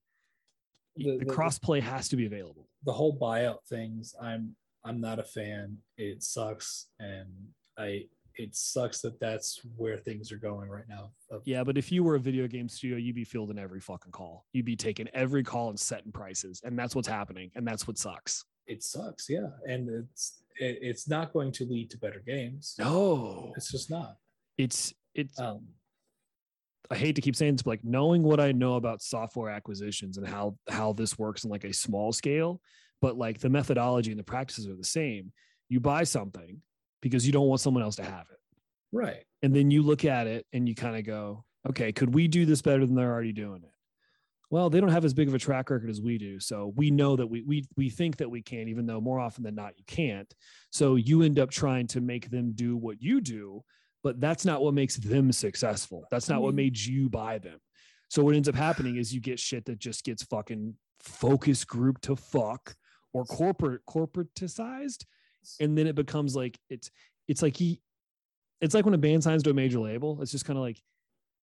[SPEAKER 2] The-
[SPEAKER 3] the,
[SPEAKER 2] the- the-
[SPEAKER 3] cross play has to be available.
[SPEAKER 2] the whole buyout things i'm i'm not a fan it sucks and i it sucks that that's where things are going right now
[SPEAKER 3] Yeah, but if you were a video game studio, you'd be fielding every fucking call. You'd be taking every call and setting prices, and that's what's happening, and that's what sucks.
[SPEAKER 2] it sucks yeah and it's it, it's not going to lead to better games
[SPEAKER 3] No,
[SPEAKER 2] it's just not
[SPEAKER 3] it's it's.
[SPEAKER 2] um
[SPEAKER 3] I hate to keep saying this, but like knowing what I know about software acquisitions and how how this works in like a small scale, but like the methodology and the practices are the same. You buy something because you don't want someone else to have it.
[SPEAKER 2] right
[SPEAKER 3] and then you look at it and you kind of go, okay, could we do this better than they're already doing it? Well, they don't have as big of a track record as we do, so we know that we we we think that we can, even though more often than not you can't. So you end up trying to make them do what you do, but that's not what makes them successful. That's not what
[SPEAKER 2] mm-hmm.
[SPEAKER 3] made you buy them. So what ends up happening is you get shit that just gets fucking focus group to fuck or corporate corporatized and then it becomes like it's it's like he it's like when a band signs to a major label it's just kind of like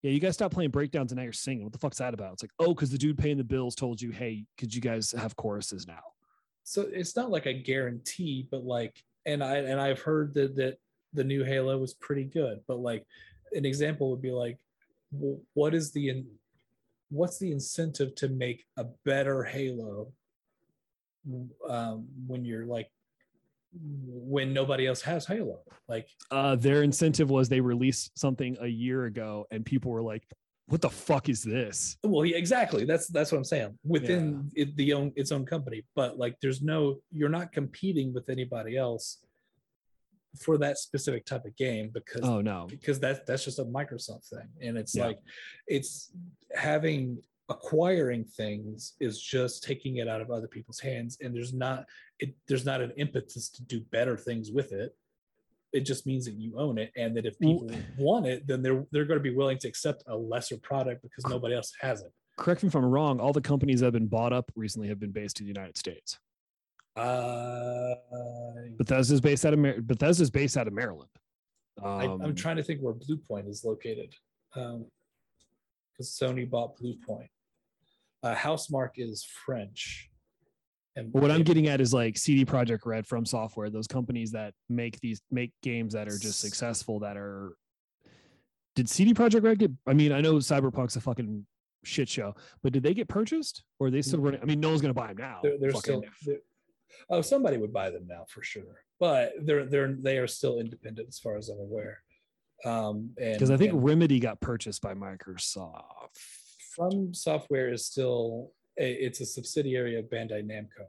[SPEAKER 3] yeah you guys stop playing breakdowns and now you're singing. What the fuck's that about? It's like oh because the dude paying the bills told you hey could you guys have choruses now
[SPEAKER 2] so it's not like a guarantee but like and i and i've heard that that the new halo was pretty good but like an example would be like what is the in, what's the incentive to make a better halo um, when you're like when nobody else has halo. Like
[SPEAKER 3] uh their incentive was they released something a year ago and people were like what the fuck is this?
[SPEAKER 2] Well yeah exactly. That's that's what i'm saying. Within it, the own its own company. But like there's no you're not competing with anybody else for that specific type of game because
[SPEAKER 3] oh no.
[SPEAKER 2] because that's that's just a Microsoft thing, and it's
[SPEAKER 3] Yeah.
[SPEAKER 2] like it's having acquiring things is just taking it out of other people's hands, and there's not it there's not an impetus to do better things with it. It just means that you own it, and that if people want it, then they're they're going to be willing to accept a lesser product because nobody else has it.
[SPEAKER 3] correct me if i'm wrong all the companies that have been bought up recently have been based in the united states
[SPEAKER 2] Uh,
[SPEAKER 3] bethesda's based out of Mar- bethesda's based out of maryland
[SPEAKER 2] I, I'm
[SPEAKER 3] Um,
[SPEAKER 2] trying to think where Bluepoint is located, because Sony bought Blue Point. Uh, Housemarque is French. And
[SPEAKER 3] what I'm getting at is like CD Projekt Red from software, those companies that make these make games that are just successful that are did CD Projekt Red get I mean, I know Cyberpunk's a fucking shit show, but did they get purchased or are they still running? I mean, no one's gonna buy them now.
[SPEAKER 2] they're, they're still. they're- oh, somebody would buy them now for sure, but they're they're they are still independent as far as I'm aware. Um,
[SPEAKER 3] because I think
[SPEAKER 2] and
[SPEAKER 3] Remedy got purchased by Microsoft.
[SPEAKER 2] From Software is still a, it's a subsidiary of Bandai Namco.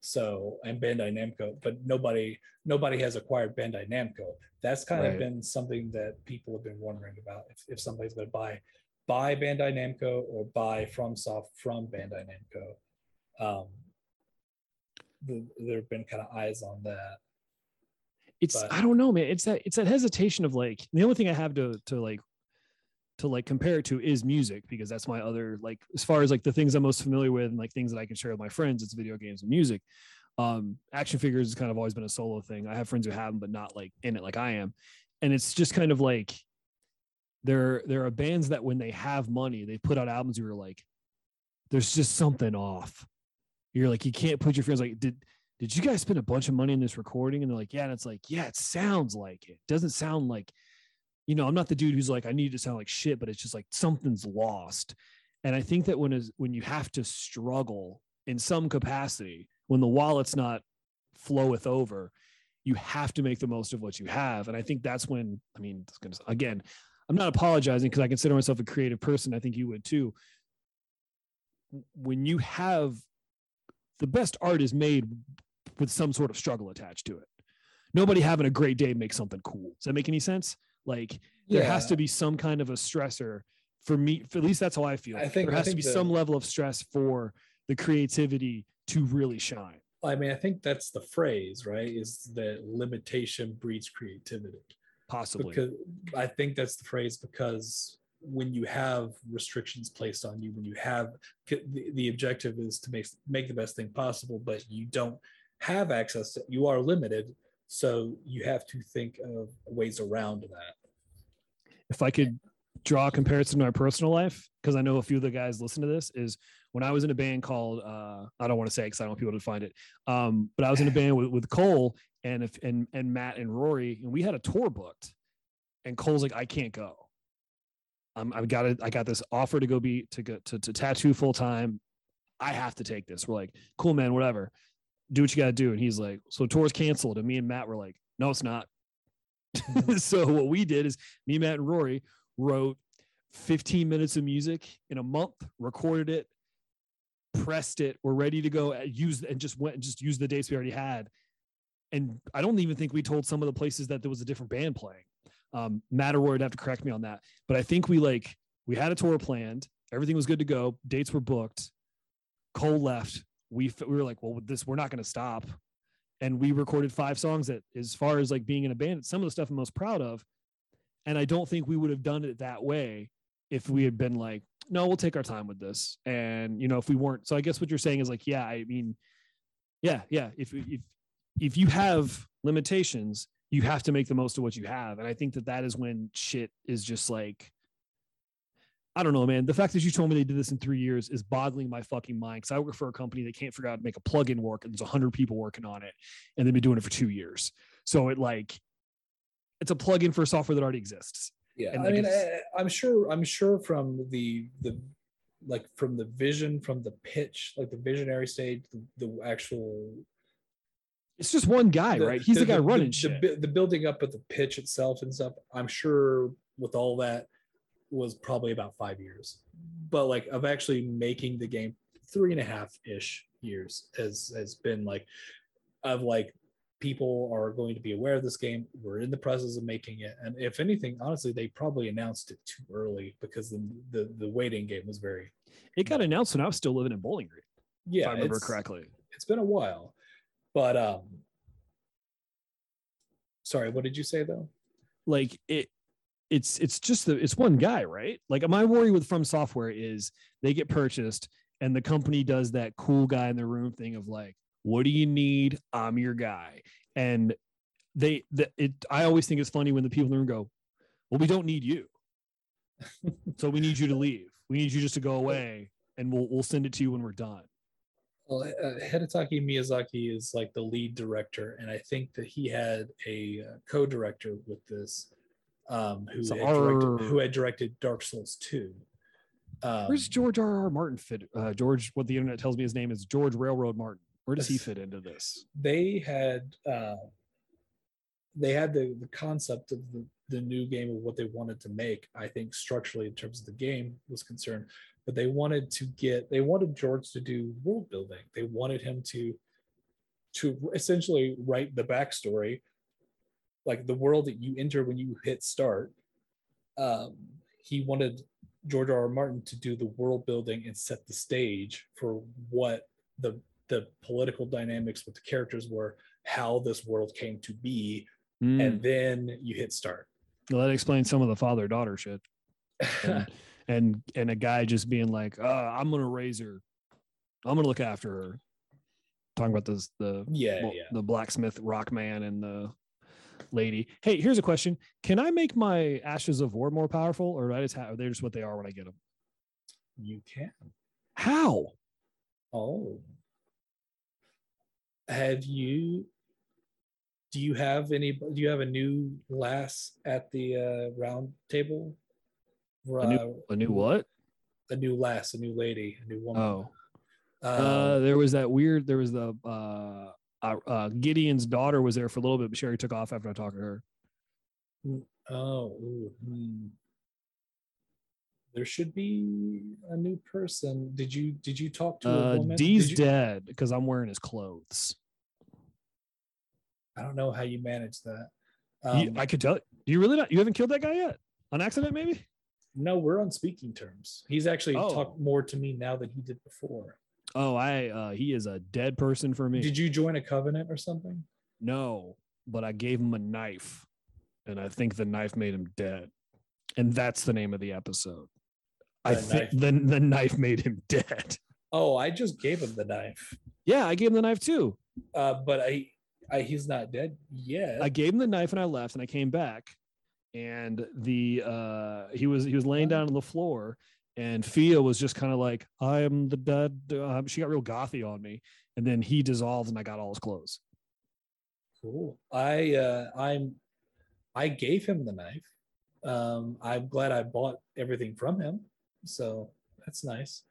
[SPEAKER 2] So and Bandai Namco, but nobody nobody has acquired Bandai Namco. That's kind
[SPEAKER 3] Right.
[SPEAKER 2] of been something that people have been wondering about if, if somebody's going to buy buy Bandai Namco or buy from Soft from Bandai Namco. Um, the, there have been kind of eyes on that.
[SPEAKER 3] It's
[SPEAKER 2] But-
[SPEAKER 3] I don't know, man. It's that it's that hesitation of like the only thing I have to to like to like compare it to is music because that's my other like as far as like the things I'm most familiar with and like things that I can share with my friends, it's video games and music. Um, action figures has kind of always been a solo thing. I have friends who have them, but not like in it like I am. And it's just kind of like there there are bands that when they have money, they put out albums you're like, there's just something off. You're like, you can't put your friends like, did did you guys spend a bunch of money in this recording? And they're like, yeah. And it's like, yeah, it sounds like it. Doesn't sound like, you know, I'm not the dude who's like, I need to sound like shit, but it's just like something's lost. And I think that when is when you have to struggle in some capacity, when the wallet's not floweth over, you have to make the most of what you have. And I think that's when, I mean, gonna, again, I'm not apologizing because I consider myself a creative person. I think you would too. When you have the best art is made with some sort of struggle attached to it. Nobody having a great day makes something cool. Does that make any sense? Like there has to be some kind of a stressor for me. For at least that's how I feel.
[SPEAKER 2] I think-
[SPEAKER 3] there has to be
[SPEAKER 2] the-
[SPEAKER 3] some level of stress for the creativity to really shine.
[SPEAKER 2] I mean, I think that's the phrase, right? Is that limitation breeds creativity.
[SPEAKER 3] Possibly.
[SPEAKER 2] Because I think that's the phrase because when you have restrictions placed on you, when you have the, the objective is to make make the best thing possible, but you don't have access to you are limited. So you have to think of ways around that.
[SPEAKER 3] if I could draw a comparison to my personal life, because I know a few of the guys listen to this, is when I was in a band called uh, I don't want to say because I don't want people to find it, um, but I was in a band with, with Cole and if and and Matt and Rory, and we had a tour booked, and Cole's like, I can't go. I'm I've got it. I got this offer to go be to go to, to tattoo full time. I have to take this. We're like, cool, man, whatever. Do what you got to do. And he's like, so tour's canceled. And me and Matt were like, no, it's not. so what we did is me, Matt, and Rory wrote 15 minutes of music in a month, recorded it, pressed it. We're ready to go. uh, Use and just went and just used the dates we already had. And I don't even think we told some of the places that there was a different band playing. Um, Matt or Rory would have to correct me on that, but I think we like we had a tour planned. Everything was good to go. Dates were booked. Cole left. We we were like, well, this, we're not going to stop. And we recorded five songs that, as far as like being in a band, some of the stuff I'm most proud of. And I don't think we would have done it that way if we had been like, no, we'll take our time with this. And you know, if we weren't, so I guess what you're saying is like, yeah, I mean, yeah, yeah. If if if you have limitations, you have to make the most of what you have. And I think that that is when shit is just like, I don't know, man. The fact that you told me they did this in three years is boggling my fucking mind. Because I work for a company that can't figure out how to make a plugin work, and there's hundred people working on it, and they've been doing it for two years. So it like, it's a plugin for software that already exists.
[SPEAKER 2] Yeah,
[SPEAKER 3] And
[SPEAKER 2] I mean, I, uh, I'm sure. I'm sure from the the like from the vision, from the pitch, like the visionary stage, the, the actual
[SPEAKER 3] It's just one guy, right? He's the, guy running
[SPEAKER 2] the, the building up of the pitch itself and stuff. I'm sure with all that was probably about five years, but like of actually making the game three and a half ish years has has been like of like people are going to be aware of this game. We're in the process of making it, and if anything, honestly, they probably announced it too early because the the, the waiting game was very
[SPEAKER 3] it got announced when I was still living in Bowling Green,
[SPEAKER 2] yeah.
[SPEAKER 3] if I remember
[SPEAKER 2] it's-
[SPEAKER 3] correctly.
[SPEAKER 2] it's been a while but um sorry what did you say though
[SPEAKER 3] like it it's it's just the it's one guy right? Like my worry with from software is they get purchased and the company does that cool guy in the room thing of like what do you need? I'm your guy. And they the, it i always think it's funny when the people in the room go well we don't need you. So we need you to leave. We need you just to go away and we'll we'll send it to you when we're done.
[SPEAKER 2] Well uh, Hidetaka Miyazaki is like the lead director and i think that he had a uh, co-director with this um who,
[SPEAKER 3] So
[SPEAKER 2] had, directed, who had directed dark souls 2 um,
[SPEAKER 3] where's george r. R. Martin fit uh, george what the internet tells me his name is george railroad martin. Where does he fit into this?
[SPEAKER 2] they had uh, they had the, the concept of the, the new game of what they wanted to make i think structurally in terms of the game was concerned but they wanted to get they wanted george to do world building. They wanted him to to essentially write the backstory, like the world that you enter when you hit start. Um, he wanted George R. R. Martin to do the world building and set the stage for what the the political dynamics with the characters were, how this world came to be,
[SPEAKER 3] Mm.
[SPEAKER 2] and then you hit start.
[SPEAKER 3] Well, that explains some of the father daughter shit. And, and and a guy just being like, uh, I'm gonna raise her. I'm gonna look after her. Talking about this the
[SPEAKER 2] yeah,
[SPEAKER 3] well,
[SPEAKER 2] yeah.
[SPEAKER 3] the blacksmith rock man and the lady. Hey, here's a question. Can I make my ashes of war more powerful, or do I just have, are they just what they are when I get them?
[SPEAKER 2] You can.
[SPEAKER 3] How?
[SPEAKER 2] Oh. Have you do you have any do you have a new lass at the uh round table?
[SPEAKER 3] A new- A new what?
[SPEAKER 2] a new lass, a new lady, a new woman.
[SPEAKER 3] Oh,
[SPEAKER 2] Um,
[SPEAKER 3] uh, there was that weird. There was the uh, uh, uh, Gideon's daughter was there for a little bit, but Sherry took off after I talked to her.
[SPEAKER 2] oh, ooh, hmm. there should be a new person. Did you did you talk to a
[SPEAKER 3] Uh,
[SPEAKER 2] woman?
[SPEAKER 3] Dee's
[SPEAKER 2] you-
[SPEAKER 3] dead because I'm wearing his clothes.
[SPEAKER 2] I don't know how you manage that.
[SPEAKER 3] You-
[SPEAKER 2] Um,
[SPEAKER 3] I could tell. Do you really not? You haven't killed that guy yet on accident, maybe?
[SPEAKER 2] no, we're on speaking terms. He's actually
[SPEAKER 3] Oh.
[SPEAKER 2] talked more to me now than he did before.
[SPEAKER 3] Oh, I. Uh, he is a dead person for me.
[SPEAKER 2] Did you join a covenant or something?
[SPEAKER 3] No, but I gave him a knife, and I think the knife made him dead, and that's the name of the episode. I think the the knife made him dead.
[SPEAKER 2] Oh, I just gave him the knife.
[SPEAKER 3] Yeah, I gave him the knife too.
[SPEAKER 2] Uh, but I, I he's not dead yet.
[SPEAKER 3] I gave him the knife and I left and I came back and the uh he was he was laying down on the floor and Fia was just kind of like I am the dead um, she got real gothy on me and then he dissolved and I got all his clothes.
[SPEAKER 2] cool. I uh, I'm I gave him the knife. Um, I'm glad I bought everything from him. So that's nice.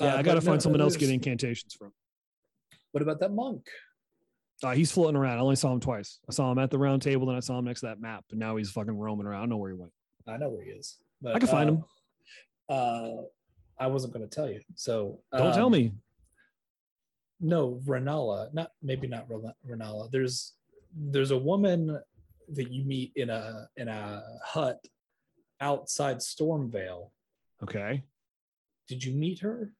[SPEAKER 3] Yeah,
[SPEAKER 2] Uh,
[SPEAKER 3] I got to find
[SPEAKER 2] no,
[SPEAKER 3] someone else to get incantations from.
[SPEAKER 2] What about that monk?
[SPEAKER 3] Uh, he's floating around. I only saw him twice. I saw him at the round table, then I saw him next to that map, And now he's fucking roaming around. I don't know where he went.
[SPEAKER 2] I know where he is. But,
[SPEAKER 3] I can find
[SPEAKER 2] uh,
[SPEAKER 3] him.
[SPEAKER 2] Uh, I wasn't going to tell you. So
[SPEAKER 3] Don't tell
[SPEAKER 2] um,
[SPEAKER 3] me.
[SPEAKER 2] no Rennala not maybe not Ren- Rennala there's there's a woman that you meet in a in a hut outside Stormveil
[SPEAKER 3] Okay.
[SPEAKER 2] did you meet her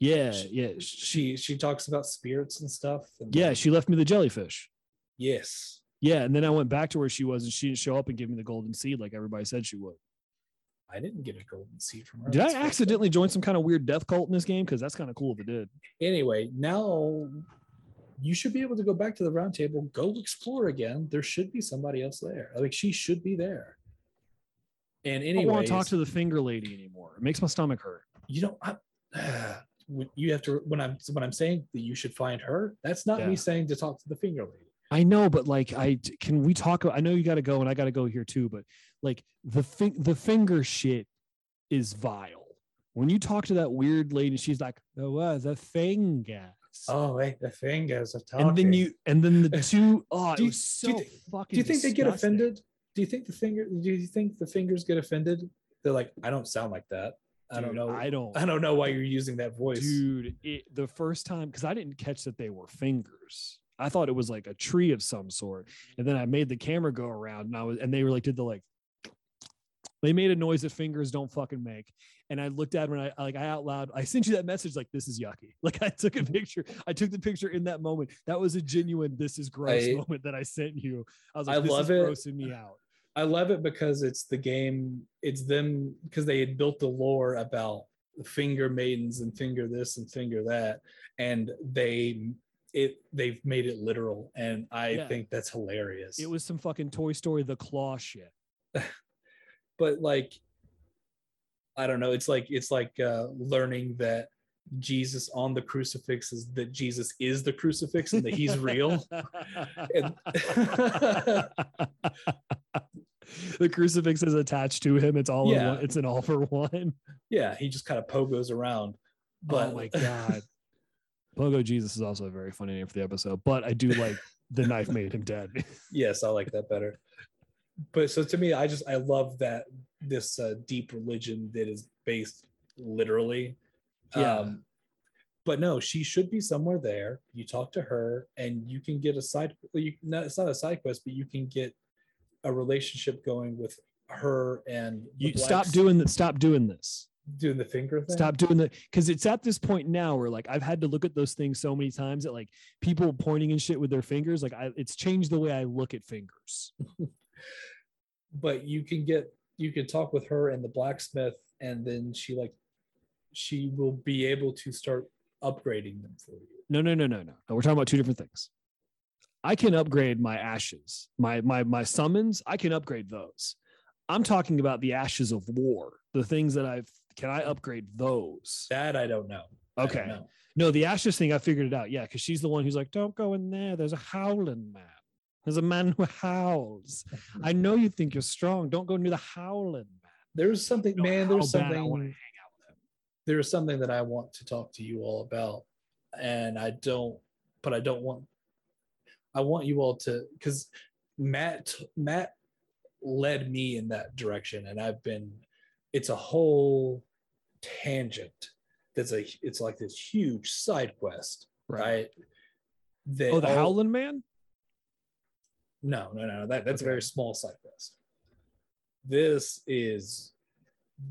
[SPEAKER 3] Yeah,
[SPEAKER 2] Sh-
[SPEAKER 3] yeah.
[SPEAKER 2] she she talks about spirits and stuff and
[SPEAKER 3] Yeah, she left me the jellyfish.
[SPEAKER 2] yes
[SPEAKER 3] Yeah, and then I went back to where she was and she didn't show up and give me the golden seed like everybody said she would.
[SPEAKER 2] I didn't get a golden seed from her
[SPEAKER 3] Did I
[SPEAKER 2] That's fucked up.
[SPEAKER 3] accidentally join some kind of weird death cult in this game? Because that's kind of cool if it did.
[SPEAKER 2] anyway now you should be able to go back to the round table go explore again there should be somebody else there like she should be there and anyway, I
[SPEAKER 3] don't want to talk to the finger lady anymore. It makes my stomach hurt.
[SPEAKER 2] you know I, when you have to when i'm when i'm saying that you should find her that's not
[SPEAKER 3] Yeah.
[SPEAKER 2] me saying to talk to the finger lady
[SPEAKER 3] I know, but like, I can we talk? I know you got to go, and I got to go here too. But like, the fi- the finger shit is vile. When you talk to that weird lady, she's like, "Oh, uh, the fingers."
[SPEAKER 2] oh wait the fingers are talking
[SPEAKER 3] and then you, and then the two, oh,
[SPEAKER 2] Do you-
[SPEAKER 3] was
[SPEAKER 2] do you
[SPEAKER 3] so
[SPEAKER 2] thi-
[SPEAKER 3] fucking.
[SPEAKER 2] do you think they get offended do you think the finger do you think the fingers get offended they're like i don't sound like that i don't know
[SPEAKER 3] I don't.
[SPEAKER 2] i don't know why you're using that voice
[SPEAKER 3] dude it, the first time because i didn't catch that they were fingers i thought it was like a tree of some sort and then i made the camera go around and i was and they were like did the like they made a noise that fingers don't fucking make and i looked at it and i like i out loud i sent you that message like this is yucky like i took a
[SPEAKER 2] Mm-hmm.
[SPEAKER 3] picture i took the picture in that moment that was a genuine this is gross
[SPEAKER 2] I-
[SPEAKER 3] moment that i sent you i was like
[SPEAKER 2] I
[SPEAKER 3] this
[SPEAKER 2] love
[SPEAKER 3] is
[SPEAKER 2] it.
[SPEAKER 3] grossing me out
[SPEAKER 2] I love it because it's the game. It's them because they had built the lore about the finger maidens and finger this and finger that, and they it they've made it literal, and I
[SPEAKER 3] Yeah.
[SPEAKER 2] think that's hilarious.
[SPEAKER 3] it was some fucking toy story the claw shit
[SPEAKER 2] but like, I don't know. It's like it's like uh, learning that Jesus on the crucifix is that Jesus is the crucifix and that he's real. And-
[SPEAKER 3] the crucifix is attached to him. It's all in
[SPEAKER 2] Yeah.
[SPEAKER 3] one, it's an all for one.
[SPEAKER 2] yeah, he just kind of pogos around. But
[SPEAKER 3] oh my god. Pogo Jesus is also a very funny name for the episode, but I do like the knife made him dead.
[SPEAKER 2] yes i like that better but so to me i just i love that this uh, deep religion that is based literally
[SPEAKER 3] Yeah.
[SPEAKER 2] um but no, she should be somewhere there. You talk to her, and you can get a side. You, no, it's not a side quest, but you can get a relationship going with her and
[SPEAKER 3] You stop doing that. Stop doing this.
[SPEAKER 2] doing the finger thing.
[SPEAKER 3] Stop doing the because it's at this point now where like I've had to look at those things so many times that like people pointing and shit with their fingers, like I, it's changed the way I look at fingers.
[SPEAKER 2] but you can get you can talk with her and the blacksmith and then she like she will be able to start upgrading them for you
[SPEAKER 3] No, no, no, no, no. no we're talking about two different things. I can upgrade my ashes, my my my summons. I can upgrade those. I'm talking about the ashes of war, the things that I've. Can I upgrade those?
[SPEAKER 2] that i don't know I don't
[SPEAKER 3] Okay.
[SPEAKER 2] know.
[SPEAKER 3] No, the ashes thing, I figured it out. Yeah, because she's the one who's like, "Don't go in there. There's a howling man. There's a man who howls. I know you think you're strong. Don't go near the howling man."
[SPEAKER 2] there's something man there's
[SPEAKER 3] how bad I wanna
[SPEAKER 2] something
[SPEAKER 3] hang out with him.
[SPEAKER 2] there's something that i want to talk to you all about and i don't but i don't want i want you all to because matt matt led me in that direction and i've been it's a whole tangent that's a it's like this huge side quest right that
[SPEAKER 3] Oh, the howling man.
[SPEAKER 2] No no no that, that's a very small side quest this is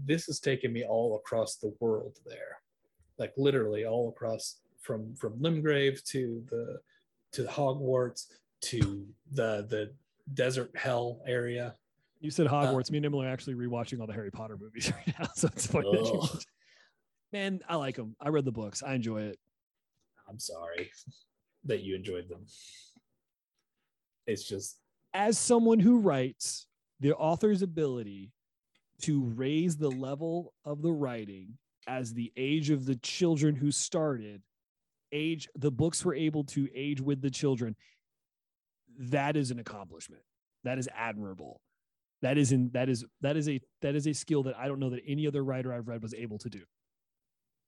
[SPEAKER 2] this has taken me all across the world there like literally all across from from limgrave to the to the hogwarts to the the desert hell area
[SPEAKER 3] You said uh, Hogwarts. Me and Emily are actually rewatching all the Harry Potter movies right now, so it's funny. That you Man, I like them. I read the books. I enjoy it.
[SPEAKER 2] i'm sorry that you enjoyed them it's just
[SPEAKER 3] As someone who writes, the author's ability to raise the level of the writing as the age of the children who started, age the books were able to age with the children. That is an accomplishment. That is admirable. That is in that is that is a that is a skill that I don't know that any other writer I've read was able to do.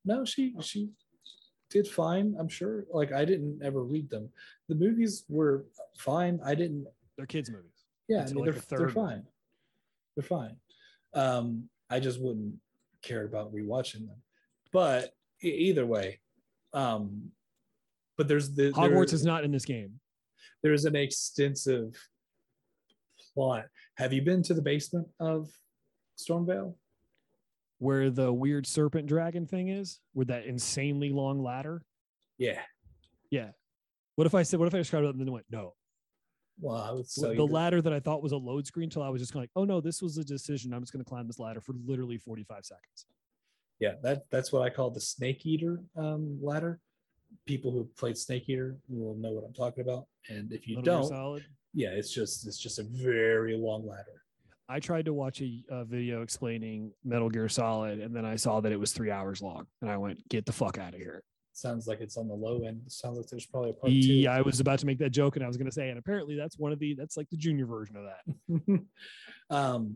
[SPEAKER 2] no she she did fine i'm sure. Like i didn't ever read them. The movies were fine. I didn't
[SPEAKER 3] They're kids' movies.
[SPEAKER 2] yeah I mean,
[SPEAKER 3] like,
[SPEAKER 2] they're,
[SPEAKER 3] the
[SPEAKER 2] they're fine. They're fine. Um i just wouldn't care about rewatching them. But either way um but there's the
[SPEAKER 3] Hogwarts
[SPEAKER 2] there-
[SPEAKER 3] is not in this game.
[SPEAKER 2] there's an extensive plot. Have you been to the basement of Stormveil
[SPEAKER 3] Where the weird serpent dragon thing is, with that insanely long ladder.
[SPEAKER 2] yeah
[SPEAKER 3] Yeah. What if I said, what if I described it and then went, no?
[SPEAKER 2] well i would
[SPEAKER 3] the ladder that I thought was a load screen till I was just kind of like, oh no, this was a decision. I'm just going to climb this ladder for literally 45 seconds.
[SPEAKER 2] yeah that that's what i call the snake eater um ladder people who played snake eater will know what i'm talking about and if you
[SPEAKER 3] Metal
[SPEAKER 2] don't
[SPEAKER 3] Solid.
[SPEAKER 2] yeah it's just it's just a very long ladder
[SPEAKER 3] I tried to watch a, a video explaining Metal Gear Solid, and then I saw that it was three hours long, and I went, "Get the fuck out of here!"
[SPEAKER 2] sounds like it's on the low end sounds like there's probably a part two
[SPEAKER 3] Yeah, I was about to make that joke, and I was going to say, and apparently that's one of the that's like the junior version of that.
[SPEAKER 2] um,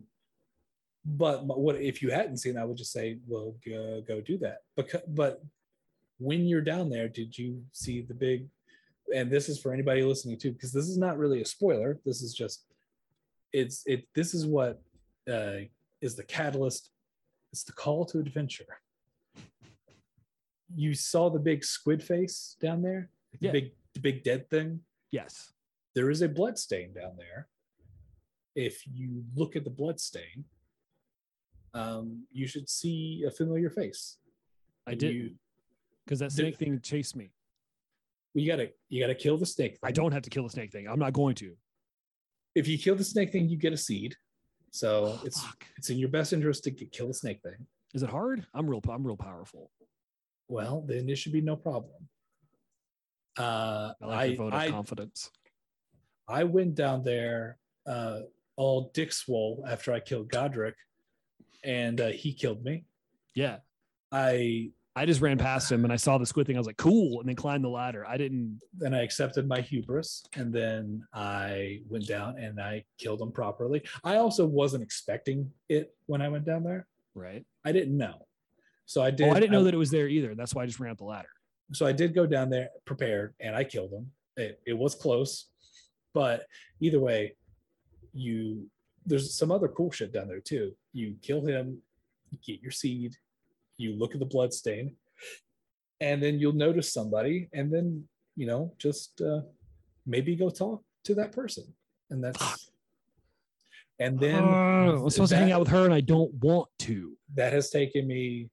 [SPEAKER 2] but what if you hadn't seen? I would just say, well, go, go do that. Because, but when you're down there, did you see the big? And this is for anybody listening too, because this is not really a spoiler. This is just, it's it. This is what uh, is the catalyst. It's the call to adventure. You saw the big squid face down there, the
[SPEAKER 3] Yeah.
[SPEAKER 2] big, the big dead thing
[SPEAKER 3] Yes,
[SPEAKER 2] there is a blood stain down there. If you look at the blood stain, um, you should see a familiar face.
[SPEAKER 3] I did because that
[SPEAKER 2] did-
[SPEAKER 3] snake thing chased me.
[SPEAKER 2] you gotta you gotta kill the snake. thing.
[SPEAKER 3] I don't have to kill the snake thing. I'm not going to.
[SPEAKER 2] If you kill the snake thing, you get a seed. So
[SPEAKER 3] Oh,
[SPEAKER 2] it's
[SPEAKER 3] fuck.
[SPEAKER 2] it's in your best interest to get, kill the snake thing.
[SPEAKER 3] Is it hard? I'm real. I'm real powerful.
[SPEAKER 2] Well, then it should be no problem. Uh,
[SPEAKER 3] I like
[SPEAKER 2] I
[SPEAKER 3] your vote of
[SPEAKER 2] I,
[SPEAKER 3] confidence.
[SPEAKER 2] I went down there uh, all dick swole after I killed Godrick, and uh, he killed me.
[SPEAKER 3] Yeah,
[SPEAKER 2] I
[SPEAKER 3] I just ran past him and I saw the squid thing. I was like, cool, and then climbed the ladder. I didn't.
[SPEAKER 2] then I accepted my hubris, and then I went down and I killed him properly. I also wasn't expecting it when I went down there.
[SPEAKER 3] Right.
[SPEAKER 2] I didn't know, so I did.
[SPEAKER 3] oh, I didn't know that it was there either. That's why I just ran up the ladder.
[SPEAKER 2] So I did go down there prepared, and I killed him. It, it was close, but either way, you there's some other cool shit down there too. You kill him, you get your seed, you look at the blood stain, and then you'll notice somebody, and then you know just uh, maybe go talk to that person, and that's and then
[SPEAKER 3] Oh, I'm supposed to hang out with her, and I don't want to.
[SPEAKER 2] that has taken me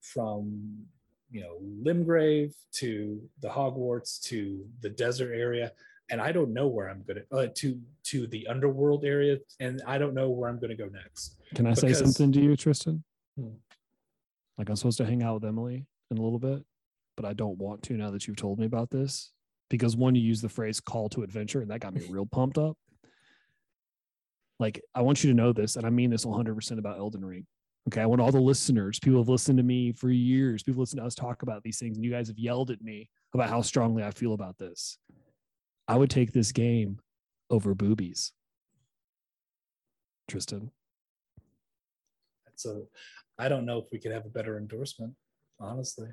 [SPEAKER 2] from you know Limgrave to the Hogwarts to the desert area, and I don't know where I'm gonna uh, to to the underworld area, and I don't know where I'm gonna go next.
[SPEAKER 3] Can I say something to you, Tristan?
[SPEAKER 2] Hmm.
[SPEAKER 3] Like I'm supposed to hang out with Emily in a little bit, but I don't want to now that you've told me about this. Because one, you use the phrase call to adventure, and that got me real pumped up. Like, I want you to know this, and I mean this 100% about Elden Ring. Okay. I want all the listeners, people have listened to me for years, people listen to us talk about these things, and you guys have yelled at me about how strongly I feel about this. I would take this game over boobies. Tristan.
[SPEAKER 2] So I don't know if we could have a better endorsement, honestly.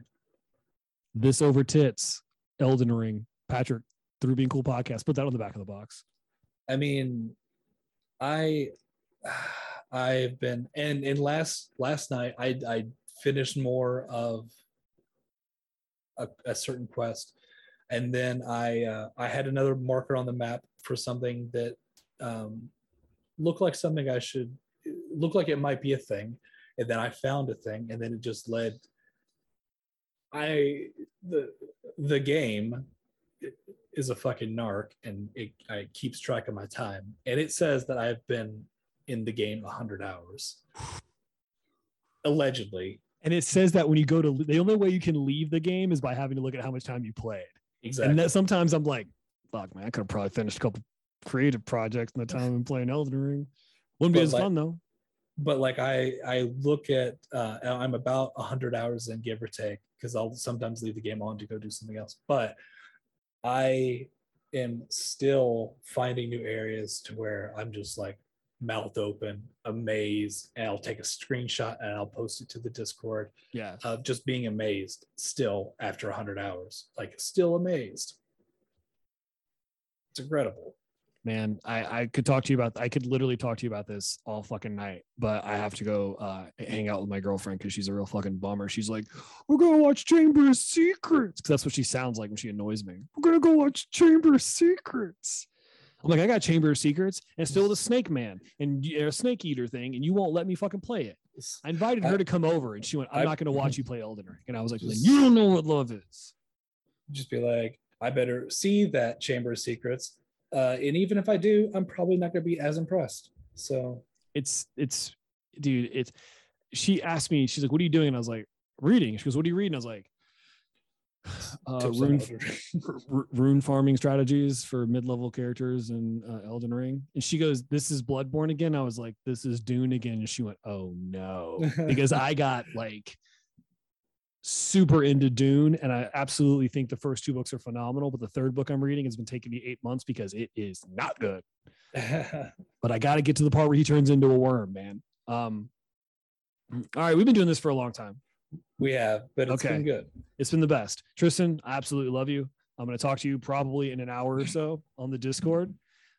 [SPEAKER 3] this over tits, Elden Ring, Patrick, through being cool podcast. Put that on the back of the box.
[SPEAKER 2] I mean, I I've been and and last last night I I finished more of a, a certain quest, and then I uh, I had another marker on the map for something that um, looked like something I should look like it might be a thing, and then I found a thing, and then it just led. I the the game is a fucking narc and it, it keeps track of my time and it says that i've been in the game 100 hours allegedly
[SPEAKER 3] And it says that when you go to the only way you can leave the game is by having to look at how much time you played.
[SPEAKER 2] exactly
[SPEAKER 3] And that sometimes I'm like, fuck man, I could have probably finished a couple creative projects in the time I'm playing Elden Ring. Wouldn't be as
[SPEAKER 2] like-
[SPEAKER 3] fun though.
[SPEAKER 2] But like i i look at uh i'm about 100 hours in give or take because i'll sometimes leave the game on to go do something else. But i am still finding new areas to where i'm just like mouth open amazed and i'll take a screenshot and i'll post it to the discord
[SPEAKER 3] Yeah.
[SPEAKER 2] of just being amazed still after 100 hours like still amazed. It's incredible
[SPEAKER 3] Man, I, I could talk to you about I could literally talk to you about this all fucking night, but I have to go uh hang out with my girlfriend because she's a real fucking bummer. She's like, We're gonna watch Chamber of Secrets. Cause that's what she sounds like when she annoys me. We're gonna go watch Chamber of Secrets. I'm like, I got Chamber of Secrets and still the snake man and a snake eater thing, and you won't let me fucking play it. I invited her
[SPEAKER 2] I-
[SPEAKER 3] to come over and she went, I'm
[SPEAKER 2] I-
[SPEAKER 3] not gonna watch you play Elden Ring. And I was like,
[SPEAKER 2] Just-
[SPEAKER 3] you don't know what love is.
[SPEAKER 2] just be like i better see that chamber of secrets uh and even if i do i'm probably not going to be as impressed. So
[SPEAKER 3] it's it's dude it's she asked me she's like what are you doing? And i was like reading. She goes what are you reading? I was like uh, rune, r- rune farming strategies for mid-level characters in uh, elden ring. And she goes this is bloodborne again? I was like this is dune again. And she went oh no. Because i got like super into dune and i absolutely think the first two books are phenomenal but the third book i'm reading has been taking me eight months because it is not good but I got to get to the part where he turns into a worm, man. Um, all right, we've been doing this for a long time.
[SPEAKER 2] we have but it's
[SPEAKER 3] Okay.
[SPEAKER 2] been good
[SPEAKER 3] It's been the best. Tristan, I absolutely love you. I'm going to talk to you probably in an hour or so on the Discord.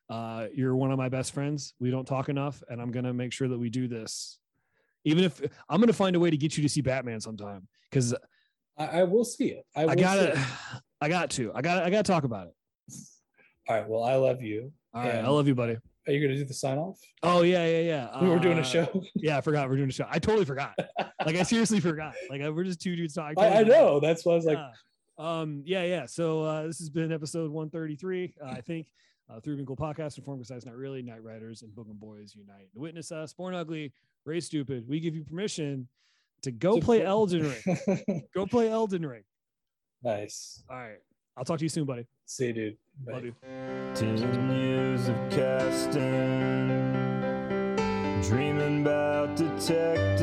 [SPEAKER 3] Uh, you're one of my best friends. We don't talk enough, and I'm going to make sure that we do this. Even if I'm going to find a way to get you to see Batman sometime because
[SPEAKER 2] I, I will see it i,
[SPEAKER 3] I
[SPEAKER 2] see
[SPEAKER 3] got
[SPEAKER 2] it.
[SPEAKER 3] to, I got to, I got, I got to talk about it.
[SPEAKER 2] all right well i love you
[SPEAKER 3] All right, I love you, buddy.
[SPEAKER 2] are you going to do the sign off
[SPEAKER 3] Oh yeah, yeah, yeah.
[SPEAKER 2] we were doing
[SPEAKER 3] Uh,
[SPEAKER 2] a show
[SPEAKER 3] Yeah, I forgot we're doing a show. I totally forgot. like I seriously forgot. Like we're just two dudes talking.
[SPEAKER 2] I, I know that's why i was like
[SPEAKER 3] Yeah. um, yeah, yeah. So uh, this has been episode 133, uh, I think. Uh, Through Winkle Podcast, Informed Precise, Not Really, Night Riders, and Book and Boys Unite. To witness us, Born Ugly, Ray Stupid. We give you permission to go
[SPEAKER 2] to
[SPEAKER 3] play
[SPEAKER 2] play-
[SPEAKER 3] Elden Ring. Go play Elden Ring.
[SPEAKER 2] nice
[SPEAKER 3] All right. I'll talk to you soon, buddy.
[SPEAKER 2] see you dude Bye.
[SPEAKER 3] Love you.
[SPEAKER 4] Ten years of casting, dreaming about detectives,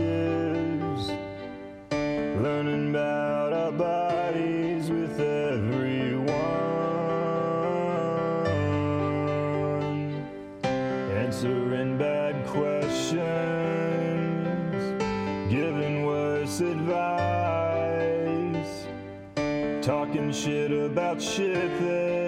[SPEAKER 4] shit about shit that